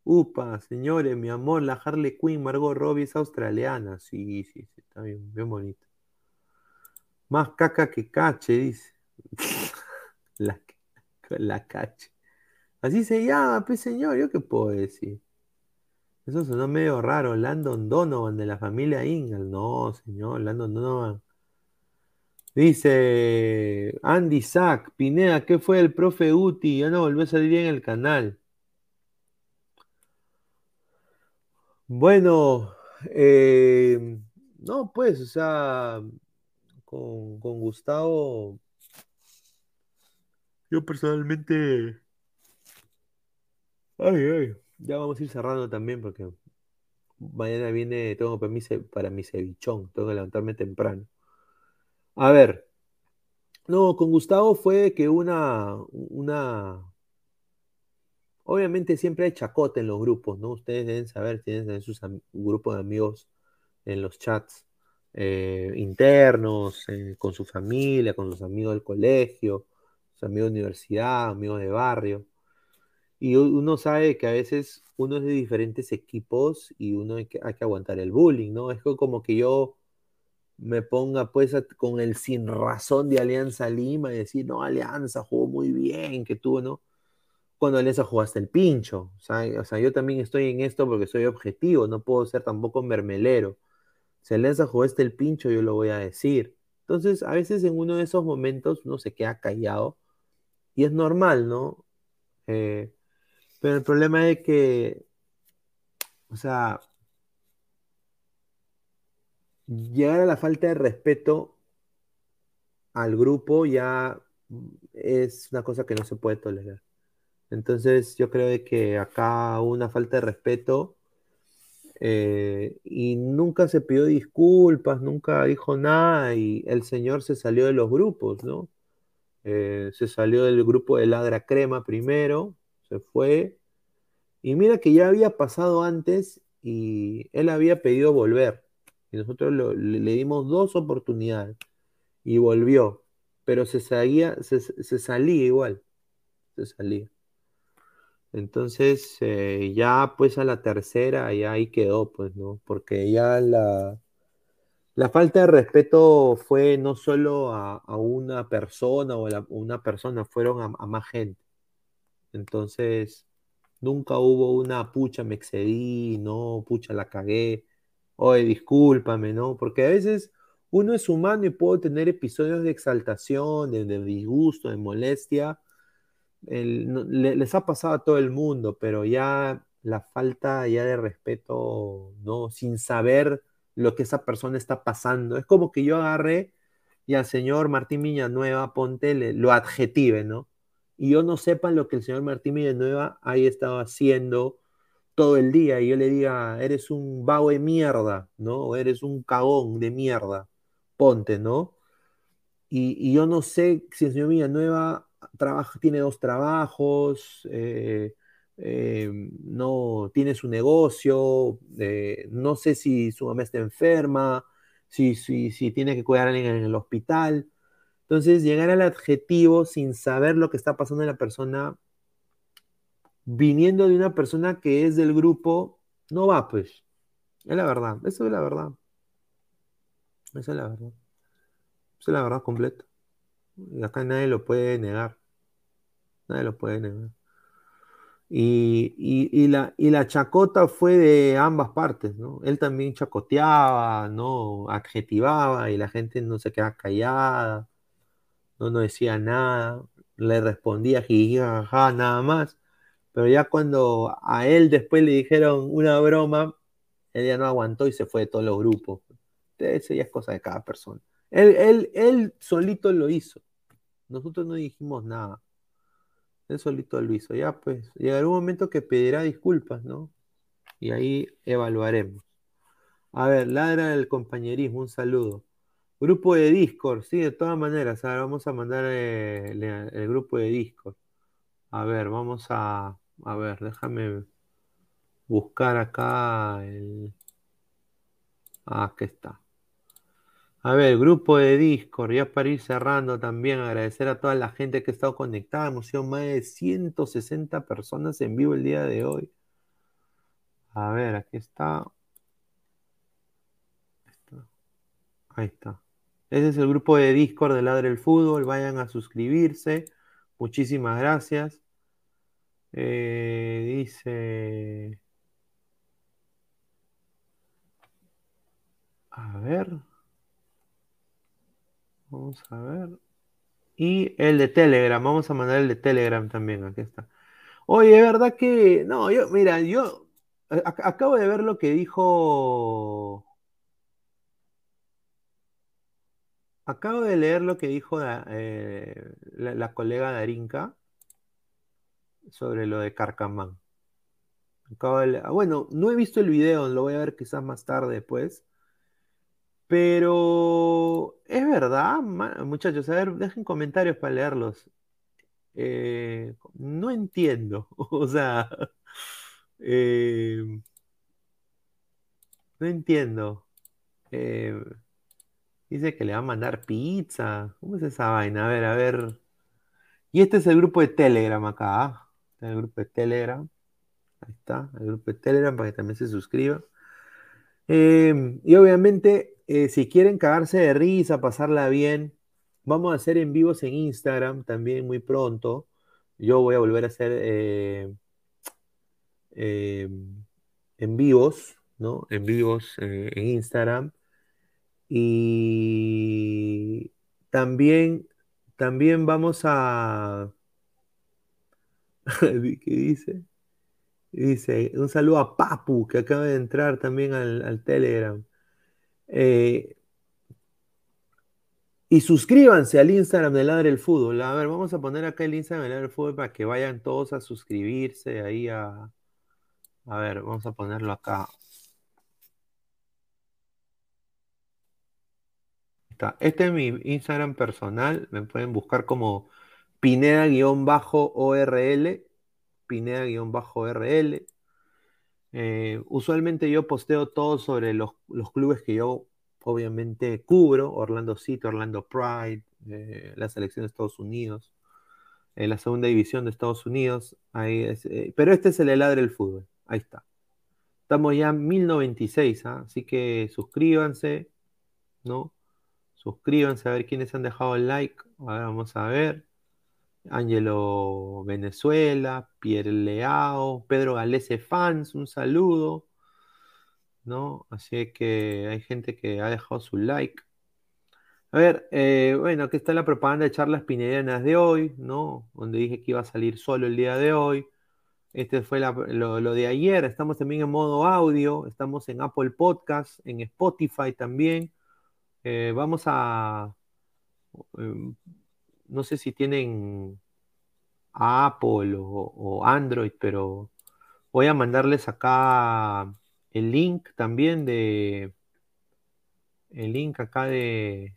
Upa, señores, mi amor, la Harley Quinn, Margot Robbie es australiana. Sí, sí, sí, está bien, bien bonito. Más caca que cache, dice. *laughs* la, la cache. Así se llama, pues señor, ¿yo qué puedo decir? Eso sonó medio raro. Landon Donovan de la familia Ingal. No, señor, Landon Donovan. Dice Andy Sack, Pineda, ¿qué fue el profe Uti? Ya no volvió a salir en el canal. Bueno, eh, no, pues, o sea, con, con Gustavo, yo personalmente, ay, ay, ya vamos a ir cerrando también porque mañana viene, tengo para mi, ce- para mi cevichón, tengo que levantarme temprano. A ver, no, con Gustavo fue que una, una, obviamente siempre hay chacota en los grupos, ¿no? Ustedes deben saber, tienen en sus grupos de amigos en los chats eh, internos, eh, con su familia, con sus amigos del colegio, sus amigos de universidad, amigos de barrio. Y uno sabe que a veces uno es de diferentes equipos y uno hay que, hay que aguantar el bullying, ¿no? Es co- como que yo me ponga pues con el sin razón de Alianza Lima y decir, no, Alianza jugó muy bien, que tuvo, ¿no? Cuando Alianza jugó hasta el pincho. O sea, o sea, yo también estoy en esto porque soy objetivo, no puedo ser tampoco mermelero. Si Alianza jugó hasta el pincho, yo lo voy a decir. Entonces, a veces en uno de esos momentos uno se queda callado y es normal, ¿no? Eh, pero el problema es que, o sea, llegar a la falta de respeto al grupo ya es una cosa que no se puede tolerar. Entonces, yo creo que acá hubo una falta de respeto eh, y nunca se pidió disculpas, nunca dijo nada y el señor se salió de los grupos, ¿no? Eh, se salió del grupo de Ladra Crema primero, se fue y mira que ya había pasado antes y él había pedido volver y nosotros le, dimos dos oportunidades y volvió, pero se salía, se, igual, se salía. Entonces, eh, ya pues a la tercera, ya ahí quedó, pues, ¿no? Porque ya la, la falta de respeto fue no solo a, una persona o a una persona, fueron a, a más gente. Entonces, nunca hubo una pucha, me excedí, no, pucha, la cagué, oye, discúlpame, ¿no? Porque a veces uno es humano y puedo tener episodios de exaltación, de, de disgusto, de molestia el- no- le- les ha pasado a todo el mundo, pero ya la falta ya de respeto, ¿no? Sin saber lo que esa persona está pasando. Es como que yo agarré y al señor Martín Villanueva, ponte, le- lo adjetive, ¿no? Y yo no sepa lo que el señor Martín Villanueva haya estado haciendo todo el día y yo le diga, eres un vago de mierda, ¿no? Eres un cagón de mierda, ponte, ¿no? Y, y yo no sé si el señor Villanueva trabaja, tiene dos trabajos, eh, eh, no tiene su negocio, eh, no sé si su mamá está enferma, si, si, si tiene que cuidar a alguien en el hospital. Entonces, llegar al adjetivo sin saber lo que está pasando en la persona, viniendo de una persona que es del grupo, no va, pues. Es la verdad, eso es la verdad. Esa es la verdad. Esa es la verdad completa. Y acá nadie lo puede negar. Nadie lo puede negar. Y, y- la, y la chacota fue de ambas partes, ¿no? Él también chacoteaba, ¿no? Adjetivaba y la gente no se quedaba callada, no, no decía nada, le respondía nada más. Pero ya cuando a él después le dijeron una broma, él ya no aguantó y se fue de todos los grupos. Eso ya es cosa de cada persona. Él, él, él solito lo hizo. Nosotros no dijimos nada. Él solito lo hizo. Ya pues, llegará un momento que pedirá disculpas, ¿no? Y ahí evaluaremos. A ver, ladra del compañerismo, un saludo. Grupo de Discord, sí, de todas maneras. Ahora vamos a mandar eh, el, el grupo de Discord. A ver, vamos a. A ver, déjame buscar acá el. Ah, aquí está. A ver, grupo de Discord, ya para ir cerrando también, agradecer a toda la gente que ha estado conectada. Hemos sido más de 160 personas en vivo el día de hoy. A ver, aquí está. Ahí está. Ese es el grupo de Discord de Ladre el Fútbol. Vayan a suscribirse. Muchísimas gracias. Eh, dice. A ver. Vamos a ver. Y el de Telegram, vamos a mandar el de Telegram también, aquí está. Oye, es verdad que, no, yo, mira, yo acabo de ver lo que dijo, acabo de leer lo que dijo eh, la, colega Darinka sobre lo de Carcamán. bueno, no he visto el video, lo voy a ver quizás más tarde después. Pero es verdad, muchachos, a ver, dejen comentarios para leerlos. Eh, no entiendo, *laughs* o sea, eh, no entiendo. Eh, dice que le va a mandar pizza. ¿Cómo es esa vaina? A ver, a ver. Y este es el grupo de Telegram acá. Este el grupo de Telegram. Ahí está, el grupo de Telegram para que también se suscriba. y obviamente, si quieren cagarse de risa, pasarla bien, Vamos a hacer en vivos en Instagram también muy pronto. Yo voy a volver a hacer eh, eh, en vivos, ¿no? En vivos eh, en Instagram. Y también, también vamos a... *laughs* ¿Qué dice? Dice, un saludo a Papu, que acaba de entrar también al, Telegram. Y suscríbanse al Instagram de Ladre el Fútbol. A ver, vamos a poner acá el Instagram de Ladre el Fútbol para que vayan todos a suscribirse ahí a. A ver, vamos a ponerlo acá. Está. Este es mi Instagram personal. Me pueden buscar como Pineda-ORL. Pineda-ORL. Eh, usualmente yo posteo todo sobre los, los clubes que yo obviamente cubro, Orlando City, Orlando Pride, eh, la selección de Estados Unidos, eh, la segunda división de Estados Unidos, ahí pero este es el heladre del fútbol, ahí está. Estamos ya en 1096, ¿ah? así que suscríbanse, ¿no? Suscríbanse a ver quiénes han dejado el like. Vamos a ver. Ángelo Venezuela, Pierre Leao, Pedro Galese Fans, un saludo. ¿no? Así que hay gente que ha dejado su like. A ver, eh, bueno, aquí está la propaganda de charlas pinedianas de hoy, ¿no? Donde dije que iba a salir solo el día de hoy. Este fue lo, de ayer. Estamos también en modo audio. Estamos en Apple Podcast, en Spotify también. Eh, vamos a. Em, no sé si tienen Apple o Android, pero voy a mandarles acá el link también de. El link acá de.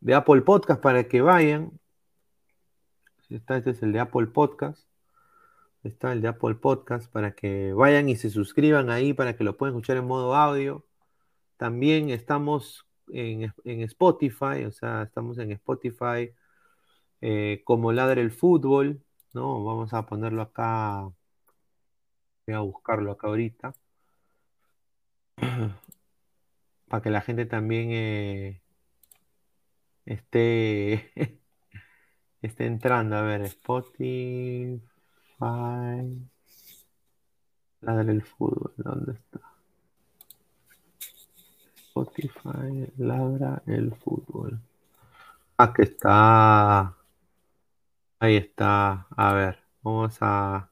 De Apple Podcast para que vayan. Está, este es el de Apple Podcast. Está el de Apple Podcast para que vayan y se suscriban ahí para que lo puedan escuchar en modo audio. También estamos en, Spotify, o sea, estamos en Spotify eh, como Ladre el Fútbol, ¿no? Vamos a ponerlo acá. Voy a buscarlo acá ahorita. *clears throat* para que la gente también eh, esté, *laughs* esté entrando. A ver, Spotify. Ladra el fútbol, ¿dónde está? Spotify, ladra el fútbol. Ah, que está. Ahí está. A ver, vamos a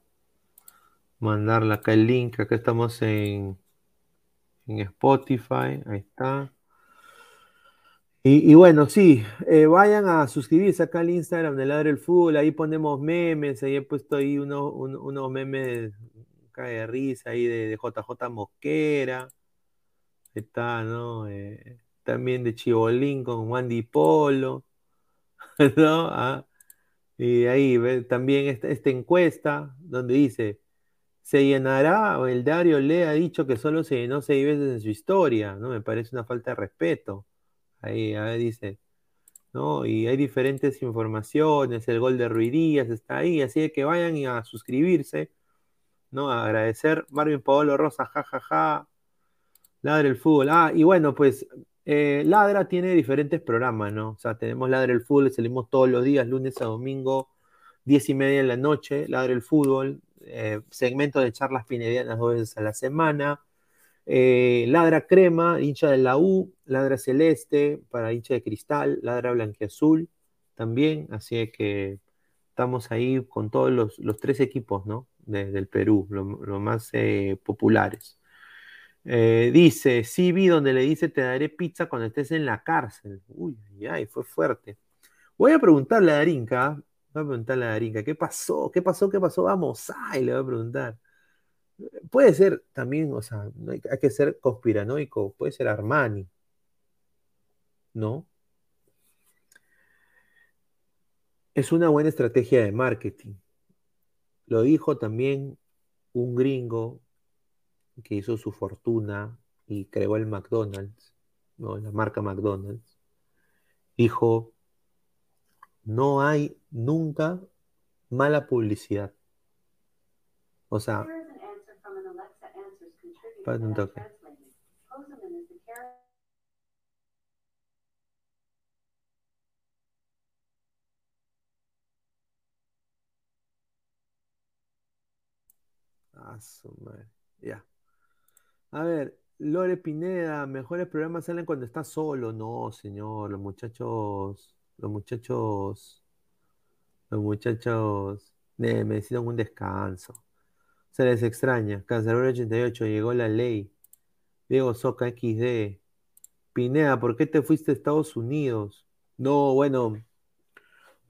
mandarle acá el link. Acá estamos en en Spotify, ahí está. Y, bueno, sí, eh, vayan a suscribirse acá al Instagram de Ladre el Fútbol, ahí ponemos memes, ahí he puesto ahí unos, unos memes cae de risa ahí de, JJ Mosquera, está, ¿no? Eh, también de Chibolín con Wandy Polo, *laughs* ¿no? Ah, y ahí también esta, esta encuesta donde dice, se llenará, el Dario le ha dicho que solo se llenó seis veces en su historia, ¿no? Me parece una falta de respeto. Ahí, dice, ¿no? Y hay diferentes informaciones, el gol de Ruidías está ahí, así que vayan a suscribirse, ¿no? A agradecer. Marvin Paolo Rosa, jajaja. Ja, ja. Ladra el fútbol. Ah, y bueno, pues eh, Ladra tiene diferentes programas, ¿no? O sea, tenemos Ladra el fútbol, salimos todos los días, lunes a domingo, diez y media de la noche, Ladra el fútbol, eh, segmento de charlas pinedianas dos veces a la semana. Eh, ladra crema, hincha de la U, ladra celeste para hincha de cristal, ladra blanquiazul también, así que estamos ahí con todos los, tres equipos, ¿no? del Perú, los más eh, populares. Eh, dice, sí vi donde le dice te daré pizza cuando estés en la cárcel. Uy, ay, fue fuerte. Voy a preguntarle a Darinka, voy a preguntarle a Darinka, ¿qué pasó? ¿Qué pasó? ¿Qué pasó? Vamos, ay, le voy a preguntar. Puede ser también, o sea, hay, que ser conspiranoico, puede ser Armani, ¿no? Es una buena estrategia de marketing. Lo dijo también un gringo que hizo su fortuna y creó el McDonald's, ¿no? la marca McDonald's. Dijo, no hay nunca mala publicidad. O sea, un toque. Ah, Ya. A ver, Lore Pineda, mejores programas salen cuando estás solo. No, señor, los muchachos, los muchachos, los muchachos necesitan un descanso. Se les extraña. Cancelero 88, llegó la ley. Diego Soca XD. Pineda, ¿por qué te fuiste a Estados Unidos? No, bueno.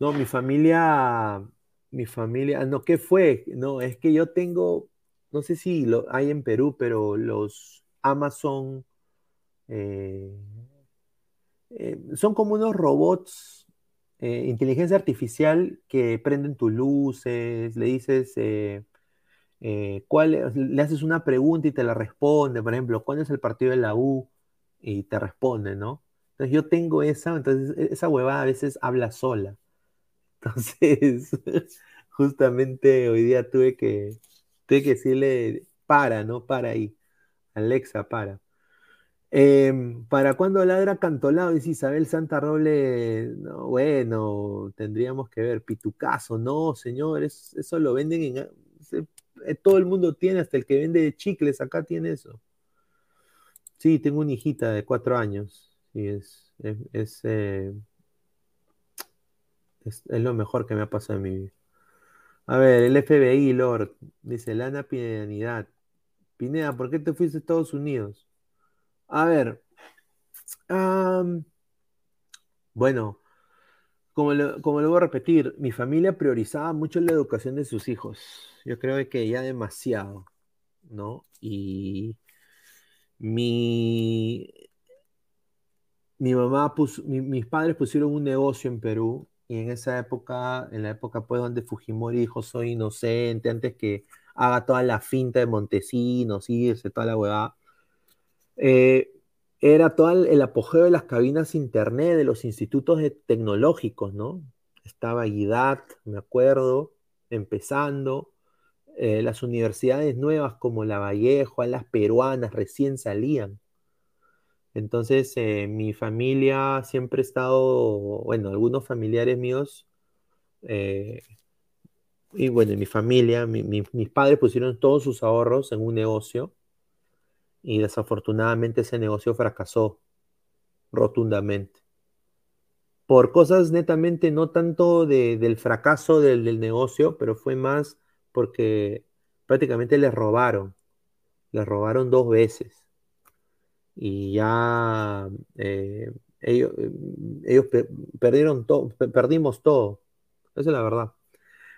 No, mi familia. Mi familia. No, ¿qué fue? No, es que yo tengo. No sé si lo hay en Perú, pero los Amazon. Eh, eh, son como unos robots. Eh, inteligencia artificial que prenden tus luces, le dices eh, le haces una pregunta y te la responde, por ejemplo, ¿cuándo es el partido de la U? Y te responde, ¿no? Entonces yo tengo esa, entonces e, esa huevada a veces habla sola. *laughs* Entonces, *laughs* justamente hoy día tuve que, tuve que decirle, para, ¿no? Para ahí. Alexa, para. Em, ¿Para cuándo ladra Cantolado? Dice Isabel Santa Roble. No, bueno, tendríamos que ver. Pitucazo, no, señores, eso lo venden en. Eh, todo el mundo tiene, hasta el que vende chicles acá tiene eso. Sí, tengo una hijita de cuatro años. Y es, es, eh, es, lo mejor que me ha pasado en mi vida. A ver, el FBI, Lord, dice Lana Pinedad. Pineda, ¿por qué te fuiste a Estados Unidos? A ver, bueno, como lo, como lo voy a repetir, mi familia priorizaba mucho la educación de sus hijos. Yo creo que ya demasiado, ¿no? Y mi, mi mamá puso, mis padres pusieron un negocio en Perú y en esa época, en la época pues donde Fujimori dijo soy inocente, antes que haga toda la finta de Montesinos, irse, toda la huevada, eh, era todo el, apogeo de las cabinas internet, de los institutos tecnológicos, ¿no? Estaba IDAT, me acuerdo, empezando, eh, las universidades nuevas como la Vallejo, las peruanas recién salían. Entonces, eh, mi familia siempre ha estado, bueno, algunos familiares míos, eh, y bueno, mi familia, mis padres pusieron todos sus ahorros en un negocio y desafortunadamente ese negocio fracasó rotundamente. Por cosas netamente, no tanto del fracaso del, negocio, pero fue más porque prácticamente les robaron. Les robaron dos veces. Y ya eh, ellos, ellos perdieron todo, perdimos todo. Esa es la verdad.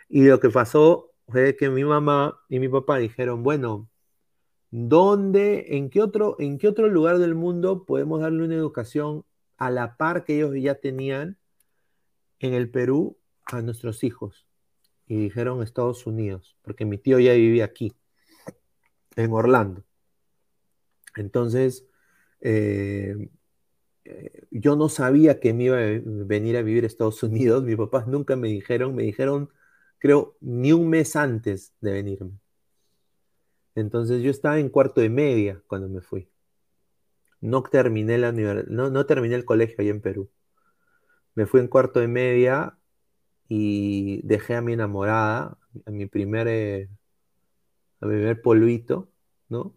Y lo que pasó fue que mi mamá y mi papá dijeron, bueno, ¿Dónde, en qué otro, en qué otro lugar del mundo podemos darle una educación a la par que ellos ya tenían en el Perú a nuestros hijos? Y dijeron Estados Unidos, porque mi tío ya vivía aquí, en Orlando. Entonces, eh, eh, yo no sabía que me iba a venir a vivir a Estados Unidos. Mis papás nunca me dijeron, me dijeron, creo, ni un mes antes de venirme. Entonces yo estaba en cuarto de media cuando me fui. No terminé la no, no terminé el colegio ahí en Perú. Me fui en cuarto de media y dejé a mi enamorada, a mi primer, eh, a mi primer polvito, ¿no?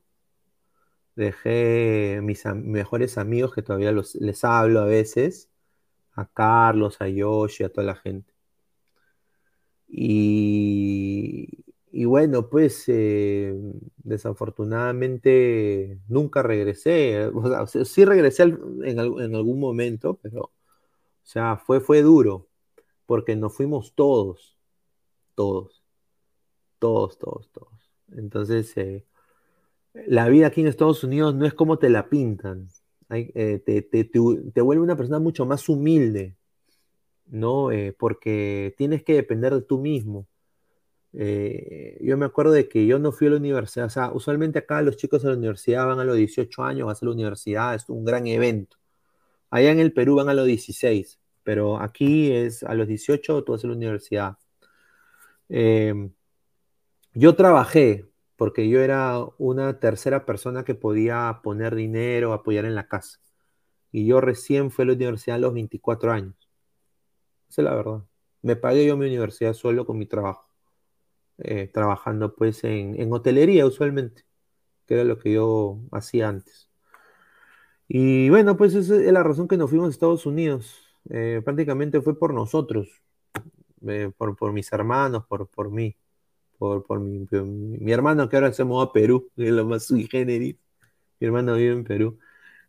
Dejé mis mejores amigos que todavía los, les hablo a veces, a Carlos, a Yoshi, a toda la gente. Y, y bueno, pues eh, desafortunadamente nunca regresé. O sí regresé en, algún momento, pero o sea, fue, fue duro, porque nos fuimos todos, todos, todos, todos, todos. Entonces, eh, la vida aquí en Estados Unidos no es como te la pintan. Eh, te, te, vuelve una persona mucho más humilde, ¿no? porque tienes que depender de tú mismo eh, yo me acuerdo de que yo no fui a la universidad, o sea, usualmente acá los chicos de la universidad van a los 18 años, van a la universidad, es un gran evento. Allá en el Perú van a los 16, pero aquí es a los 18 tú vas a la universidad. Yo trabajé porque yo era una tercera persona que podía poner dinero, apoyar en la casa. Y yo recién fui a la universidad a los 24 años. Esa es la verdad. Me pagué yo mi universidad solo con mi trabajo. Eh, trabajando pues en, hotelería usualmente, que era lo que yo hacía antes. Y bueno, pues esa es la razón que nos fuimos a Estados Unidos. Eh, prácticamente fue por nosotros, eh, por, mis hermanos, por, por mí, por, por mi, mi, hermano que ahora se mudó a Perú, es lo más sui generis. Mi hermano vive en Perú.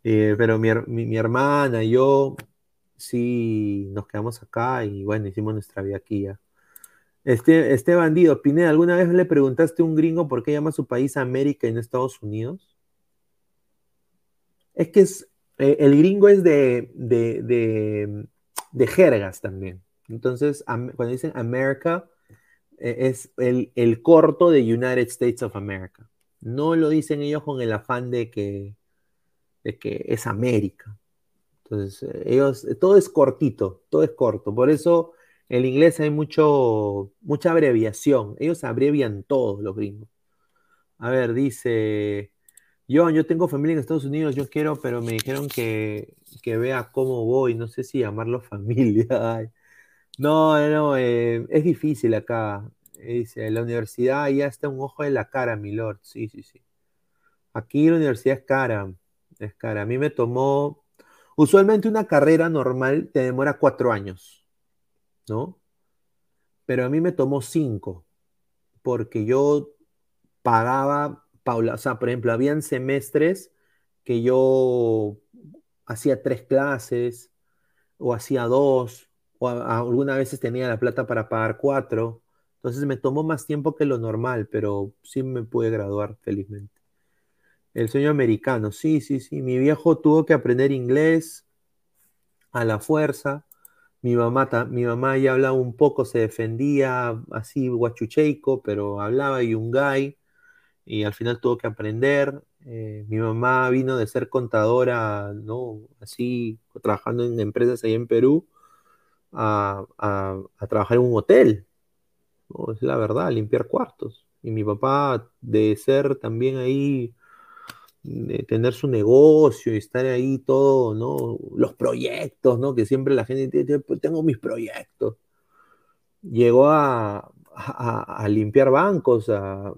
pero mi, mi, hermana y yo sí nos quedamos acá y bueno, hicimos nuestra vida aquí ya. Este, este bandido, Pineda, ¿alguna vez le preguntaste a un gringo por qué llama su país América y no Estados Unidos? Es que es, eh, el gringo es de, de, jergas también. Entonces, cuando dicen América, eh, es el, el, corto de United States of America. No lo dicen ellos con el afán de que, de que es América. Entonces, eh, ellos, todo es cortito, todo es corto. Por eso el inglés hay mucho, mucha abreviación. Ellos abrevian todos los gringos. A ver, dice, yo, yo tengo familia en Estados Unidos, yo quiero, pero me dijeron que, vea cómo voy, no sé si llamarlo familia. *laughs* No, no, eh, es difícil acá. Dice, la universidad ya está un ojo de la cara, mi lord. Sí, sí, sí. Aquí la universidad es cara, es cara. A mí me tomó, usualmente una carrera normal te demora cuatro años. ¿no? Pero a mí me tomó cinco, porque yo pagaba, Paula, o sea, por ejemplo, habían semestres que yo hacía tres clases, o hacía dos, o algunas veces tenía la plata para pagar cuatro. Entonces me tomó más tiempo que lo normal, pero sí me pude graduar felizmente. El sueño americano, sí, sí, sí. Mi viejo tuvo que aprender inglés a la fuerza. Mi mamá, mi mamá ya hablaba un poco, se defendía así guachucheico, pero hablaba yungay y al final tuvo que aprender. Eh, mi mamá vino de ser contadora, ¿no? Así, trabajando en empresas ahí en Perú, a, trabajar en un hotel. Es la verdad, limpiar cuartos. Y mi papá de ser también ahí de tener su negocio y estar ahí todo, ¿no? Los proyectos, ¿no? Que siempre la gente dice, pues, tengo mis proyectos. Llegó a, limpiar bancos, a,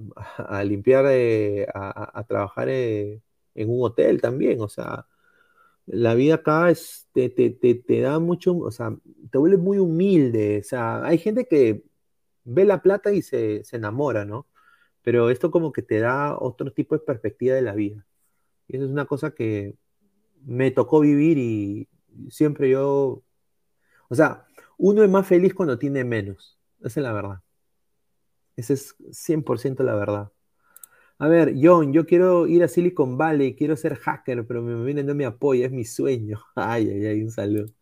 limpiar, eh, a, trabajar eh, en un hotel también, o sea, la vida acá es, te, te, da mucho, o sea, te vuelve muy humilde, o sea, hay gente que ve la plata y se, se enamora, ¿no? Pero esto como que te da otro tipo de perspectiva de la vida. Y eso es una cosa que me tocó vivir y siempre yo, o sea, uno es más feliz cuando tiene menos. Esa es la verdad. Esa es 100% la verdad. A ver, John, yo quiero ir a Silicon Valley, quiero ser hacker, pero me viene no me apoya, es mi sueño. *laughs* Ay, ay, ay, un saludo.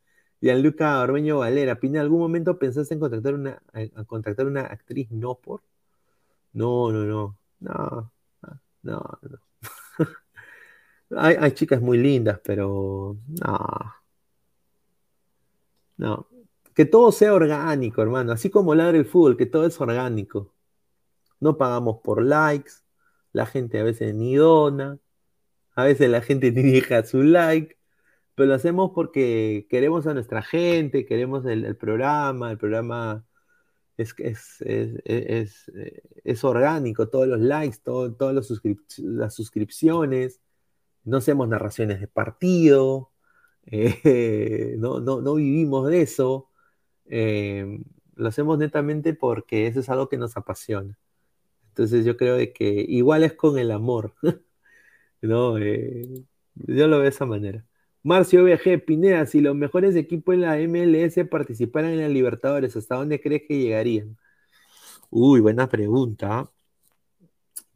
Gianluca Ormeño Valera, ¿en algún momento pensaste en contratar una, contratar una actriz no por? No, no, no, no, no, no. *laughs* Hay, chicas muy lindas, pero no. No. Que todo sea orgánico, hermano. Así como ladra el fútbol, que todo es orgánico. No pagamos por likes. La gente a veces ni dona. A veces la gente *laughs* ni deja su like. Pero lo hacemos porque queremos a nuestra gente, queremos el, programa. El programa es, es, es, es, orgánico. Todos los likes, todo, todas las suscripciones no hacemos narraciones de partido, *laughs* eh, no, no, no, vivimos de eso. Eh, lo hacemos netamente porque eso es algo que nos apasiona. Entonces yo creo de que igual es con el amor, *laughs* ¿no? Eh, yo lo veo de esa manera. Marcio BG, Pineda, si los mejores equipos en la MLS participaran en la Libertadores, ¿hasta dónde crees que llegarían? Uy, buena pregunta.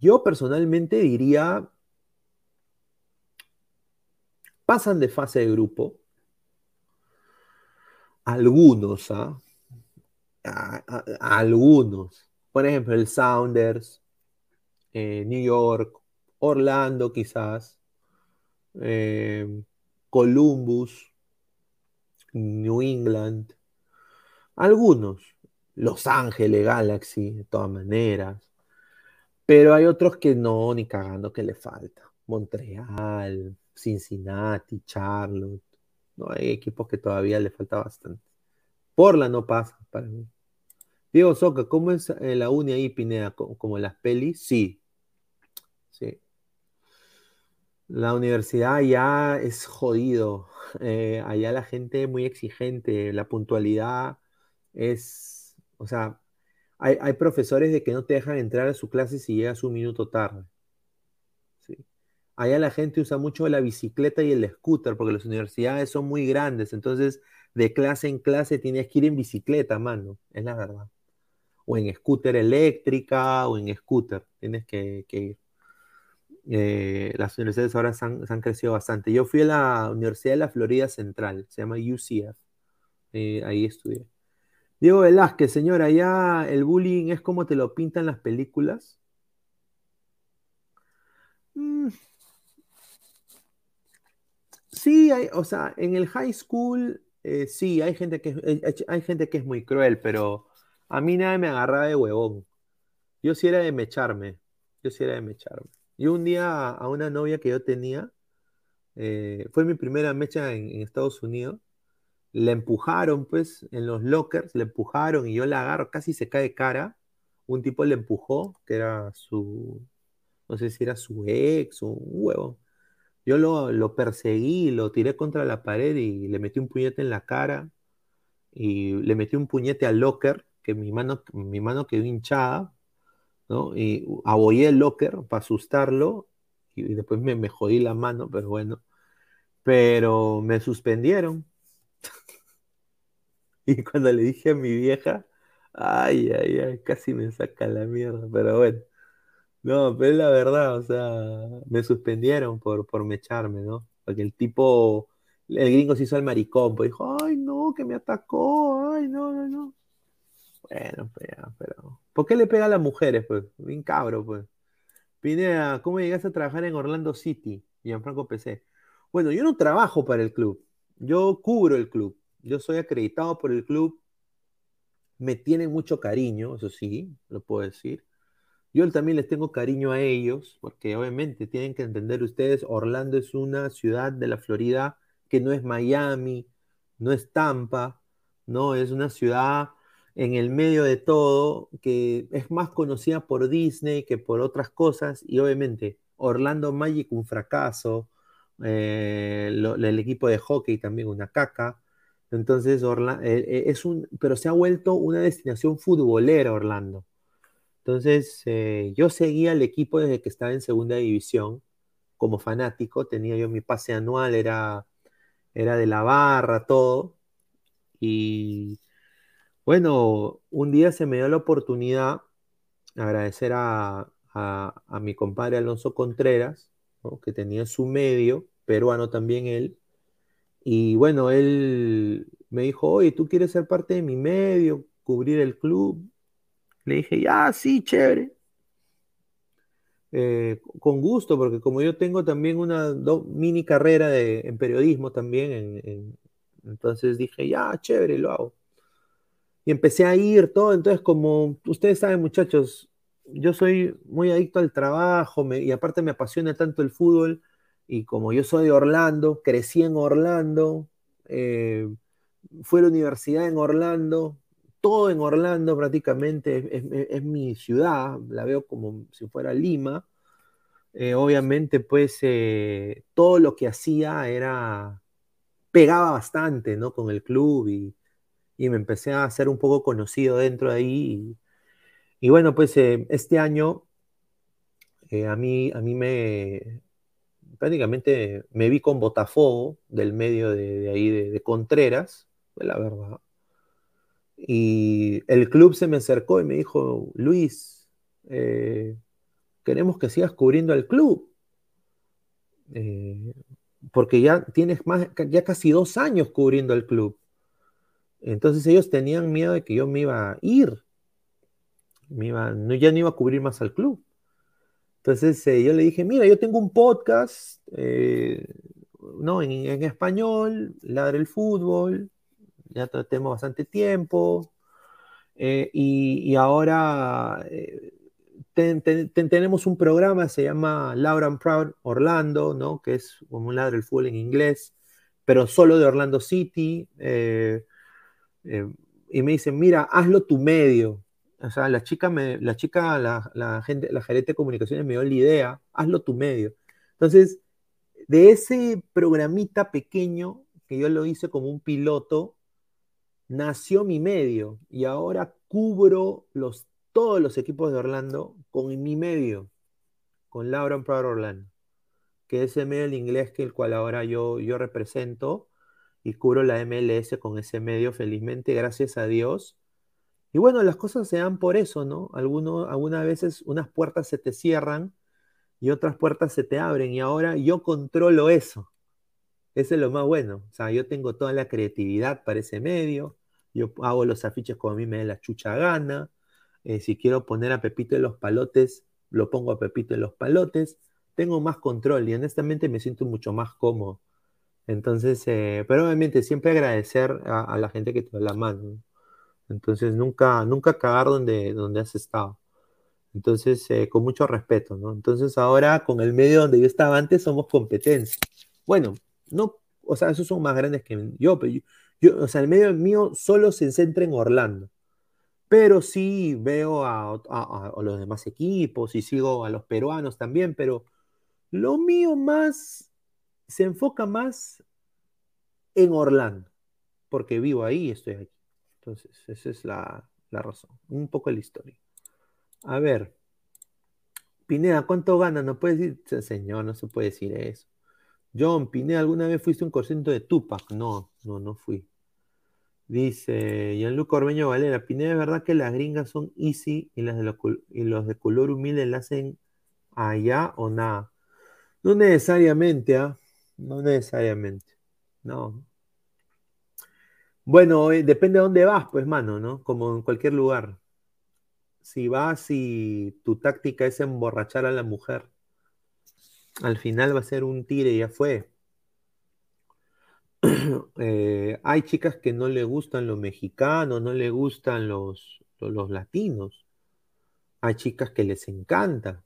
Yo personalmente diría, pasan de fase de grupo. Algunos, ¿ah? algunos. Por ejemplo, el Sounders, eh, New York, Orlando quizás, eh, Columbus, New England, algunos, Los Ángeles Galaxy, de todas maneras, pero hay otros que no, ni cagando que le falta. Montreal, Cincinnati, Charlotte, no hay equipos que todavía le falta bastante. Porla no pasa para mí. Diego Soca, ¿cómo es eh, la uni ahí, Pineda? ¿Como, las pelis? Sí. Sí. La universidad ya es jodido. Eh, allá la gente es muy exigente. La puntualidad es. O sea, hay, profesores de que no te dejan entrar a su clase si llegas un minuto tarde. ¿sí? Allá la gente usa mucho la bicicleta y el scooter porque las universidades son muy grandes. Entonces, de clase en clase tienes que ir en bicicleta, mano. Es la verdad o en scooter eléctrica o en scooter. Tienes que, ir. Eh, las universidades ahora se han, crecido bastante. Yo fui a la Universidad de la Florida Central, se llama UCF. Eh, ahí estudié. Diego Velázquez, señora, ¿allá el bullying es como te lo pintan las películas? Mm. Sí, hay, o sea, en el high school, eh, sí, hay gente, que, hay gente que es muy cruel, pero a mí nadie me agarraba de huevón. Yo sí era de mecharme. Yo sí era de mecharme. Y un día a una novia que yo tenía, eh, fue mi primera mecha en, Estados Unidos, la empujaron pues en los lockers, la empujaron y yo la agarro, casi se cae cara. Un tipo le empujó, que era su, no sé si era su ex o un huevo. Yo lo, lo perseguí, lo tiré contra la pared y le metí un puñete en la cara y le metí un puñete al locker que mi mano, mi mano quedó hinchada, ¿no? Y abollé el locker para asustarlo y después me, me jodí la mano, pero bueno. Pero me suspendieron. *laughs* y cuando le dije a mi vieja, ay, ay, ay, casi me saca la mierda, pero bueno. No, pero es la verdad, o sea, me suspendieron por, por mecharme, ¿no? Porque el tipo, el gringo se hizo el maricón, pues dijo, ay, no, que me atacó, ay, no, no, no. Bueno, pues pero. ¿Por qué le pega a las mujeres, pues? Bien cabro, pues. Pineda, ¿cómo llegaste a trabajar en Orlando City? Gianfranco PC. Bueno, yo no trabajo para el club. Yo cubro el club. Yo soy acreditado por el club. Me tienen mucho cariño, eso sí, lo puedo decir. Yo también les tengo cariño a ellos, porque obviamente tienen que entender ustedes, Orlando es una ciudad de la Florida que no es Miami, no es Tampa, no, es una ciudad en el medio de todo, que es más conocida por Disney que por otras cosas, y obviamente Orlando Magic un fracaso, eh, el equipo de hockey también una caca, entonces Orlando, eh, eh, es un, pero se ha vuelto una destinación futbolera Orlando. Entonces yo seguía al equipo desde que estaba en segunda división, como fanático, tenía yo mi pase anual, era, era de la barra, todo, y bueno, un día se me dio la oportunidad, agradecer a, mi compadre Alonso Contreras, que tenía su medio, peruano también él, y bueno, él me dijo, oye, ¿tú quieres ser parte de mi medio, cubrir el club? Le dije, ya, sí, chévere. Eh, con gusto, porque como yo tengo también una mini carrera de, en periodismo también, entonces dije, ya, chévere, lo hago y empecé a ir todo. Entonces, como ustedes saben, muchachos, yo soy muy adicto al trabajo y aparte me apasiona tanto el fútbol. Y como yo soy de Orlando, crecí en Orlando, eh, fui a la universidad en Orlando, todo en Orlando prácticamente es, mi ciudad, la veo como si fuera Lima. eh, obviamente, pues eh, todo lo que hacía era, pegaba bastante, ¿no? Con el club y, me empecé a hacer un poco conocido dentro de ahí. Y, bueno, pues eh, este año a, mí, a mí me, prácticamente me vi con Botafogo del medio de, ahí de, Contreras, la verdad. Y el club se me acercó y me dijo, Luis, queremos que sigas cubriendo al club. Eh, porque ya tienes más, ya casi dos años cubriendo al club. Entonces ellos tenían miedo de que yo me iba a ir. Me iba, no, ya no iba a cubrir más al club. Entonces eh, yo le dije, mira, yo tengo un podcast, eh, no, en, español, Ladre el Fútbol, ya tenemos bastante tiempo, y, y, ahora tenemos un programa, se llama Laura and Proud Orlando, ¿no? Que es como un ladro del fútbol en inglés, pero solo de Orlando City. Eh, eh, y me dicen, mira, hazlo tu medio. O sea, la chica, me, la chica, la, gente, la gerente de comunicaciones me dio la idea, hazlo tu medio. Entonces, de ese programita pequeño que yo lo hice como un piloto, nació mi medio y ahora cubro los todos los equipos de Orlando con mi medio, con Laura Proud Orlando, que es el medio del inglés que el cual ahora yo, yo represento y cubro la MLS con ese medio felizmente, gracias a Dios. Y bueno, las cosas se dan por eso, ¿no? Algunos, algunas veces unas puertas se te cierran y otras puertas se te abren y ahora yo controlo eso. Eso es lo más bueno. O sea, yo tengo toda la creatividad para ese medio, yo hago los afiches como a mí me da la chucha gana, eh, si quiero poner a Pepito en los palotes, lo pongo a Pepito en los palotes. Tengo más control y honestamente me siento mucho más cómodo. Entonces, eh, pero obviamente siempre agradecer a, la gente que te da la mano. Entonces, nunca, nunca cagar donde, donde has estado. Entonces, eh, con mucho respeto, ¿no? Entonces, ahora con el medio donde yo estaba antes somos competencia. Bueno, no, o sea, esos son más grandes que yo, pero yo, o sea, el medio mío solo se centra en Orlando pero sí veo a, los demás equipos y sigo a los peruanos también, pero lo mío más se enfoca más en Orlando, porque vivo ahí y estoy aquí. Entonces, esa es la, razón, un poco la historia. A ver, Pineda, ¿cuánto gana? No puedes decir, señor, no se puede decir eso. John, Pineda, ¿alguna vez fuiste un corciento de Tupac? No, no, no fui. Dice Gianluca Orbeño Valera, Pineda, ¿es verdad que las gringas son easy y, las de y los de color humilde la hacen allá o nada? No necesariamente, ¿ah? No necesariamente. No. Bueno, eh, depende de dónde vas, pues, mano, ¿no? Como en cualquier lugar. Si vas y tu táctica es emborrachar a la mujer, al final va a ser un tire y ya fue. *clears throat* Eh, hay chicas que no le gustan los mexicanos, no le gustan los, los, latinos. Hay chicas que les encanta.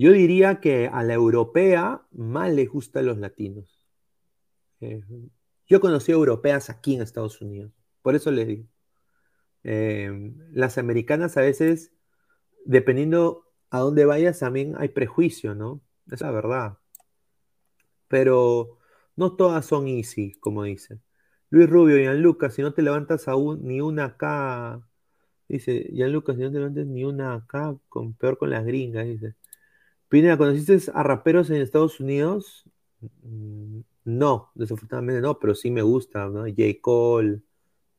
Yo diría que a la europea más le gustan los latinos. Eh, yo he conocido europeas aquí en Estados Unidos, por eso les digo. Eh, las americanas a veces, dependiendo a dónde vayas, también hay prejuicio, ¿no? Es la verdad. Pero no todas son easy, como dicen. Luis Rubio, Gianluca, si no te levantas aún ni una acá, dice, Gianluca, si no te levantas ni una acá, con, peor con las gringas, dice. Pineda, ¿conociste a raperos en Estados Unidos? Mm, no, desafortunadamente no, pero sí me gusta, ¿no? J. Cole,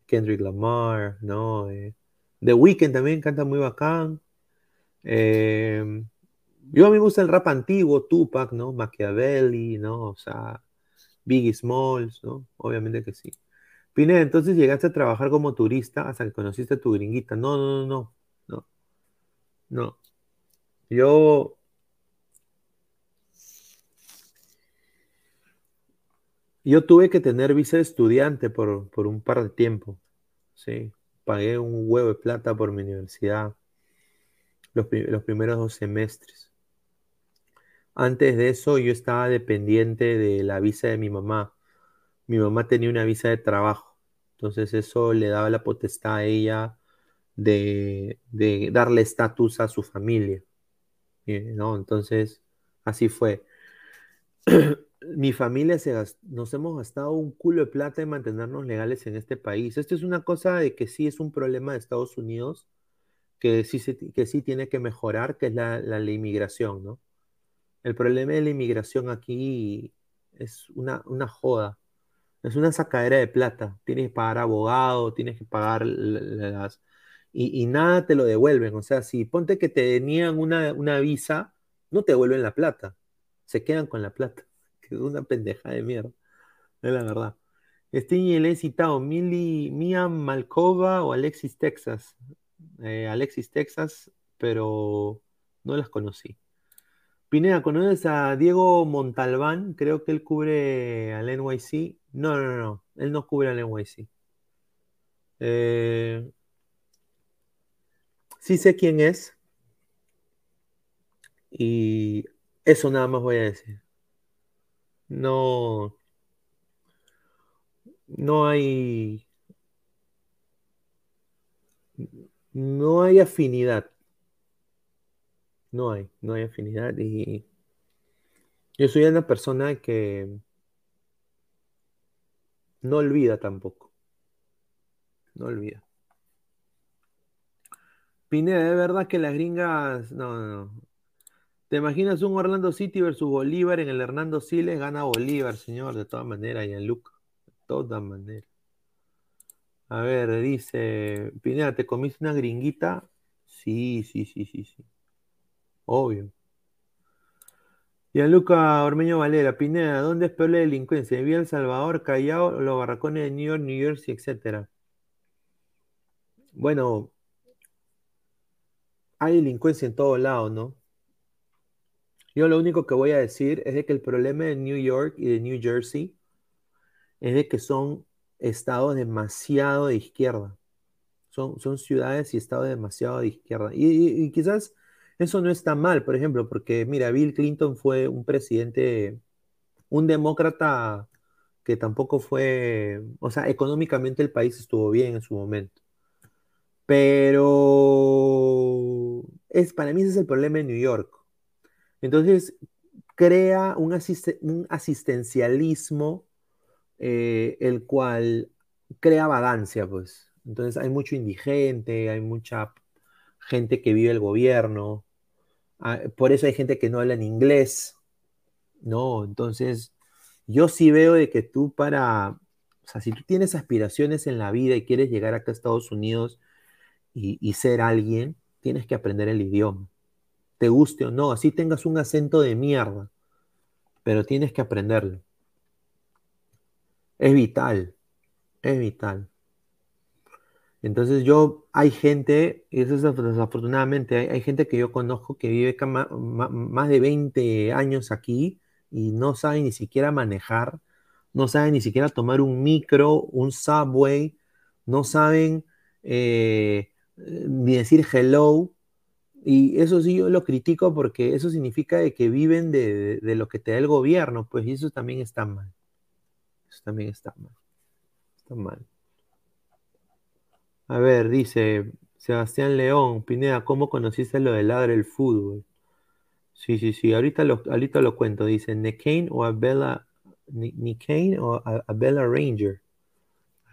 Kendrick Lamar, ¿no? Eh, The Weeknd también canta muy bacán. Eh, yo a mí me gusta el rap antiguo, Tupac, ¿no? Machiavelli, ¿no? O sea, Biggie Smalls, ¿no? Obviamente que sí. Pineda, entonces llegaste a trabajar como turista hasta que conociste a tu gringuita. No, no, no, no. No. Yo. Yo tuve que tener visa de estudiante por, por un par de tiempo. Sí. Pagué un huevo de plata por mi universidad los, los primeros dos semestres. Antes de eso yo estaba dependiente de la visa de mi mamá. Mi mamá tenía una visa de trabajo, entonces eso le daba la potestad a ella de, darle estatus a su familia. ¿no? Entonces, así fue. *clears throat* Mi familia se nos hemos gastado un culo de plata en mantenernos legales en este país. Esto es una cosa de que sí es un problema de Estados Unidos, que sí, que sí tiene que mejorar, que es la, la, inmigración, ¿no? El problema de la inmigración aquí es una, una joda. Es una sacadera de plata. Tienes que pagar abogado, tienes que pagar las... Y, nada te lo devuelven. O sea, si ponte que te tenían una, una visa, no te devuelven la plata. Se quedan con la plata. Es una pendeja de mierda. Es la verdad. Sting le he citado Mili, Mia Malkova o Alexis Texas. Eh, Alexis Texas, pero no las conocí. Pineda, ¿conoces a Diego Montalbán? Creo que él cubre al NYC. No, no, no, él no cubre al NYC. Eh, sí sé quién es. Y eso nada más voy a decir. No. No hay. No hay afinidad. No hay, no hay afinidad. Y yo soy una persona que no olvida tampoco. No olvida. Pineda, ¿es verdad que las gringas. No, no, no. ¿Te imaginas un Orlando City versus Bolívar en el Hernando Siles? Gana Bolívar, señor, de todas maneras, en Luke. De todas maneras. A ver, dice. Pineda, ¿te comiste una gringuita? Sí, sí, sí, sí, sí. Obvio. Gianluca Ormeño Valera, Pineda, ¿dónde es peor la delincuencia? ¿Vía El Salvador, Callao, los barracones de New York, New Jersey, etcétera? Bueno, hay delincuencia en todos lados, ¿no? Yo lo único que voy a decir es de que el problema de New York y de New Jersey es de que son estados demasiado de izquierda. Son, son ciudades y estados demasiado de izquierda. y quizás eso no está mal, por ejemplo, porque mira, Bill Clinton fue un presidente, un demócrata que tampoco fue, o sea, económicamente el país estuvo bien en su momento. Pero es, para mí ese es el problema en New York. Entonces, crea un, asistencialismo eh, el cual crea vagancia, pues. Entonces hay mucho indigente, hay mucha gente que vive el gobierno, Ah, por eso hay gente que no habla en inglés, ¿no? Entonces, yo sí veo de que tú para, o sea, si tú tienes aspiraciones en la vida y quieres llegar acá a Estados Unidos y, ser alguien, tienes que aprender el idioma. Te guste o no, así tengas un acento de mierda, pero tienes que aprenderlo. Es vital, es vital. Entonces yo, hay gente, y eso es desafortunadamente, hay, gente que yo conozco que vive más de 20 años aquí y no sabe ni siquiera manejar, no sabe ni siquiera tomar un micro, un subway, no saben eh, ni decir hello. Y eso sí yo lo critico porque eso significa de que viven de, de lo que te da el gobierno, pues eso también está mal. Eso también está mal. Está mal. A ver, dice Sebastián León, Pineda, ¿cómo conociste lo de ladre el fútbol? Sí, sí, sí, ahorita lo, ahorita lo cuento. Dice, ¿Nekane o Abella, Kane o Abella Ranger?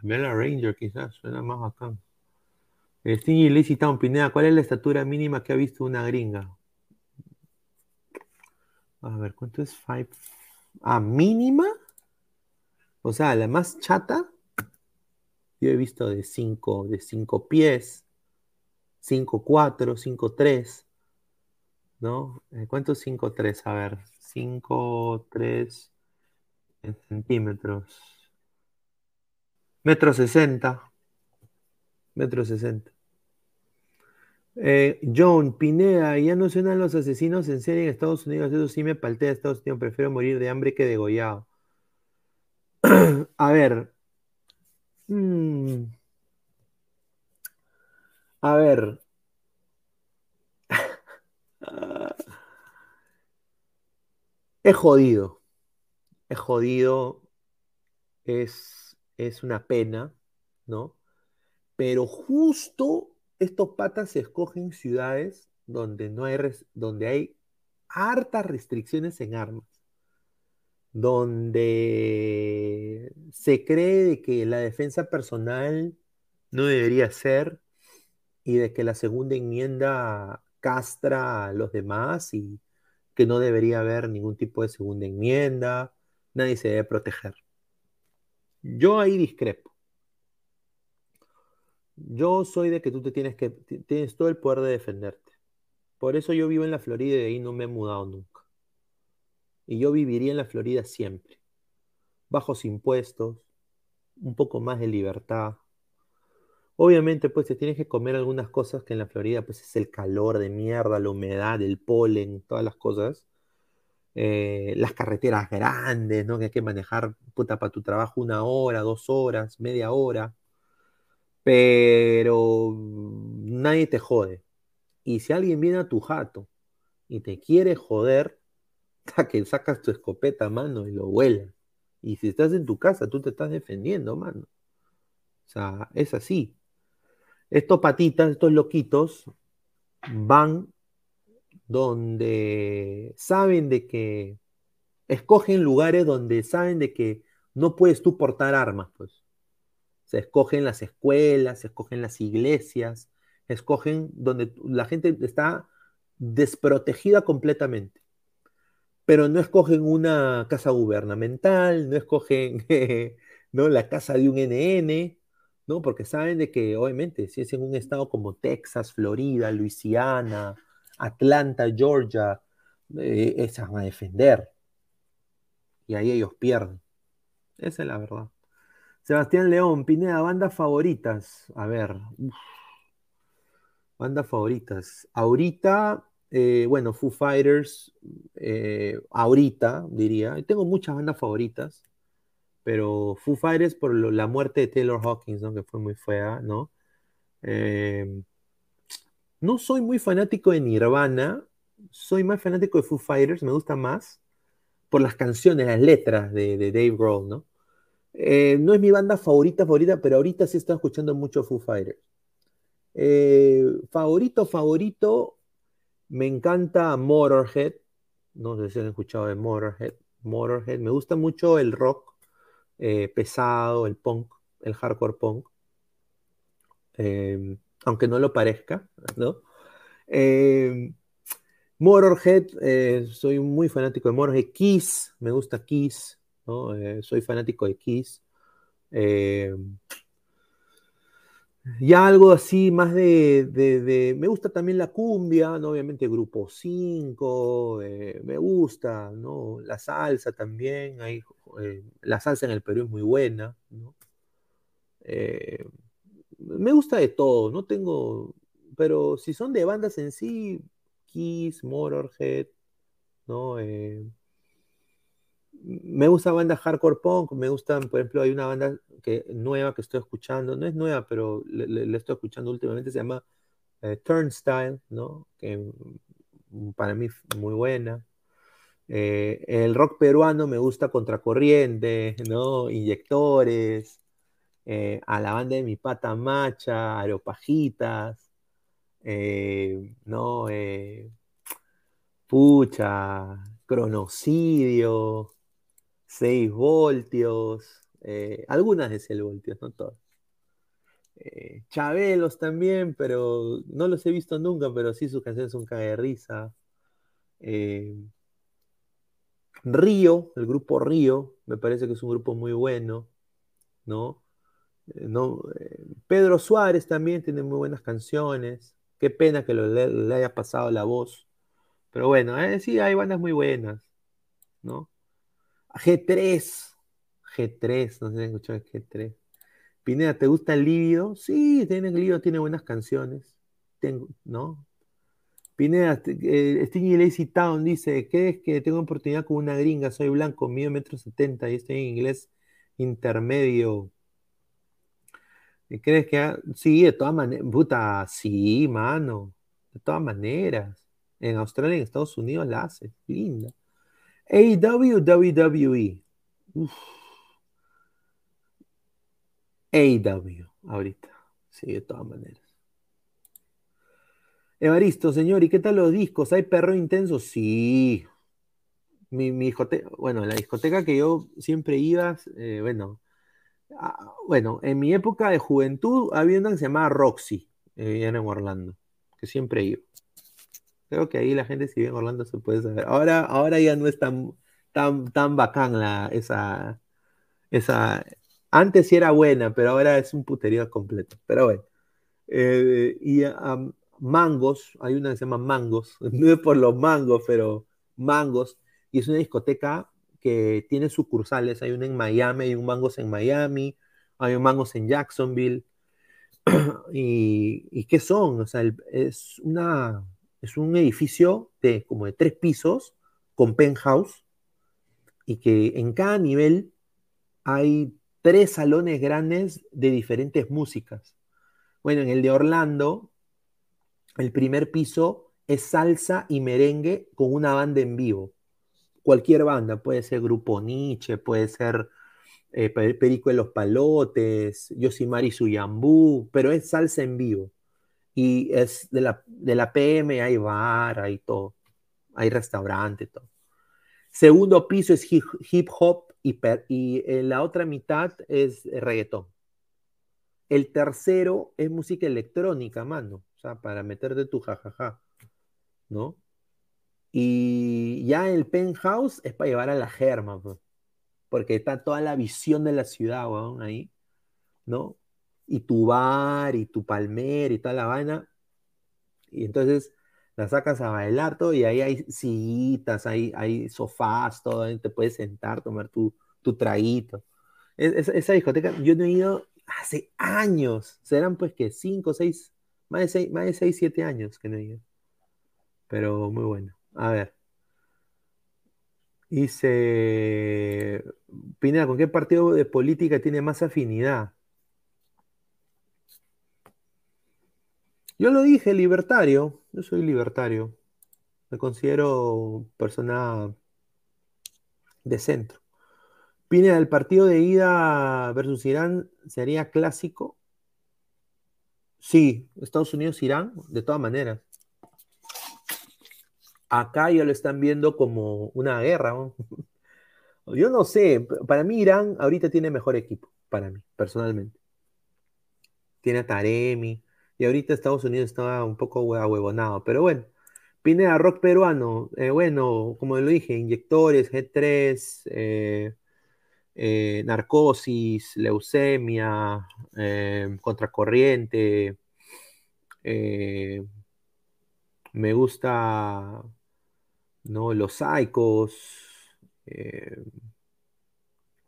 Abella Ranger quizás, suena más bacán. Stingy Lazy Town, Pineda, ¿cuál es la estatura mínima que ha visto una gringa? A ver, ¿cuánto es five? Ah, mínima. O sea, la más chata. Yo he visto de 5 de cinco pies, 5, 4, 5, 3. ¿No? Eh, ¿Cuánto es 5, 3? A ver, 5, 3 en centímetros. Metro 60. Metro 60. Eh, John Pineda, ya no suenan los asesinos en serie en Estados Unidos. Eso sí me paltea Estados Unidos. Prefiero morir de hambre que degollado. *clears throat* A ver, Mm. A ver. *laughs* es jodido. Es jodido. Es, es una pena, ¿no? Pero justo estos patas se escogen ciudades donde no hay, donde hay hartas restricciones en armas, donde se cree que la defensa personal no debería ser y de que la segunda enmienda castra a los demás y que no debería haber ningún tipo de segunda enmienda, nadie se debe proteger. Yo ahí discrepo. Yo soy de que tú te tienes que tienes todo el poder de defenderte. Por eso yo vivo en la Florida y de ahí no me he mudado nunca. Y yo viviría en la Florida siempre. Bajos impuestos, un poco más de libertad. Obviamente, pues te tienes que comer algunas cosas que en la Florida, pues es el calor de mierda, la humedad, el polen, todas las cosas. Eh, las carreteras grandes, ¿no? Que hay que manejar, puta, para tu trabajo una hora, dos horas, media hora. Pero nadie te jode. Y si alguien viene a tu jato y te quiere joder, *laughs* que sacas tu escopeta, a mano, y lo vuelas. Y si estás en tu casa, tú te estás defendiendo, mano. O sea, es así. Estos patitas, estos loquitos, van donde saben de que escogen lugares donde saben de que no puedes tú portar armas, pues. Se escogen las escuelas, se escogen las iglesias, escogen donde la gente está desprotegida completamente. Pero no escogen una casa gubernamental, no escogen *laughs* ¿no? la casa de un NN, ¿no? Porque saben de que, obviamente, si es en un estado como Texas, Florida, Luisiana, Atlanta, Georgia, eh, esas van a defender. Y ahí ellos pierden. Esa es la verdad. Sebastián León, Pineda, bandas favoritas. A ver, bandas favoritas. Ahorita, eh, bueno, Foo Fighters, eh, ahorita diría. Tengo muchas bandas favoritas pero Foo Fighters por la muerte de Taylor Hawkins, ¿no? Que fue muy fea, ¿no? Em, no soy muy fanático de Nirvana, soy más fanático de Foo Fighters, me gusta más por las canciones, las letras de, Dave Grohl, ¿no? Eh, no es mi banda favorita, favorita, pero ahorita sí estoy escuchando mucho Foo Fighters. Eh, favorito, favorito, me encanta Motorhead. No sé si han escuchado de Motorhead. Motorhead, me gusta mucho el rock eh, pesado, el punk, el hardcore punk, aunque no lo parezca, ¿no? Motorhead, soy muy fanático de Motorhead. Kiss, me gusta Kiss, ¿no? soy fanático de Kiss. Em, ya algo así más de, Me gusta también la cumbia, ¿no? Obviamente Grupo 5, me gusta, ¿no? La salsa también, hay eh, la salsa en el Perú es muy buena, eh, me gusta de todo, no tengo, pero si son de bandas en sí, Kiss, Motorhead, ¿no? Eh, me gusta bandas hardcore punk, me gustan, por ejemplo, hay una banda que, nueva que estoy escuchando, no es nueva, pero le, estoy escuchando últimamente, se llama Turnstile, ¿no? Que para mí muy buena. Eh, el rock peruano me gusta Contracorriente, ¿no? Inyectores, eh, a la banda de mi pata macha, Aeropajitas, eh, ¿no? pucha, Cronocidio, 6 voltios, algunas de 6 voltios, no todas. Chabelos también, pero no los he visto nunca, pero sí sus canciones son caga de risa. Río, el grupo Río, me parece que es un grupo muy bueno, ¿no? Eh, no eh, Pedro Suárez también tiene muy buenas canciones. Qué pena que le, haya pasado la voz. Pero bueno, eh, sí, hay bandas muy buenas, ¿no? G3, G3, no sé si escuchado G3. Pineda, ¿te gusta el Lívido? Sí, tiene, el Lívido tiene buenas canciones. Tengo, ¿no? Pineda, eh, Stingy Lazy Town dice, ¿crees que tengo oportunidad con una gringa? Soy blanco, mido metro setenta y estoy en inglés intermedio. ¿Crees que...? Sí, de todas maneras, puta, sí, mano. De todas maneras. En Australia y en Estados Unidos la hace. Linda. AEW, WWE. AEW, ahorita. Sí, de todas maneras. Evaristo, señor, ¿y qué tal los discos? ¿Hay perro intenso? Sí. Mi, mi discoteca, bueno, la discoteca que yo siempre iba, eh, bueno, bueno, en mi época de juventud había una que se llamaba Roxy, eh, en Orlando, que siempre iba. Creo que ahí la gente si vive en Orlando se puede saber. Ahora, ahora ya no es tan, tan, tan bacán esa, esa. Antes sí era buena, pero ahora es un puterío completo. Pero bueno. Eh, y Mangos, hay una que se llama Mangos, *laughs* no es por los mangos, pero Mangos, y es una discoteca que tiene sucursales, hay una en Miami, hay un Mangos en Miami, hay un Mangos en Jacksonville, *clears throat* y, ¿qué son? O sea, es, una, es un edificio de como de tres pisos con penthouse, y que en cada nivel hay tres salones grandes de diferentes músicas. Bueno, en el de Orlando el primer piso es salsa y merengue con una banda en vivo. Cualquier banda, puede ser Grupo Nietzsche, puede ser eh, Perico de los Palotes, Yosimari Suyambú, pero es salsa en vivo. Y es de la, de la PM, hay bar, hay todo, hay restaurante, todo. Segundo piso es hip, hop y, en la otra mitad es reggaetón. El tercero es música electrónica, mano. O sea, para meterte tu jajaja, ¿no? Y ya el penthouse es para llevar a la germa, porque está toda la visión de la ciudad, weón, ahí, ¿no? Y tu bar, y tu palmer, y toda la vaina. Y entonces la sacas a bailar todo, y ahí hay sillitas, hay, hay sofás, todo, ahí te puedes sentar, tomar tu, tu traguito. esa discoteca, yo no he ido hace años, serán pues que cinco, seis, más de 6, más 7 años que no he Pero muy bueno. A ver. Dice Pineda, ¿con qué partido de política tiene más afinidad? Yo lo dije, libertario. Yo soy libertario. Me considero persona de centro. Pineda, ¿el partido de ida versus Irán sería clásico? Sí, Estados Unidos, Irán, de todas maneras. Acá ya lo están viendo como una guerra. *laughs* Yo no sé, para mí Irán ahorita tiene mejor equipo, para mí, personalmente. Tiene a Taremi, y ahorita Estados Unidos está un poco huevonado, pero bueno. Pineda, rock peruano, eh, bueno, como lo dije, inyectores, G3, eh, eh, narcosis, leucemia, contracorriente. Me gusta ¿no? los psicos.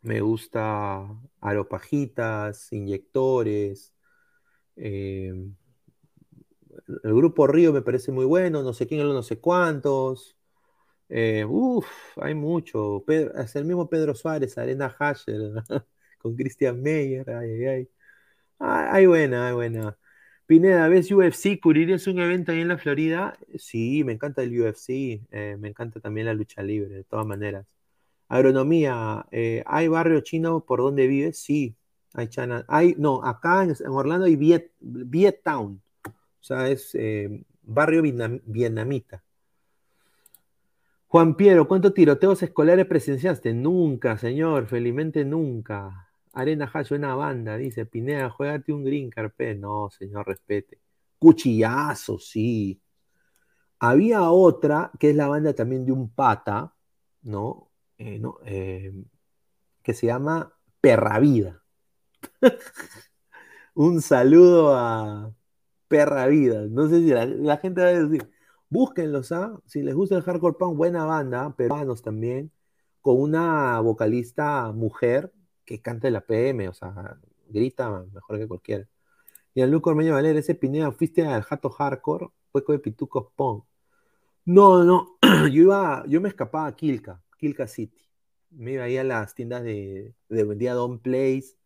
me gusta aropajitas, inyectores. El grupo Río me parece muy bueno, no sé quién, no sé cuántos. Eh, uf, hay mucho. Pedro, hasta el mismo Pedro Suárez, Arena Hasher, *laughs* con Christian Meyer. Ay, ay, ay. buena, hay buena. Pineda, ¿ves UFC? ¿Cubrirías un evento ahí en la Florida? Sí, me encanta el UFC. Eh, me encanta también la lucha libre, de todas maneras. Agronomía, eh, ¿hay barrio chino por donde vives? Sí, hay China. Hay, no, acá en, Orlando hay Viet, Town. O sea, es barrio vietnamita. Juan Piero, ¿cuántos tiroteos escolares presenciaste? Nunca, señor, felizmente nunca. Arena Hash, una banda, dice Pineda, juegate un green carpet. No, señor, respete. Cuchillazo, sí. Había otra, que es la banda también de un pata, ¿no? Eh, eh, que se llama Perra Vida. *laughs* un saludo a Perra Vida. No sé si la, gente va a decir, Búsquenlos, ¿ah? Si les gusta el hardcore punk, buena banda, peruanos también, con una vocalista mujer que canta la PM, o sea, grita mejor que cualquiera. Y al Luco Ormeño Valer, ese Pineda, fuiste al Jato Hardcore, hueco de Pitucos Punk. No, no, *clears throat* yo iba, yo me escapaba a Kilka, Kilka City. Me iba ahí a las tiendas de, de vendía Don Place,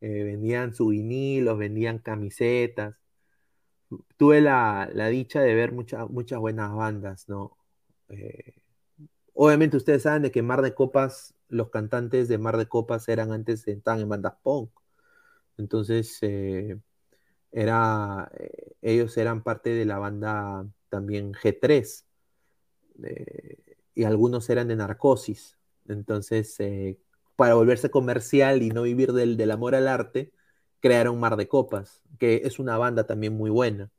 eh, vendían su vinilos, vendían camisetas tuve la, dicha de ver muchas buenas bandas, ¿no? Eh, obviamente ustedes saben de que Mar de Copas, los cantantes de Mar de Copas eran antes, estaban en bandas punk. Entonces, eh, era, eh, ellos eran parte de la banda también G3 eh, y algunos eran de Narcosis. Entonces, para volverse comercial y no vivir del, del amor al arte, crearon Mar de Copas, que es una banda también muy buena,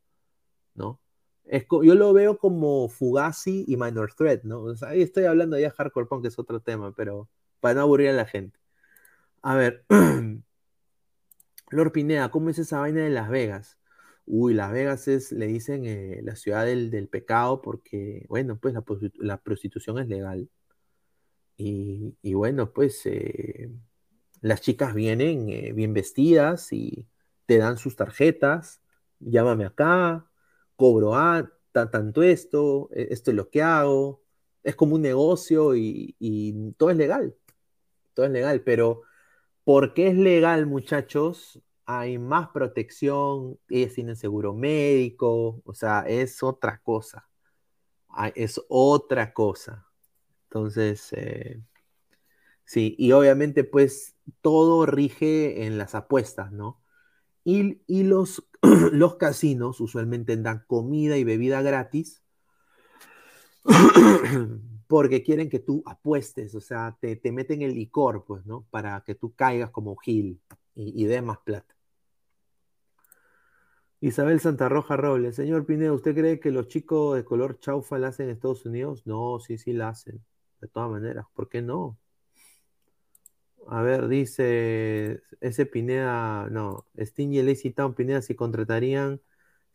¿no? Es yo lo veo como Fugazi y Minor Threat, ¿no? O sea, ahí estoy hablando ya hardcore punk, que es otro tema, pero para no aburrir a la gente. A ver, *clears throat* Lord Pineda, ¿cómo es esa vaina de Las Vegas? Uy, Las Vegas es, le dicen, eh, la ciudad del, pecado porque, bueno, pues la, prostitución es legal. Y, bueno, pues eh, las chicas vienen eh, bien vestidas y te dan sus tarjetas, llámame acá, cobro a, tanto esto, e, esto es lo que hago, es como un negocio y, todo es legal, todo es legal, pero porque es legal, muchachos, hay más protección, ellos tienen seguro médico, o sea, es otra cosa. Es otra cosa. Entonces, eh, sí, y obviamente pues todo rige en las apuestas, ¿no? Y, los, *clears throat* los casinos usualmente dan comida y bebida gratis *clears throat* porque quieren que tú apuestes, o sea, te, te meten el licor, pues, ¿no? Para que tú caigas como Gil y, y dé más plata. Isabel Santa Roja Robles, señor Pineda, ¿usted cree que los chicos de color chaufa la hacen en Estados Unidos? No, sí, sí la hacen. De todas maneras, ¿por qué no? A ver, dice ese Pineda, no, Sting y Lazy Town Pineda, si contratarían,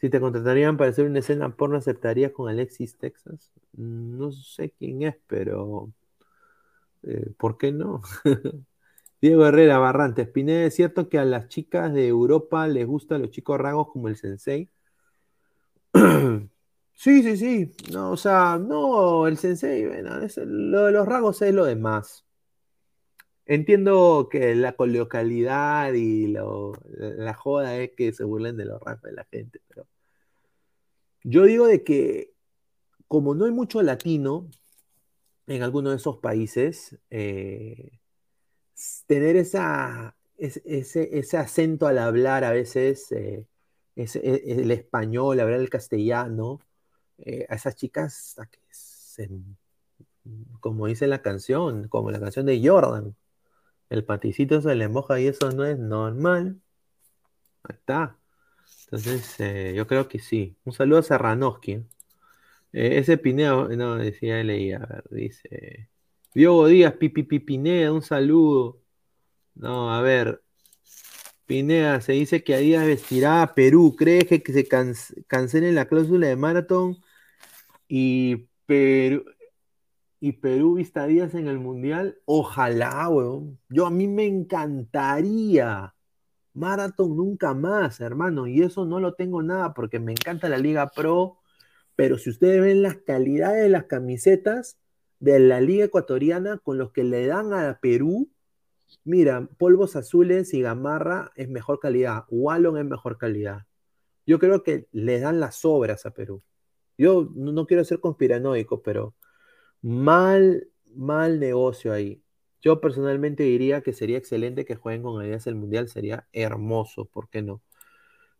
si te contratarían para hacer una escena porno, ¿aceptarías con Alexis Texas? No sé quién es, pero eh, ¿por qué no? *laughs* Diego Herrera Barrantes, Pineda, ¿es cierto que a las chicas de Europa les gustan los chicos ragos como el sensei? *clears throat* sí, sí, sí. No, o sea, no, el sensei, bueno, lo de los ragos es lo demás. Entiendo que la coloquialidad y la joda es que se burlen de los ragos de la gente, pero yo digo de que como no hay mucho latino en alguno de esos países, eh, tener esa, ese, ese, acento al hablar a veces, eh, e, el español, hablar el castellano, eh, a esas chicas, que como dice la canción, como la canción de Jordan, el paticito se le moja y eso no es normal. Ahí está. Entonces, eh, yo creo que sí. Un saludo a Serranoski. ese Pineo, no, decía, leía, a ver, dice. Diogo Díaz, Pipi Pineda, un saludo. No, a ver. Pineda, se dice que a Díaz vestirá a Perú. ¿Crees que se cancele la cláusula de maratón? Y Perú, y Perú vista a Díaz en el Mundial. Ojalá, weón. Yo a mí me encantaría. Maratón nunca más, hermano. Y eso no lo tengo nada porque me encanta la Liga Pro. Pero si ustedes ven las calidades de las camisetas, de la Liga Ecuatoriana con los que le dan a Perú, mira, polvos azules y gamarra es mejor calidad, Wallon es mejor calidad. Yo creo que le dan las obras a Perú. Yo no, quiero ser conspiranoico, pero mal, mal negocio ahí. Yo personalmente diría que sería excelente que jueguen con Adidas el Mundial, sería hermoso, ¿por qué no?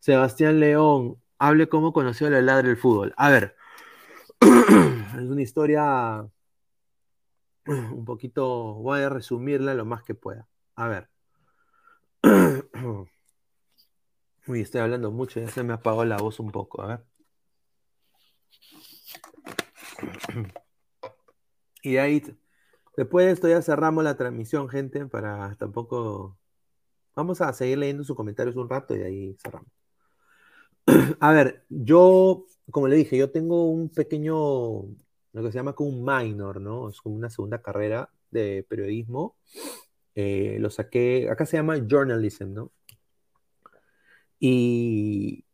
Sebastián León, hable cómo conoció la ladra del fútbol. A ver, *clears throat* es una historia un poquito, voy a resumirla lo más que pueda. A ver. *clears throat* Uy, estoy hablando mucho, ya se me apagó la voz un poco, a ver. *clears throat* Y ahí, después de esto ya cerramos la transmisión, gente, para tampoco... Vamos a seguir leyendo sus comentarios un rato y ahí cerramos. *clears throat* A ver, yo, como le dije, yo tengo un pequeño lo que se llama como un minor, ¿no? Es como una segunda carrera de periodismo. Eh, lo saqué, acá se llama journalism, ¿no? Y,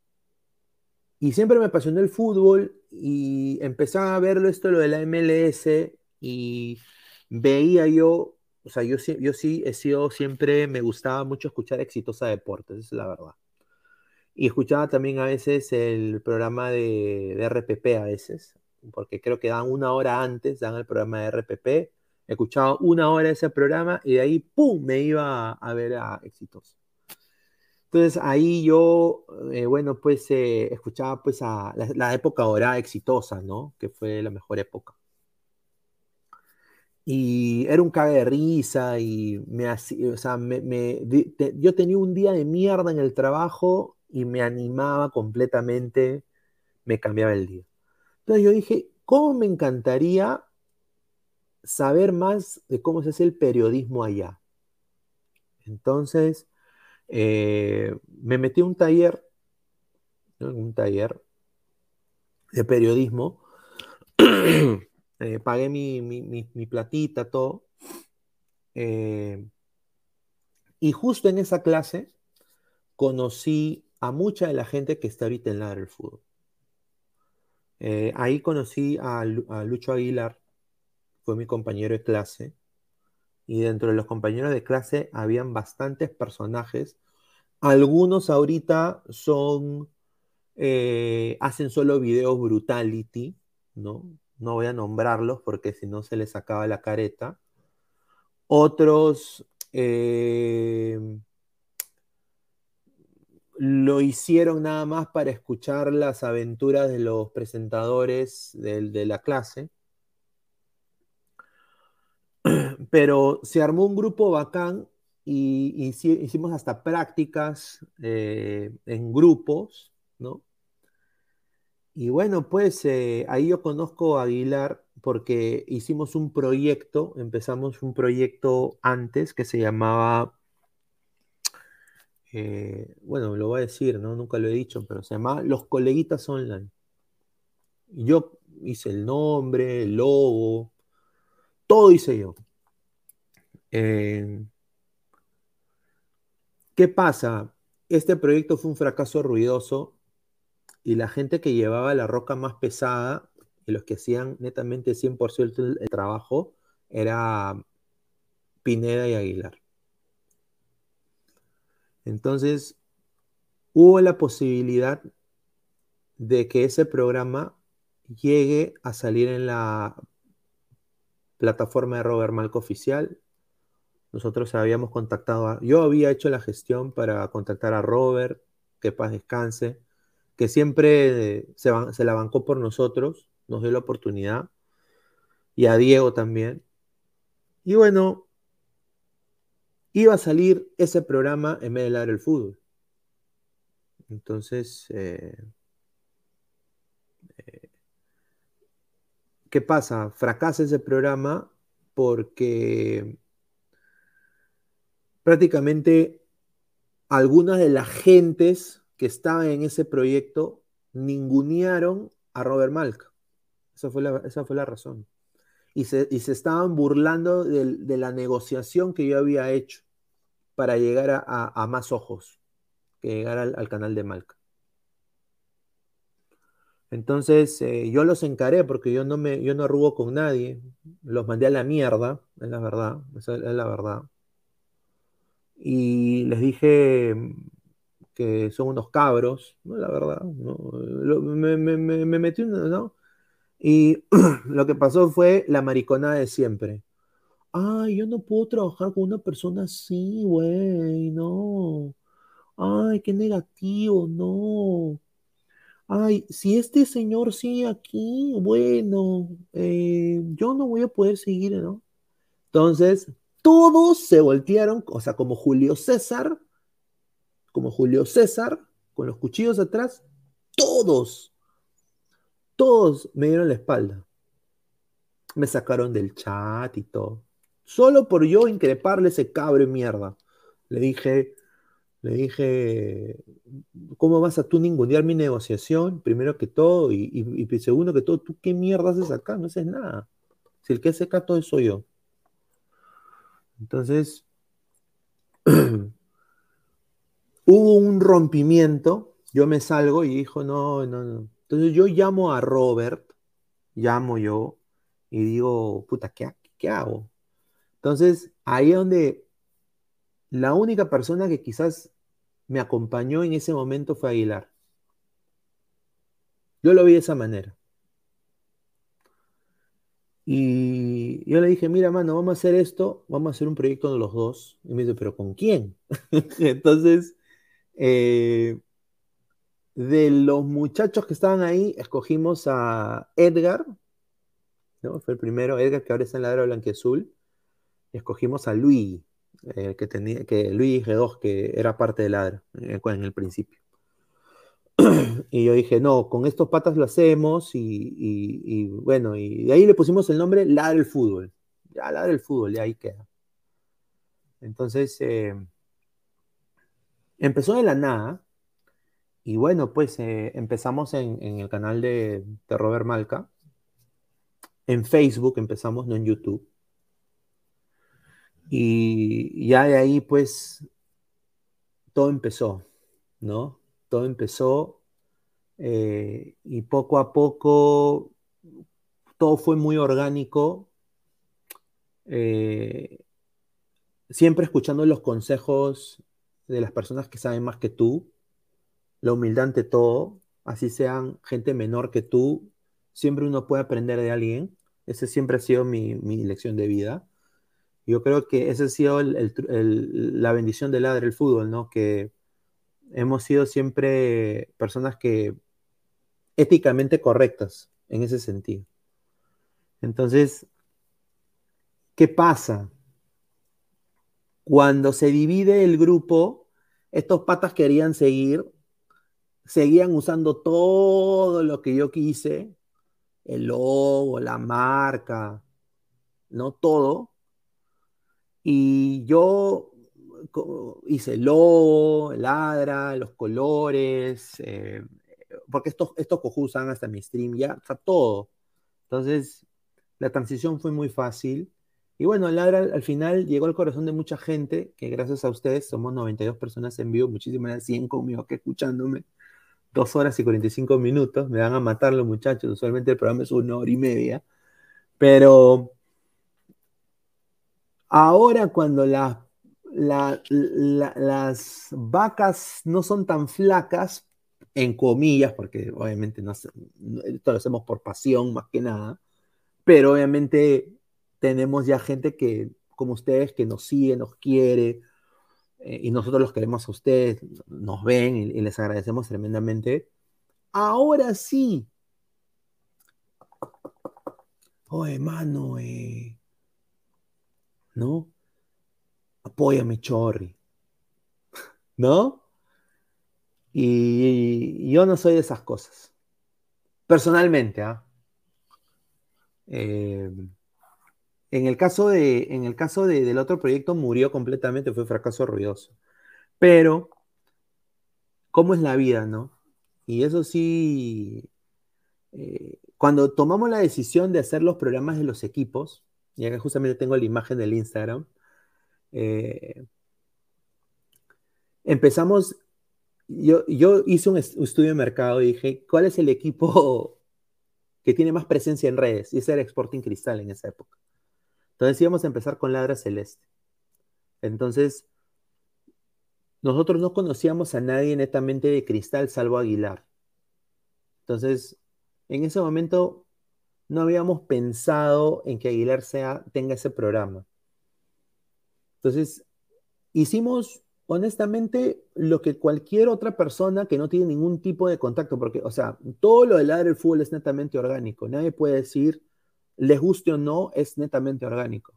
y siempre me apasionó el fútbol y empecé a verlo esto, lo de la MLS, y veía yo, o sea, yo, yo sí he sido siempre, me gustaba mucho escuchar Exitosa Deportes, es la verdad. Y escuchaba también a veces el programa de, RPP a veces, porque creo que dan una hora antes, dan el programa de RPP. He escuchado una hora ese programa y de ahí, ¡pum!, me iba a, ver a Exitoso. Entonces ahí yo, eh, bueno, pues eh, escuchaba pues a la, la época dorada exitosa, ¿no? Que fue la mejor época. Y era un cague de risa y me hacía, o sea, me, me- yo tenía un día de mierda en el trabajo y me animaba completamente, me cambiaba el día. Entonces yo dije, ¿cómo me encantaría saber más de cómo se hace el periodismo allá? Entonces, eh, me metí a un taller, un taller de periodismo. *clears throat* Eh, pagué mi, mi- mi- platita, todo. Eh, y justo en esa clase conocí a mucha de la gente que está ahorita en Ladra del Fútbol. Eh, ahí conocí a, a Lucho Aguilar, fue mi compañero de clase. Y dentro de los compañeros de clase habían bastantes personajes. Algunos ahorita son, hacen solo videos brutality, ¿no? No voy a nombrarlos porque si no se les acaba la careta. Otros eh, lo hicieron nada más para escuchar las aventuras de los presentadores del- de, la clase. *clears throat* Pero se armó un grupo bacán y, y hici- hicimos hasta prácticas eh, en grupos, ¿no? Y bueno, pues eh, ahí yo conozco a Aguilar porque hicimos un proyecto, empezamos un proyecto antes que se llamaba, eh, bueno, lo voy a decir, ¿no? Nunca lo he dicho, pero se llamaba Los Coleguitas Online. Yo hice el nombre, el logo, todo hice yo. Eh, ¿qué pasa? Este proyecto fue un fracaso ruidoso y la gente que llevaba la roca más pesada y los que hacían netamente 100% el, el trabajo era Pineda y Aguilar. Entonces, hubo la posibilidad de que ese programa llegue a salir en la plataforma de Robert Malco Oficial. Nosotros habíamos contactado yo había hecho la gestión para contactar a Robert, que paz descanse, que siempre se, la bancó por nosotros, nos dio la oportunidad, y a Diego también. Y bueno, iba a salir ese programa en vez de Ladra el fútbol. Entonces, eh, eh, ¿qué pasa? Fracasa ese programa porque prácticamente algunas de las gentes que estaban en ese proyecto ningunearon a Robert Malca. Esa fue la, esa fue la razón. Y se, y se estaban burlando de, la negociación que yo había hecho para llegar a, más ojos, que llegar al, al canal de Malca. Entonces eh, yo los encaré porque yo no me, yo no arrugo con nadie, los mandé a la mierda, es la verdad, es la verdad. Y les dije que son unos cabros. La verdad. Lo- me, me- me- me metí, ¿no? Y *clears throat* lo que pasó fue la mariconada de siempre. Ay, yo no puedo trabajar con una persona así, güey, no. Ay, qué negativo, no. Ay, si este señor sigue aquí, bueno, eh, yo no voy a poder seguir, ¿no? Entonces, todos se voltearon, o sea, como Julio César, como Julio César, con los cuchillos atrás, todos, todos me dieron la espalda. Me sacaron del chat y todo. Solo por yo increparle ese cabro mierda. Le dije, le dije, ¿cómo vas a tú ningunear mi negociación? Primero que todo, y, y- y segundo que todo, ¿tú qué mierda haces acá? No haces nada. Si el que hace acá todo soy yo. Entonces, *clears throat* hubo un rompimiento, yo me salgo y dijo, no, no, no. Entonces yo llamo a Robert, llamo yo, y digo, puta, ¿qué, qué hago? Entonces, ahí es donde la única persona que quizás me acompañó en ese momento fue Aguilar. Yo lo vi de esa manera. Y yo le dije, mira, mano, vamos a hacer esto, vamos a hacer un proyecto de los dos. Y me dice, pero ¿con quién? *laughs* Entonces, Eh, de los muchachos que estaban ahí, escogimos a Edgar, ¿no? Fue el primero, Edgar, que ahora está en la era blanquiazul. Y escogimos a Luis, eh, que tenía, que Luis G2, que era parte del ladra en el principio. *clears throat* y yo dije, no, con estos patas lo hacemos y, bueno, y de ahí le pusimos el nombre Ladra el Fútbol. Ya Ladra el Fútbol, ya ahí queda. Entonces, eh, empezó de la nada y bueno, pues eh, empezamos en, el canal de, de Robert Malca. En Facebook empezamos, no en YouTube. Y ya de ahí, pues, todo empezó, ¿no? todo empezó eh, y poco a poco todo fue muy orgánico, eh, siempre escuchando los consejos de las personas que saben más que tú, la humildad ante todo, así sean gente menor que tú, siempre uno puede aprender de alguien. Esa siempre ha sido mi, lección de vida. Yo creo que esa ha sido la bendición del ladre del fútbol, ¿no? Que hemos sido siempre personas que éticamente correctas en ese sentido. Entonces, ¿qué pasa? Cuando se divide el grupo, estos patas querían seguir, seguían usando todo lo que yo quise, el logo, la marca, no todo. Y yo hice el logo, el ladra, los colores, eh, porque estos, estos usan hasta mi stream, ya, está todo. Entonces, la transición fue muy fácil. Y bueno, ladra al final llegó al corazón de mucha gente, que gracias a ustedes somos 92 personas en vivo, muchísimas 100 conmigo que escuchándome. Dos horas y 45 minutos, me van a matar los muchachos, usualmente el programa es una hora y media. Pero ahora cuando las las vacas no son tan flacas, en comillas, porque obviamente no, esto lo hacemos por pasión más que nada, pero obviamente tenemos ya gente que, como ustedes, que nos sigue, nos quiere, eh, y nosotros los queremos a ustedes, nos ven y, les agradecemos tremendamente. Ahora sí. Oh, hermano, eh, ¿no? apóyame, Chorri. *laughs* ¿No? Y, yo no soy de esas cosas. Personalmente, ¿ah? eh, en el caso, de, en el caso del otro proyecto murió completamente, fue fracaso ruidoso. Pero, ¿cómo es la vida, no? Y eso sí, eh, cuando tomamos la decisión de hacer los programas de los equipos, y acá justamente tengo la imagen del Instagram, eh, empezamos, yo, yo hice un estudio de mercado y dije, ¿cuál es el equipo *laughs* que tiene más presencia en redes? Y ese era Sporting Cristal en esa época. Entonces íbamos a empezar con Ladra Celeste. Entonces, nosotros no conocíamos a nadie netamente de Cristal salvo Aguilar. Entonces, en ese momento no habíamos pensado en que Aguilar sea, tenga ese programa. Entonces, hicimos honestamente lo que cualquier otra persona que no tiene ningún tipo de contacto, porque, o sea, todo lo del ladre del fútbol es netamente orgánico. Nadie puede decir, les guste o no, es netamente orgánico.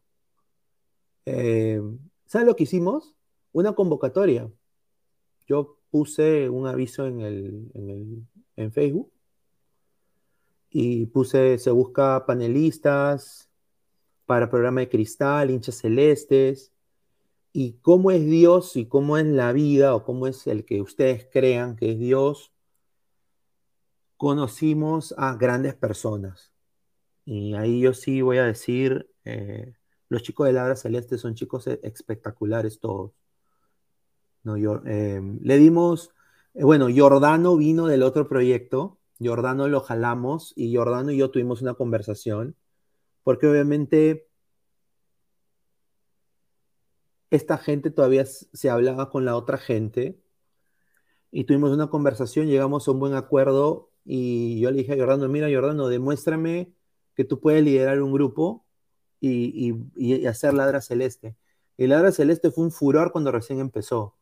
Eh, ¿Saben lo que hicimos? Una convocatoria. Yo puse un aviso en, el, en Facebook y puse, se busca panelistas para programa de cristal, hinchas celestes, y cómo es Dios y cómo es la vida o cómo es el que ustedes crean que es Dios, conocimos a grandes personas. Y ahí yo sí voy a decir, eh, los chicos de Ladra Celeste son chicos e, espectaculares todos. No, yo, eh, le dimos, eh, bueno, Jordano vino del otro proyecto, Jordano lo jalamos y Jordano y yo tuvimos una conversación, porque obviamente esta gente todavía se hablaba con la otra gente y tuvimos una conversación, llegamos a un buen acuerdo y yo le dije a Jordano, mira Jordano, demuéstrame que tú puedes liderar un grupo y, hacer Ladra Celeste. Y Ladra Celeste fue un furor cuando recién empezó.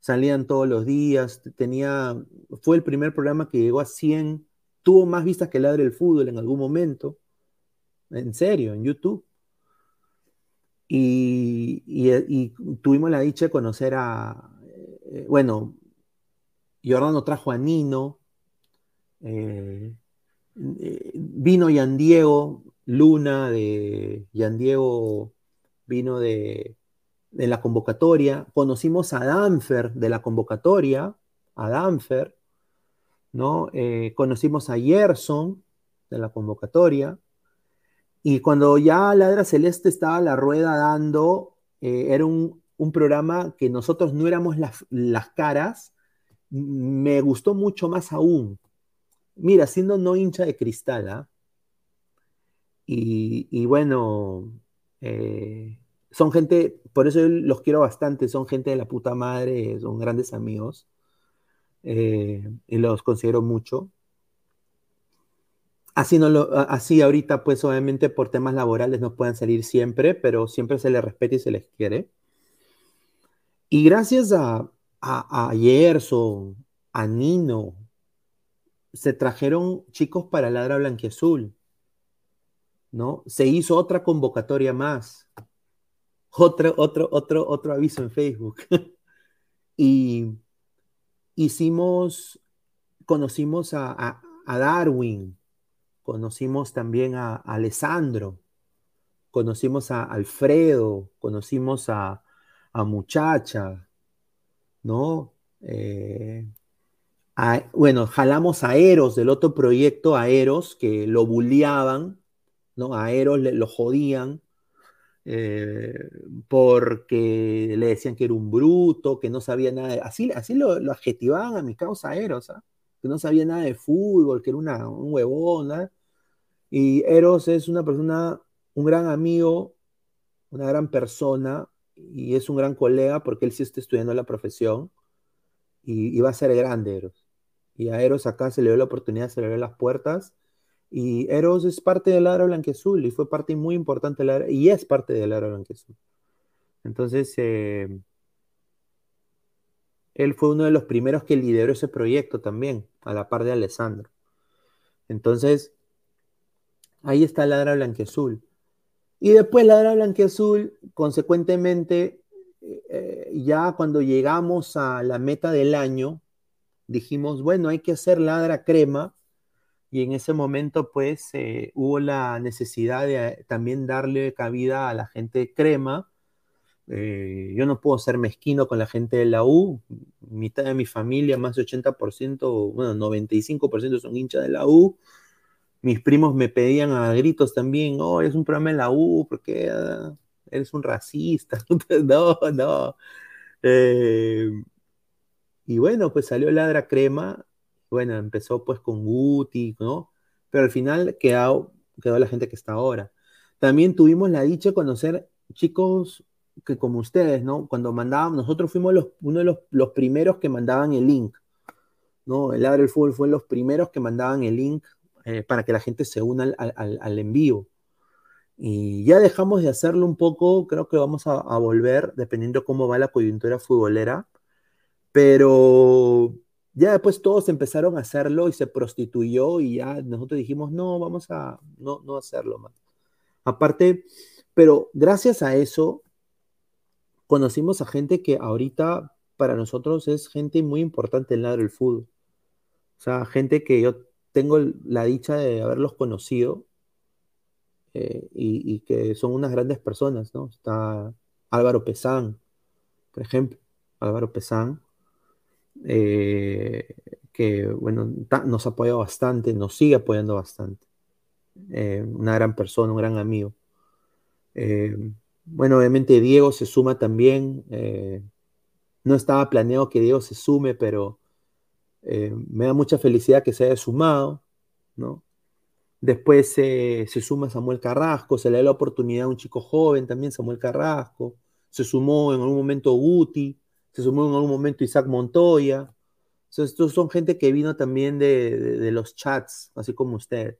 Salían todos los días, tenía, fue el primer programa que llegó a 100, tuvo más vistas que Ladre el Fútbol en algún momento, en serio, en YouTube. Y, tuvimos la dicha de conocer a, eh, bueno, Jordano trajo a Nino, eh, vino Yan Diego Luna de Yan Diego, vino de, de la convocatoria, conocimos a Danfer de la convocatoria, a Danfer, ¿no? Eh, conocimos a Gerson de la convocatoria, y cuando ya Ladra Celeste estaba la rueda dando, eh, era un, programa que nosotros no éramos las, caras, me gustó mucho más aún. Mira, siendo no hincha de cristal, ¿ah? y, bueno, eh, son gente, por eso los quiero bastante, son gente de la puta madre, son grandes amigos. Eh, y los considero mucho. Así, no lo, así ahorita, pues obviamente por temas laborales no pueden salir siempre, pero siempre se les respeta y se les quiere. Y gracias a, a, a a Nino, se trajeron chicos para Ladra Blanquiazul, ¿no? Se hizo otra convocatoria más otro, otro, otro, otro aviso en Facebook. *laughs* y hicimos, conocimos a, Darwin, conocimos también a, Alessandro, conocimos a Alfredo, conocimos a, Muchacha, ¿no? Eh, bueno, jalamos a Eros del otro proyecto, a Eros, que lo bulliaban, ¿no? A Eros lo jodían, eh, porque le decían que era un bruto, que no sabía nada, así, así lo, adjetivaban a mi causa Eros, ¿ah? que no sabía nada de fútbol, que era un huevón, y Eros es una persona, un gran amigo, una gran persona, y es un gran colega porque él sí está estudiando la profesión, y va a ser grande Eros. Y a Eros acá se le dio la oportunidad, se le las puertas, y Eros es parte del Aro Blanquezul y fue parte muy importante del y es parte del Aro Blanquezul. Entonces, eh, él fue uno de los primeros que lideró ese proyecto también, a la par de Alessandro. Entonces, ahí está Ladra Blanquezul. Y después Ladra Blanquezul, consecuentemente, eh, ya cuando llegamos a la meta del año, dijimos, bueno, hay que hacer Ladra Crema y en ese momento pues eh, hubo la necesidad de eh, también darle cabida a la gente crema. Eh, yo no puedo ser mezquino con la gente de la U, mitad de mi familia, más de 80%, bueno, 95% son hinchas de la U. Mis primos me pedían a gritos también, oh, es un programa de la U, porque eres un racista. *laughs* no, no. Y bueno, pues salió Ladra Crema bueno, empezó pues con Guti, ¿no? Pero al final quedó, quedó la gente que está ahora. También tuvimos la dicha de conocer chicos que como ustedes, ¿no? Cuando mandábamos, nosotros fuimos los, uno de los, primeros que mandaban el link, ¿no? El Ladre del Fútbol fue los primeros que mandaban el link eh, para que la gente se una al, al, envío. Y ya dejamos de hacerlo un poco, creo que vamos a, a volver, dependiendo cómo va la coyuntura futbolera, pero ya después todos empezaron a hacerlo y se prostituyó y ya nosotros dijimos, no, vamos a no, no hacerlo más. Aparte, pero gracias a eso conocimos a gente que ahorita para nosotros es gente muy importante en lado del fútbol. O sea, gente que yo tengo la dicha de haberlos conocido eh, y, y, que son unas grandes personas, ¿no? Está Álvaro Pesán, por ejemplo, Álvaro Pesán, eh, que bueno, nos ha apoyado bastante, nos sigue apoyando bastante. Eh, una gran persona, un gran amigo. Eh, bueno, obviamente Diego se suma también. no estaba planeado que Diego se sume, pero me da mucha felicidad que se haya sumado, ¿no? Después se suma Samuel Carrasco, se le da la oportunidad a un chico joven también, Samuel Carrasco. Se sumó en algún momento Guti, se sumó en algún momento Isaac Montoya. estos son gente que vino también de, los chats, así como usted.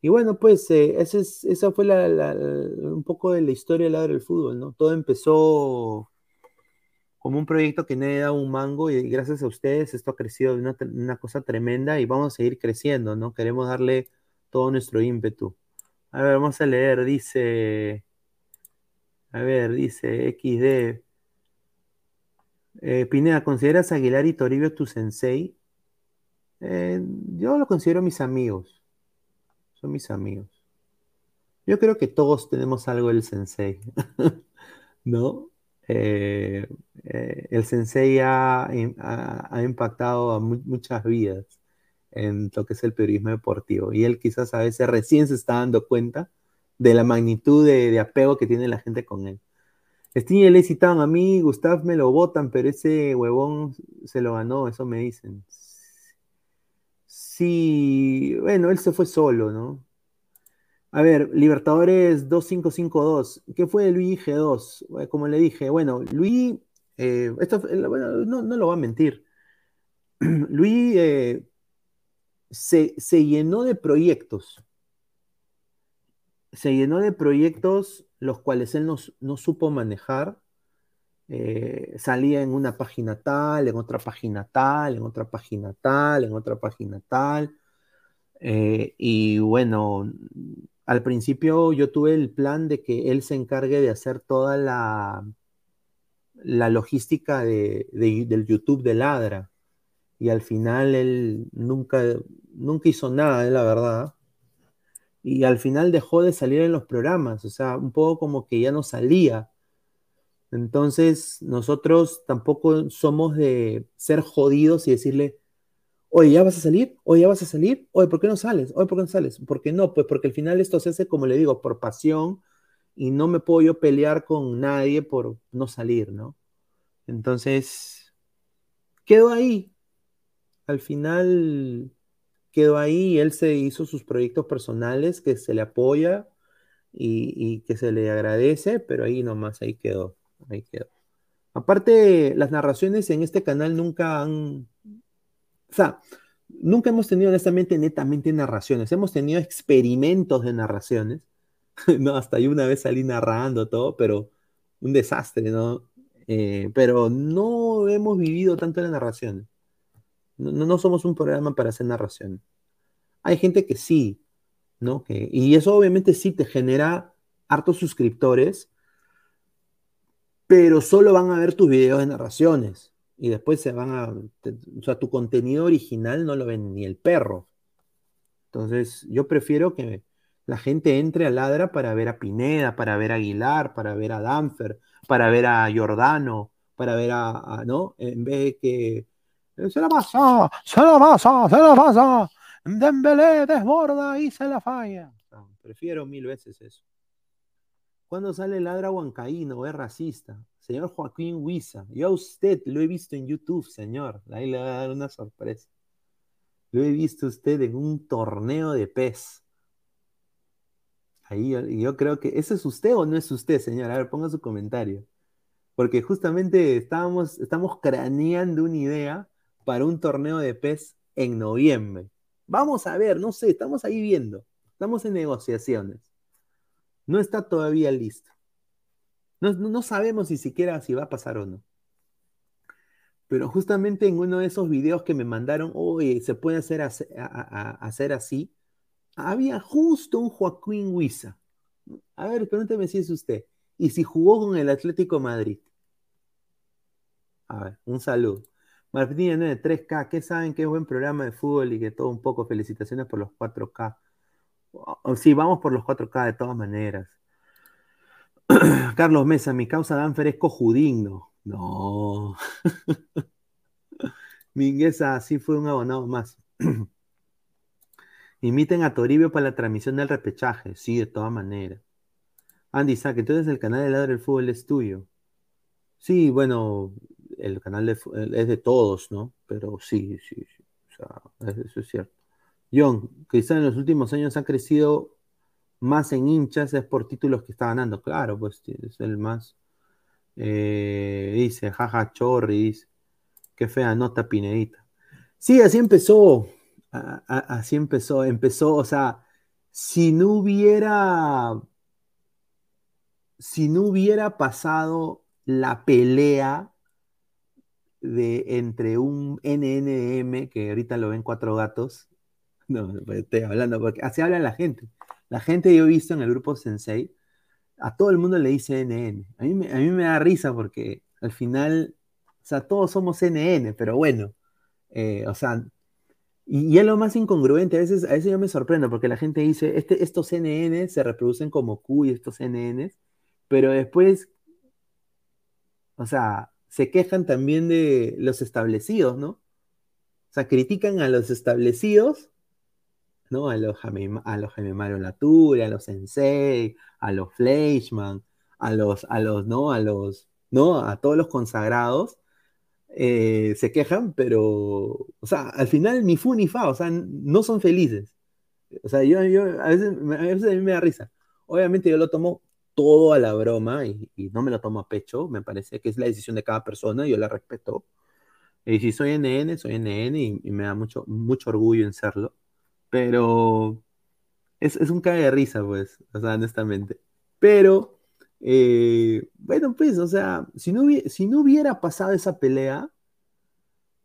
Y bueno, pues eh, esa fue un poco de la historia del lado del fútbol, ¿no? Todo empezó como un proyecto que nadie da un mango y gracias a ustedes esto ha crecido de una, una, cosa tremenda y vamos a seguir creciendo, ¿no? Queremos darle todo nuestro ímpetu. A ver, vamos a leer, dice, a ver, dice XD. Eh, Pineda, ¿consideras a Aguilar y Toribio tu sensei? Eh, yo lo considero mis amigos. Son mis amigos. Yo creo que todos tenemos algo del sensei, *laughs* ¿no? Eh, el sensei ha, impactado a muchas vidas en lo que es el periodismo deportivo y él quizás a veces recién se está dando cuenta de la magnitud de, apego que tiene la gente con él. Sting le citaron a mí, Gustav me lo votan, pero ese huevón se lo ganó, eso me dicen. Sí, bueno, él se fue solo, ¿no? A ver, Libertadores 2552, ¿qué fue de Luis G2? Como le dije, bueno, Luis, eh, esto, bueno, no, lo va a mentir. *clears throat* Luis eh, se, se, llenó de proyectos se llenó de proyectos los cuales él no, supo manejar. Eh, salía en una página tal, en otra página tal, en otra página tal, en otra página tal. Eh, y bueno, al principio yo tuve el plan de que él se encargue de hacer toda la, la logística del YouTube de Ladra. Y al final él nunca, nunca hizo nada, la verdad y al final dejó de salir en los programas, o sea, un poco como que ya no salía. Entonces, nosotros tampoco somos de ser jodidos y decirle, oye, ¿ya vas a salir? Oye, ¿ya vas a salir? Oye, ¿por qué no sales? Oye, ¿por qué no sales? ¿Por qué no? Pues porque al final esto se hace, como le digo, por pasión y no me puedo yo pelear con nadie por no salir, ¿no? Entonces, quedo ahí. Al final, quedó ahí, él se hizo sus proyectos personales que se le apoya y, que se le agradece, pero ahí nomás, ahí quedó, ahí quedó. Aparte, las narraciones en este canal nunca han, o sea, nunca hemos tenido honestamente netamente narraciones, hemos tenido experimentos de narraciones, *laughs* no, hasta ahí una vez salí narrando todo, pero un desastre, ¿no? Eh, pero no hemos vivido tanto las narraciones. No, somos un programa para hacer narración. Hay gente que sí, ¿no? Que, y eso obviamente sí te genera hartos suscriptores, pero solo van a ver tus videos de narraciones. Y después se van a. o sea, tu contenido original no lo ven ni el perro. Entonces, yo prefiero que la gente entre a Ladra para ver a Pineda, para ver a Aguilar, para ver a Danfer, para ver a Giordano, para ver a ¿no? En vez de que se la pasa, se la pasa, se la pasa. Dembélé desborda y se la falla. prefiero mil veces eso. Cuando sale ladra huancaíno, es racista. Señor Joaquín Huiza, yo a usted lo he visto en YouTube, señor. Ahí le va a dar una sorpresa. Lo he visto usted en un torneo de pez. Ahí yo, yo creo que, ¿ese es usted o no es usted, señor? A ver, ponga su comentario. Porque justamente estábamos, estamos craneando una idea para un torneo de pez en noviembre. Vamos a ver, no sé, estamos ahí viendo. Estamos en negociaciones. No está todavía listo. No, sabemos ni siquiera si va a pasar o no. Pero justamente en uno de esos videos que me mandaron, oye, se puede hacer, hacer así, había justo un Joaquín Huiza. A ver, pregúnteme si es usted. Y si jugó con el Atlético Madrid. A ver, un saludo. Martín 3K, ¿qué saben que es buen programa de fútbol y que todo un poco? Felicitaciones por los 4K. Sí, vamos por los 4K de todas maneras. *clears throat* Carlos Mesa, mi causa Danfer es cojudigno. No. *laughs* Mingueza, sí fue un abonado más. *clears throat* Imiten a Toribio para la transmisión del repechaje. Sí, de todas maneras. Andy Sack, entonces el canal de Ladre del Fútbol es tuyo. Sí, bueno, el canal es de todos, ¿no? Pero sí, sí, sí. O sea, eso es cierto. John, quizá en los últimos años ha crecido más en hinchas, es por títulos que está ganando. Claro, pues es el más. Eh, dice, jaja, Chorri, dice. Qué fea nota, Pinedita. Sí, así empezó. así empezó. Empezó, o sea, si no hubiera. Si no hubiera pasado la pelea de entre un NNM, que ahorita lo ven cuatro gatos, *laughs* no, pues, estoy hablando porque así habla la gente. La gente yo he visto en el grupo Sensei, a todo el mundo le dice NN. A mí, me, a mí me da risa porque al final, o sea, todos somos NN, pero bueno, eh, o sea, y, es lo más incongruente, a veces, a veces yo me sorprendo porque la gente dice, este, estos NN se reproducen como Q y estos NN, pero después, o sea, se quejan también de los establecidos, ¿no? O sea, critican a los establecidos, ¿no? A los, a los Jaime Mario Latour, a los Sensei, a los Fleischmann, a los, a los, ¿no? A los, ¿no? A todos los consagrados, eh, se quejan, pero, o sea, al final ni fu ni fa, o sea, no son felices. O sea, yo, a, veces, a, veces, a mí me da risa. Obviamente yo lo tomo todo a la broma y, no me lo tomo a pecho, me parece que es la decisión de cada persona, yo la respeto. Y si soy NN, soy NN y, me da mucho, mucho orgullo en serlo, pero es, es un cague de risa, pues, o sea, honestamente. Pero eh, bueno, pues, o sea, si no, hubiera, si no hubiera pasado esa pelea,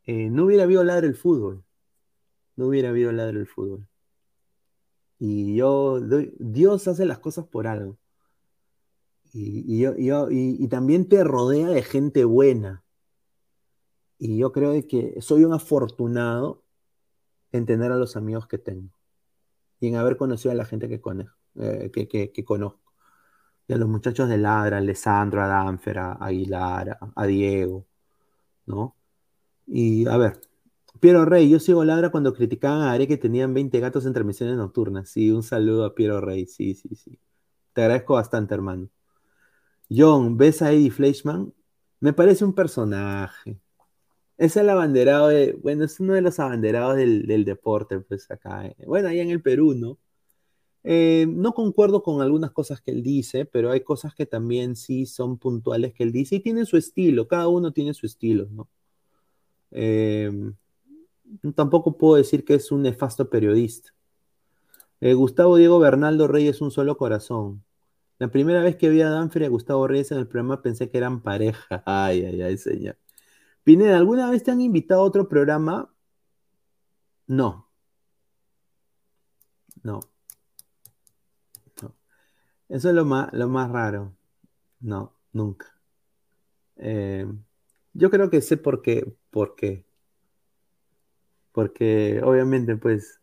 eh, no hubiera habido ladre el fútbol. No hubiera habido ladre el fútbol. Y yo, Dios hace las cosas por algo. Y, yo, y, también te rodea de gente buena. Y yo creo que soy un afortunado en tener a los amigos que tengo. Y en haber conocido a la gente que, eh, que conozco y a los muchachos de Ladra, a Alessandro, a Danfer, a Aguilar, a, Diego, ¿no? Y a ver, Piero Rey, yo sigo Ladra cuando criticaban a Are que tenían 20 gatos en transmisiones nocturnas. Sí, un saludo a Piero Rey, sí, sí, sí. Te agradezco bastante, hermano. John, ¿ves a Eddie Fleischman? Me parece un personaje. Es el abanderado de, bueno, es uno de los abanderados del, deporte, pues acá. Eh. Bueno, ahí en el Perú, ¿no? Eh, no concuerdo con algunas cosas que él dice, pero hay cosas que también sí son puntuales que él dice y tienen su estilo, cada uno tiene su estilo, ¿no? Eh, tampoco puedo decir que es un nefasto periodista. Gustavo Diego Bernaldo Reyes, un solo corazón. La primera vez que vi a Danfer y a Gustavo Reyes en el programa pensé que eran pareja. *laughs* Ay, ay, ay, señor. Pineda, ¿alguna vez te han invitado a otro programa? No. No. Eso es lo más, lo más raro. No, nunca. Eh, yo creo que sé por qué, por qué. Porque obviamente, pues,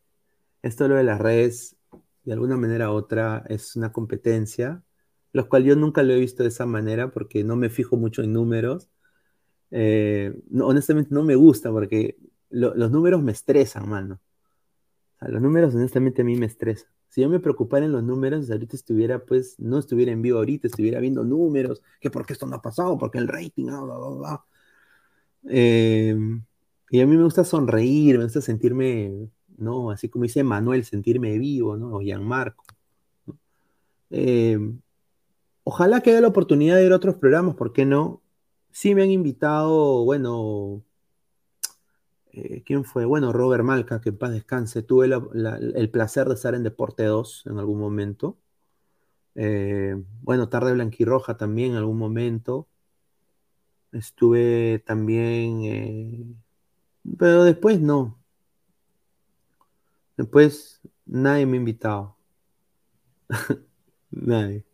esto lo de las redes, de alguna manera u otra, es una competencia, lo cual yo nunca lo he visto de esa manera porque no me fijo mucho en números. Eh, honestamente no me gusta porque los números me estresan, mano. los números honestamente a mí me estresan. Si yo me preocupara en los números, ahorita estuviera, pues, no estuviera en vivo ahorita, estuviera viendo números, que por qué esto no ha pasado, porque el rating, bla, bla, bla. Em, y a mí me gusta sonreír, me gusta sentirme, ¿no? Así como dice Manuel, sentirme vivo, ¿no? O Gianmarco. Em, ojalá que haya la oportunidad de a otros programas, ¿por qué no? Sí me han invitado, bueno, eh, ¿quién fue? Bueno, Robert Malca, que en paz descanse. Tuve el placer de estar en Deporte 2 en algún momento. Eh, bueno, Tarde Blanquirroja también en algún momento. Estuve también, eh, pero después no. Después nadie me ha invitado. *laughs* nadie.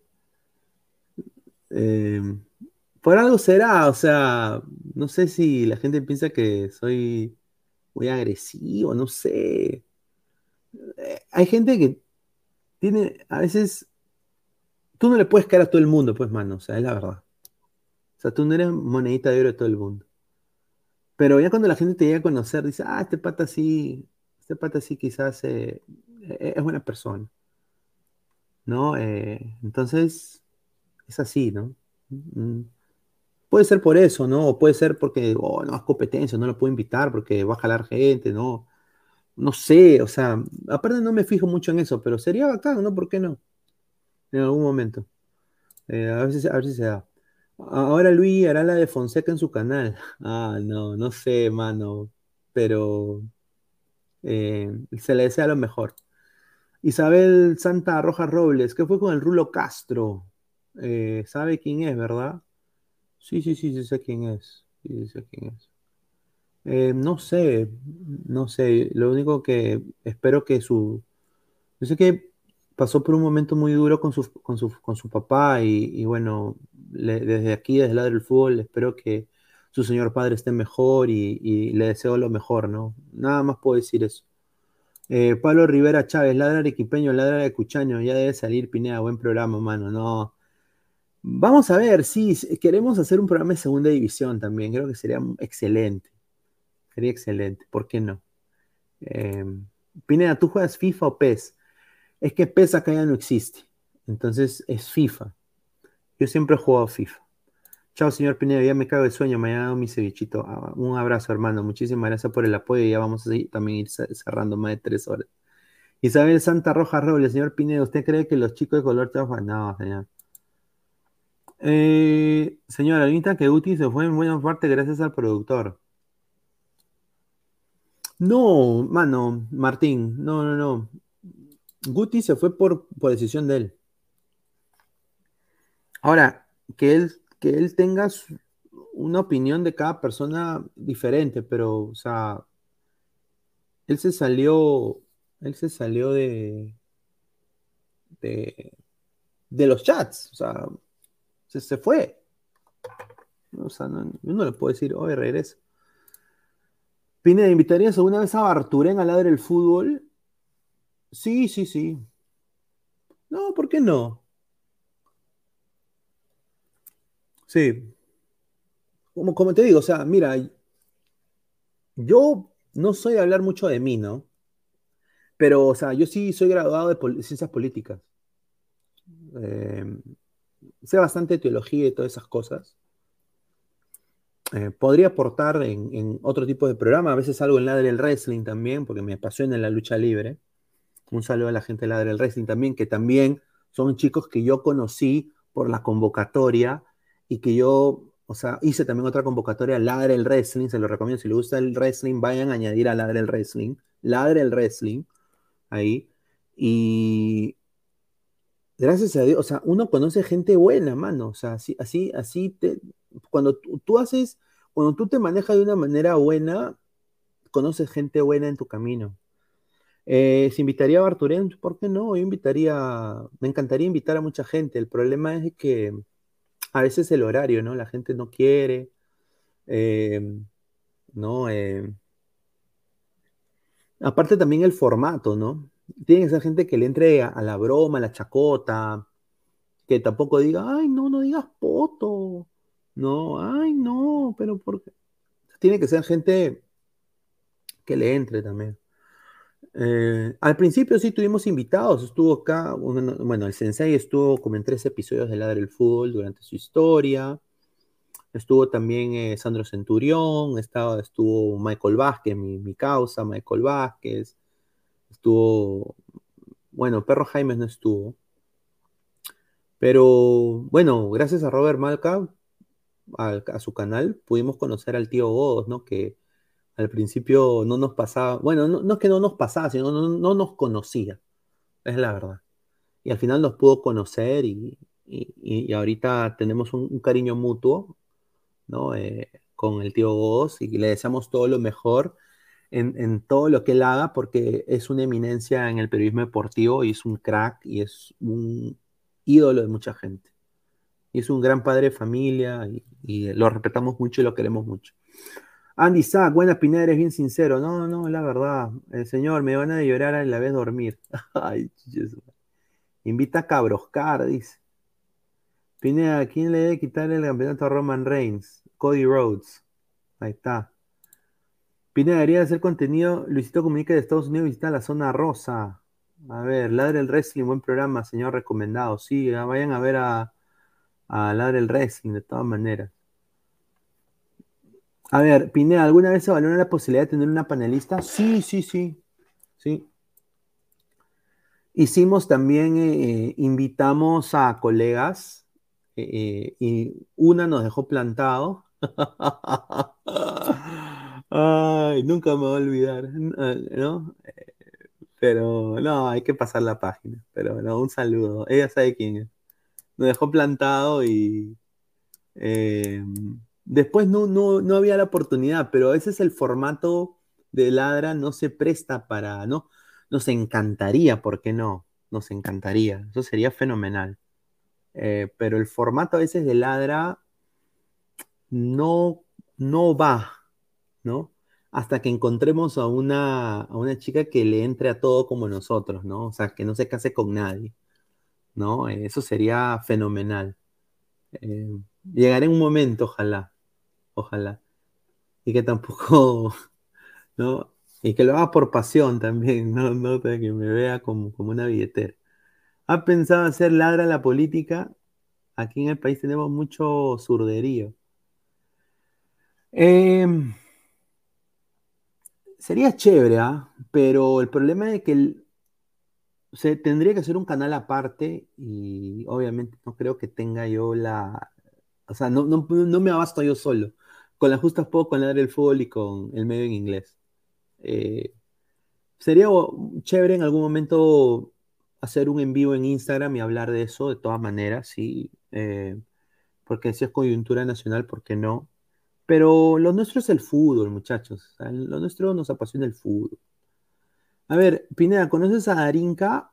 Por algo será, o sea, no sé si la gente piensa que soy muy agresivo, no sé. Eh, hay gente que tiene, a veces, tú no le puedes caer a todo el mundo, pues, mano, o sea, es la verdad. O sea, tú no eres monedita de oro de todo el mundo. Pero ya cuando la gente te llega a conocer, dice, ah, este pata sí, este pata sí quizás eh, e-, es buena persona. ¿No? Eh, entonces, es así, ¿no? Mm. Puede ser por eso, ¿no? O puede ser porque, oh, no es competencia, no lo puedo invitar porque va a jalar gente, ¿no? No sé, o sea, aparte no me fijo mucho en eso, pero sería bacán, ¿no? ¿Por qué no? En algún momento. Eh, a, si, a ver si se da. Ahora Luis hará la de Fonseca en su canal. *laughs* Ah, no, no sé, mano. Pero eh, se le desea lo mejor. Isabel Santa Roja Robles, ¿qué fue con el Rulo Castro? Eh, ¿Sabe quién es, verdad? Sí, sí, sí, sí sé quién es. Sí, sé quién es. Eh, no sé, no sé. Lo único que espero que su. Yo sé que pasó por un momento muy duro con su, con su, con su papá y, bueno, desde aquí, desde el lado del fútbol, espero que su señor padre esté mejor y, le deseo lo mejor, ¿no? Nada más puedo decir eso. Eh, Pablo Rivera Chávez, ladra arequipeño, ladra de Cuchaño, ya debe salir Pineda, buen programa, mano, no. Vamos a ver, sí, queremos hacer un programa de segunda división también, creo que sería excelente. Sería excelente, ¿por qué no? Eh, Pineda, ¿tú juegas FIFA o PES? Es que PES acá ya no existe, entonces es FIFA. Yo siempre he jugado FIFA. Chao, señor Pineda, ya me cago de sueño, mañana mi cevichito. Ah, un abrazo, hermano, muchísimas gracias por el apoyo, ya vamos a también ir cerrando más de tres horas. Isabel Santa Roja Robles, señor Pineda, ¿usted cree que los chicos de color chafa? No, señor. Eh, señora, ahorita que Uti se fue en buena parte gracias al productor. No, mano, Martín, no, no, no. Guti se fue por, por decisión de él. Ahora, que él, que él tenga una opinión de cada persona diferente, pero, o sea, él se salió, él se salió de, de, de los chats, o sea, se, fue. O sea, no, yo no le puedo decir, oye, regresa. Pineda, ¿invitarías alguna vez a Barturén a ladrar el fútbol? Sí, sí, sí. No, ¿por qué no? Sí. Como, como te digo, o sea, mira, yo no soy de hablar mucho de mí, ¿no? Pero, o sea, yo sí soy graduado de ciencias políticas. Eh, sé bastante teología y todas esas cosas. Eh, podría aportar en, otro tipo de programa, a veces algo en Ladre del Wrestling también, porque me apasiona la lucha libre. Un saludo a la gente de Ladre del Wrestling también, que también son chicos que yo conocí por la convocatoria y que yo, o sea, hice también otra convocatoria, Ladre el Wrestling, se lo recomiendo, si les gusta el wrestling, vayan a añadir a Ladre el Wrestling, Ladre el Wrestling, ahí. Y, gracias a Dios, o sea, uno conoce gente buena, mano, o sea, así, así, así, te, cuando tú, haces, cuando tú te manejas de una manera buena, conoces gente buena en tu camino. Eh, ¿Se invitaría a Barturén? ¿Por qué no? Yo invitaría, me encantaría invitar a mucha gente. El problema es que a veces el horario, ¿no? La gente no quiere, eh, ¿no? Eh, aparte también el formato, ¿no? Tiene que ser gente que le entre a, la broma, a la chacota, que tampoco diga, ay, no, no digas poto, no, ay, no, pero porque tiene que ser gente que le entre también. Eh, al principio sí tuvimos invitados, estuvo acá, bueno, el Sensei estuvo como en tres episodios de Ladre el Fútbol durante su historia. Estuvo también eh, Sandro Centurión, estaba, estuvo Michael Vázquez, mi, mi causa, Michael Vázquez, estuvo, bueno, Perro Jaime no estuvo, pero bueno, gracias a Robert Malca, a, su canal, pudimos conocer al tío Godos, ¿no? Que al principio no nos pasaba, bueno, no, es que no nos pasaba, sino no, no, nos conocía, es la verdad. Y al final nos pudo conocer y, y, ahorita tenemos un, cariño mutuo, ¿no? Eh, con el tío Godos y le deseamos todo lo mejor en, todo lo que él haga porque es una eminencia en el periodismo deportivo y es un crack y es un ídolo de mucha gente. Y es un gran padre de familia y, lo respetamos mucho y lo queremos mucho. Andy Sack, buena Pineda, eres bien sincero. No, no, la verdad. El señor, me van a llorar a la vez dormir. *laughs* Ay, Invita a Cabroscar, dice. Pineda, ¿quién le debe quitar el campeonato a Roman Reigns? Cody Rhodes. Ahí está. Pineda debería hacer contenido. Luisito Comunica de Estados Unidos visita la zona rosa. A ver, Ladre el Wrestling, buen programa, señor recomendado. Sí, vayan a ver a, a Ladre el Wrestling, de todas maneras. A ver, Pineda, ¿alguna vez se valora la posibilidad de tener una panelista? Sí, sí, sí. Sí. Hicimos también, eh, invitamos a colegas eh, eh, y una nos dejó plantado. *laughs* Ay, nunca me voy a olvidar, ¿no? Pero no, hay que pasar la página. Pero no, un saludo. Ella sabe quién es. Nos dejó plantado y. Eh, después no, no, no había la oportunidad, pero a veces el formato de ladra no se presta para, ¿no? Nos encantaría, ¿por qué no? Nos encantaría, eso sería fenomenal. Eh, pero el formato a veces de ladra no, no va, ¿no? Hasta que encontremos a una, a una chica que le entre a todo como nosotros, ¿no? O sea, que no se case con nadie, ¿no? Eso sería fenomenal. Eh, llegaré en un momento, ojalá, ojalá. Y que tampoco, *laughs* ¿no? Y que lo haga por pasión también, no, no que me vea como, como una billetera. ¿Ha pensado hacer ladra la política? Aquí en el país tenemos mucho surderío. Em, sería chévere, ¿ah? pero el problema es que se tendría que hacer un canal aparte y obviamente no creo que tenga yo la... O sea, no, no, me abasto yo solo. Con las justas puedo con el fútbol y con el medio en inglés. Eh, sería chévere en algún momento hacer un en vivo en Instagram y hablar de eso de todas maneras, sí. Eh, porque si es coyuntura nacional, ¿por qué no? Pero lo nuestro es el fútbol, muchachos. lo nuestro nos apasiona el fútbol. A ver, Pineda, ¿conoces a Darinka?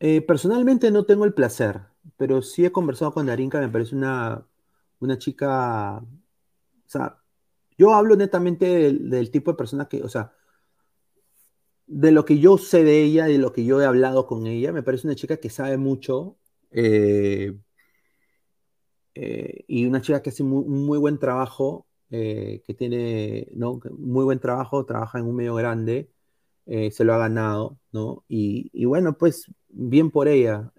Eh, personalmente no tengo el placer, pero sí he conversado con Darinka, me parece una, una chica. O sea, yo hablo netamente del, tipo de persona que, o sea, de lo que yo sé de ella, de lo que yo he hablado con ella, me parece una chica que sabe mucho. Eh, eh, y una chica que hace un muy buen trabajo, eh, que tiene ¿no? muy buen trabajo, trabaja en un medio grande, eh, se lo ha ganado, ¿no? Y, bueno, pues bien por ella.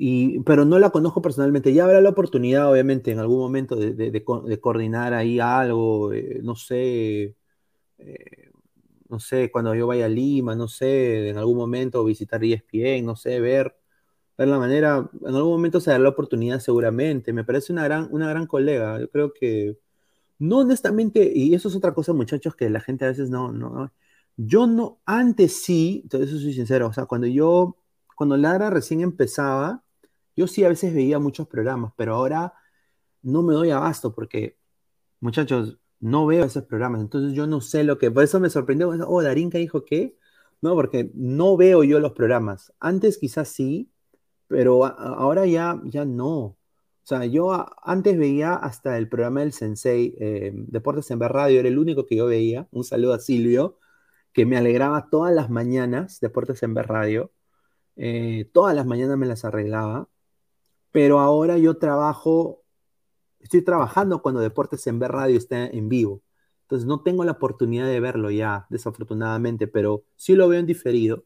Y, pero no la conozco personalmente. Ya habrá la oportunidad, obviamente, en algún momento de, de, coordinar ahí algo, no sé, no sé, cuando yo vaya a Lima, no sé, en algún momento visitar ESPN, no sé, ver ver la manera, en algún momento se dará la oportunidad seguramente. Me parece una gran, una gran colega. Yo creo que, no honestamente, y eso es otra cosa, muchachos, que la gente a veces no, no, yo no, antes sí, entonces soy sincero, o sea, cuando yo, cuando Lara recién empezaba, yo sí a veces veía muchos programas, pero ahora no me doy abasto porque, muchachos, no veo esos programas, entonces yo no sé lo que, por eso me sorprendió, oh, Darinka dijo que, no, porque no veo yo los programas. Antes quizás sí, pero ahora ya, ya no. O sea, yo antes veía hasta el programa del Sensei, eh, Deportes en Ver Radio, era el único que yo veía. Un saludo a Silvio, que me alegraba todas las mañanas, Deportes en Ver Radio. Eh, todas las mañanas me las arreglaba. Pero ahora yo trabajo, estoy trabajando cuando Deportes en Ver Radio está en vivo. Entonces no tengo la oportunidad de verlo ya, desafortunadamente, pero sí lo veo en diferido,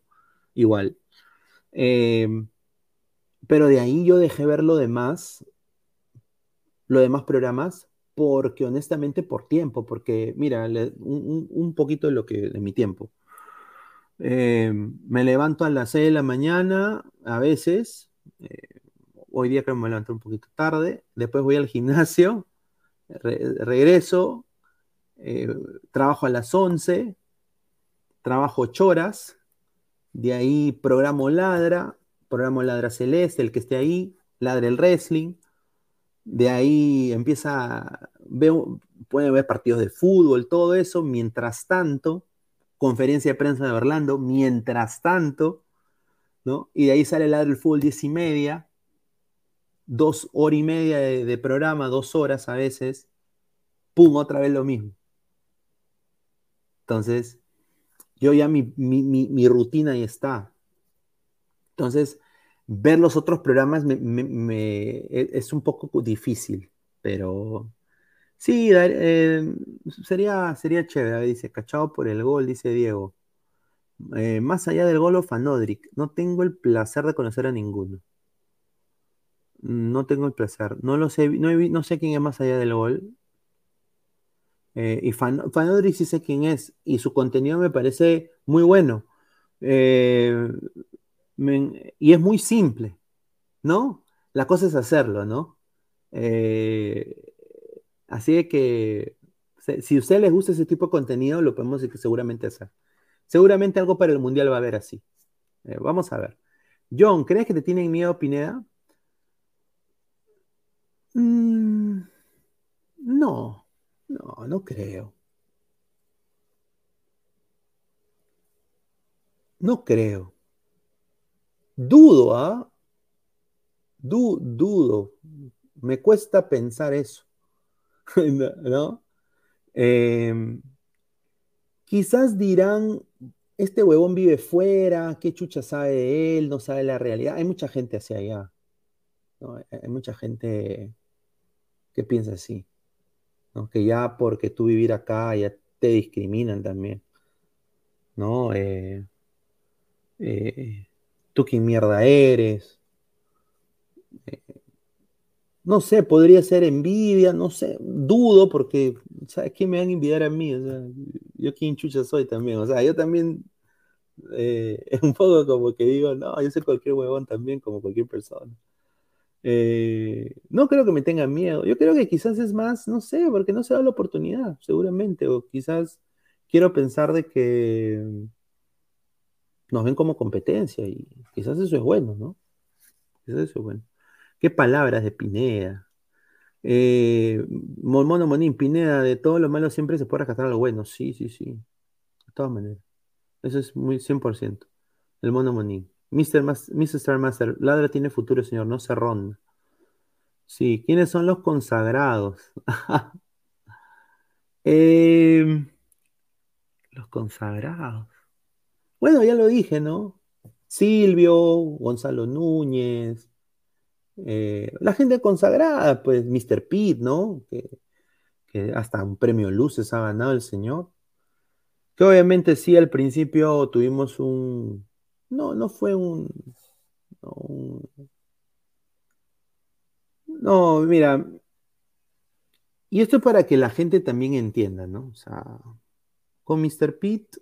igual. Eh, pero de ahí yo dejé ver lo demás, lo demás programas, porque honestamente por tiempo, porque mira, un, poquito de lo que de mi tiempo. Eh, me levanto a las 6 de la mañana, a veces, eh, hoy día creo que me levanto un poquito tarde, después voy al gimnasio, regreso, eh, trabajo a las 11, trabajo 8 horas, de ahí programo ladra, programa Ladra Celeste, el que esté ahí, Ladra el Wrestling. De ahí empieza, veo, puede ver partidos de fútbol, todo eso. Mientras tanto, conferencia de prensa de Orlando, mientras tanto, ¿no? Y de ahí sale Ladra el Fútbol 10 y media, dos horas y media de, programa, dos horas a veces, pum, otra vez lo mismo. Entonces, yo ya mi, mi rutina ahí está. Entonces, ver los otros programas e, es un poco difícil, pero sí, eh, sería, sería chévere. Dice, cachado por el gol, dice Diego. Eh, más allá del gol o Fanodric, no tengo el placer de conocer a ninguno. No tengo el placer. No lo sé, no, sé quién es más allá del gol. Eh, y Fanodric sí sé quién es. Y su contenido me parece muy bueno. Eh, y es muy simple, ¿no? La cosa es hacerlo, ¿no? Eh, así que si a ustedes les gusta ese tipo de contenido, lo podemos seguramente hacer. Seguramente algo para el mundial va a haber así. Eh, vamos a ver. John, ¿crees que te tienen miedo, Pineda? Mm, no, no, no creo. No creo. Dudo, ¿ah? dudo. Me cuesta pensar eso. *laughs* ¿No? Em, quizás dirán, este huevón vive fuera, qué chucha sabe de él, no sabe la realidad. Hay mucha gente hacia allá. Hay mucha gente que piensa así. Que ya porque tú vivir acá ya te discriminan también. ¿No? Eh, eh, tú quién mierda eres. Eh, no sé, podría ser envidia, no sé, dudo porque, ¿sabes qué me van a envidiar a mí? O sea, yo quién chucha soy también, o sea, yo también eh, es *laughs* un poco como que digo, no, yo soy cualquier huevón también, como cualquier persona. no creo que me tengan miedo, yo creo que quizás es más, no sé, porque no se da la oportunidad, seguramente, o quizás quiero pensar de que nos ven como competencia y quizás eso es bueno, ¿no? Quizás eso es bueno. Qué palabras de Pineda. Eh, Mono Monín, Pineda, de todo lo malo siempre se puede rescatar lo bueno. Sí, sí, sí. De todas maneras. Eso es muy 100%. El Mono Monín. Mr. Mr. Star Master, Ladra tiene futuro, señor, no se ronda. Sí, ¿quiénes son los consagrados? *laughs* Em, los consagrados. Bueno, ya lo dije, ¿no? Silvio, Gonzalo Núñez, eh, la gente consagrada, pues Mr. Pete, ¿no? Que, hasta un premio Luces ha ganado el señor. Que obviamente sí, al principio tuvimos un... No, no fue un... No, no mira, y esto es para que la gente también entienda, ¿no? O sea, con Mr. Pete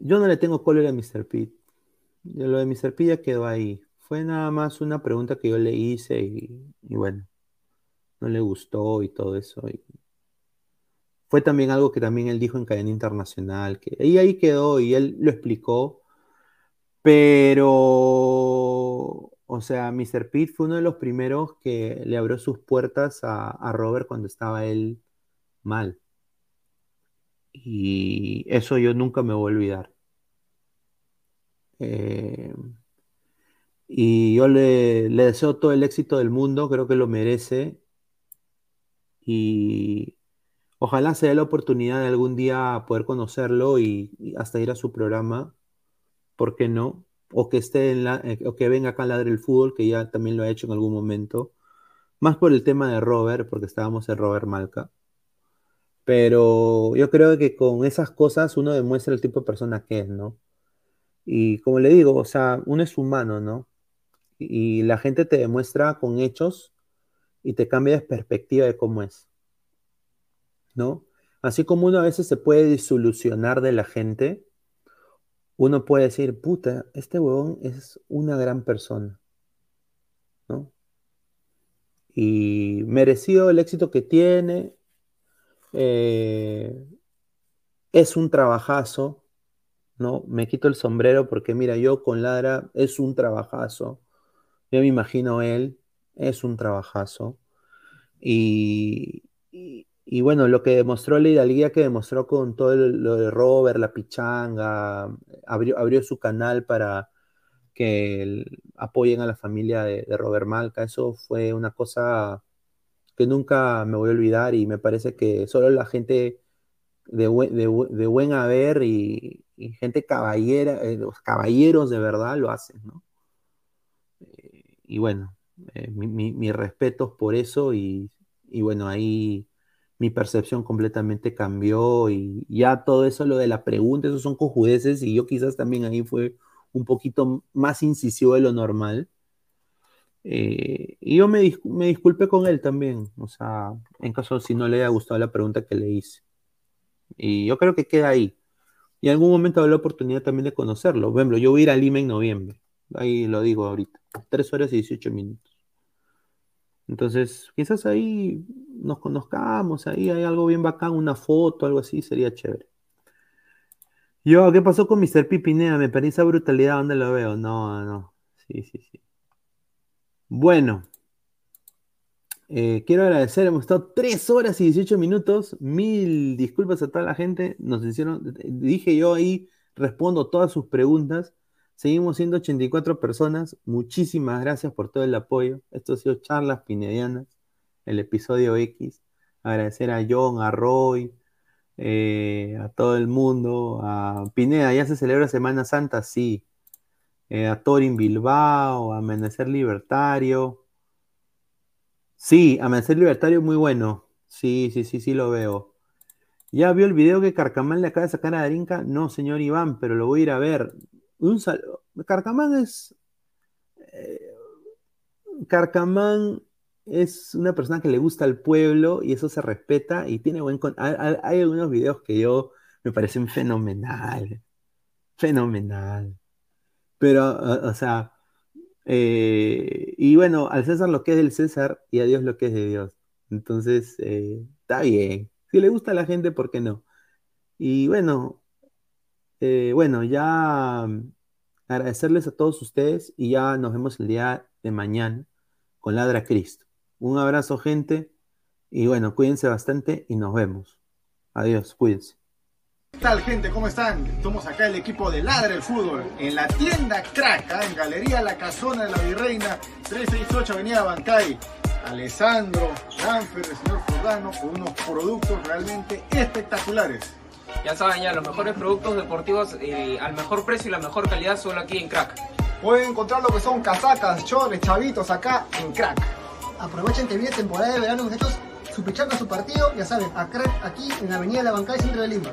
yo no le tengo cólera a Mr. Pete. Lo de Mr. Pete ya quedó ahí. Fue nada más una pregunta que yo le hice y, bueno, no le gustó y todo eso. fue también algo que también él dijo en cadena internacional, que y ahí quedó y él lo explicó. Pero, o sea, Mr. Pete fue uno de los primeros que le abrió sus puertas a Robert cuando estaba él mal. Y eso yo nunca me voy a olvidar. Eh, y yo le, deseo todo el éxito del mundo, creo que lo merece. Y ojalá se dé la oportunidad de algún día poder conocerlo y, hasta ir a su programa. ¿Por qué no? O que esté en la, eh, o que venga acá a Ladre el Fútbol, que ya también lo ha hecho en algún momento. Más por el tema de Robert, porque estábamos en Robert Malca. Pero yo creo que con esas cosas uno demuestra el tipo de persona que es, ¿no? Y como le digo, o sea, uno es humano, ¿no? Y la gente te demuestra con hechos y te cambia de perspectiva de cómo es, ¿no? Así como uno a veces se puede disolucionar de la gente, uno puede decir, puta, este huevón es una gran persona, ¿no? Y merecido el éxito que tiene, eh, es un trabajazo, ¿no? Me quito el sombrero porque mira, yo con Ladra es un trabajazo. Yo me imagino él, es un trabajazo. Y, bueno, lo que demostró la hidalguía que demostró con todo lo de Robert, la pichanga, abrió, su canal para que apoyen a la familia de Robert Malca. Eso fue una cosa que nunca me voy a olvidar y me parece que solo la gente de, buen haber y, gente caballera, eh, los caballeros de verdad lo hacen, ¿no? Eh, y bueno, eh, mis respetos por eso y, bueno, ahí mi percepción completamente cambió y ya todo eso, lo de la pregunta, esos son cojudeces y yo quizás también ahí fue un poquito más incisivo de lo normal eh, y yo me, disculpe con él también, o sea, en caso si no le haya gustado la pregunta que le hice. Y yo creo que queda ahí. Y en algún momento habrá la oportunidad también de conocerlo. Por ejemplo, yo voy a ir a Lima en noviembre. Ahí lo digo ahorita. 3 horas y 18 minutos. Entonces, quizás ahí nos conozcamos, ahí hay algo bien bacán, una foto, algo así, sería chévere. Yo, ¿qué pasó con Mr. Pipinea? Me esa brutalidad, ¿dónde lo veo? No, no. Sí, sí, sí. Bueno, Eh, quiero agradecer, hemos estado 3 horas y 18 minutos. Mil disculpas a toda la gente. Nos hicieron, dije yo ahí, respondo todas sus preguntas. Seguimos siendo 84 personas. Muchísimas gracias por todo el apoyo. Esto ha sido Charlas Pinedianas, el episodio X. Agradecer a John, a Roy, eh, a todo el mundo. A Pineda, ¿ya se celebra Semana Santa? Sí. Eh, a Torin Bilbao, a Amanecer Libertario. Sí, Amanecer Libertario muy bueno. Sí, sí, sí, sí lo veo. ¿Ya vio el video que Carcamán le acaba de sacar a Darinka? No, señor Iván, pero lo voy a ir a ver. Un Carcamán es. Eh, Carcamán es una persona que le gusta al pueblo y eso se respeta y tiene buen. Hay, hay algunos videos que yo me parecen fenomenal. Fenomenal. Pero, o sea, eh, y bueno, al César lo que es del César y a Dios lo que es de Dios. Entonces, eh, está bien. Si le gusta a la gente, ¿por qué no? Y bueno, eh, bueno, ya mm, agradecerles a todos ustedes y ya nos vemos el día de mañana con Ladra Cristo. Un abrazo, gente. Y bueno, cuídense bastante y nos vemos. Adiós, cuídense. ¿Qué tal gente? ¿Cómo están? Estamos acá el equipo de Ladre el Fútbol en la tienda Crack, en Galería La Casona de la Virreina, 368 Avenida Bancay. Alessandro, Danfer, el señor Jordano, con unos productos realmente espectaculares. Ya saben, ya los mejores productos deportivos eh, al mejor precio y la mejor calidad solo aquí en Crack. Pueden encontrar lo que son casacas, chores, chavitos acá en Crack. Aprovechen que viene temporada de verano, muchachos, a su partido, ya saben, a Crack aquí en la Avenida La Bancay, centro de Lima.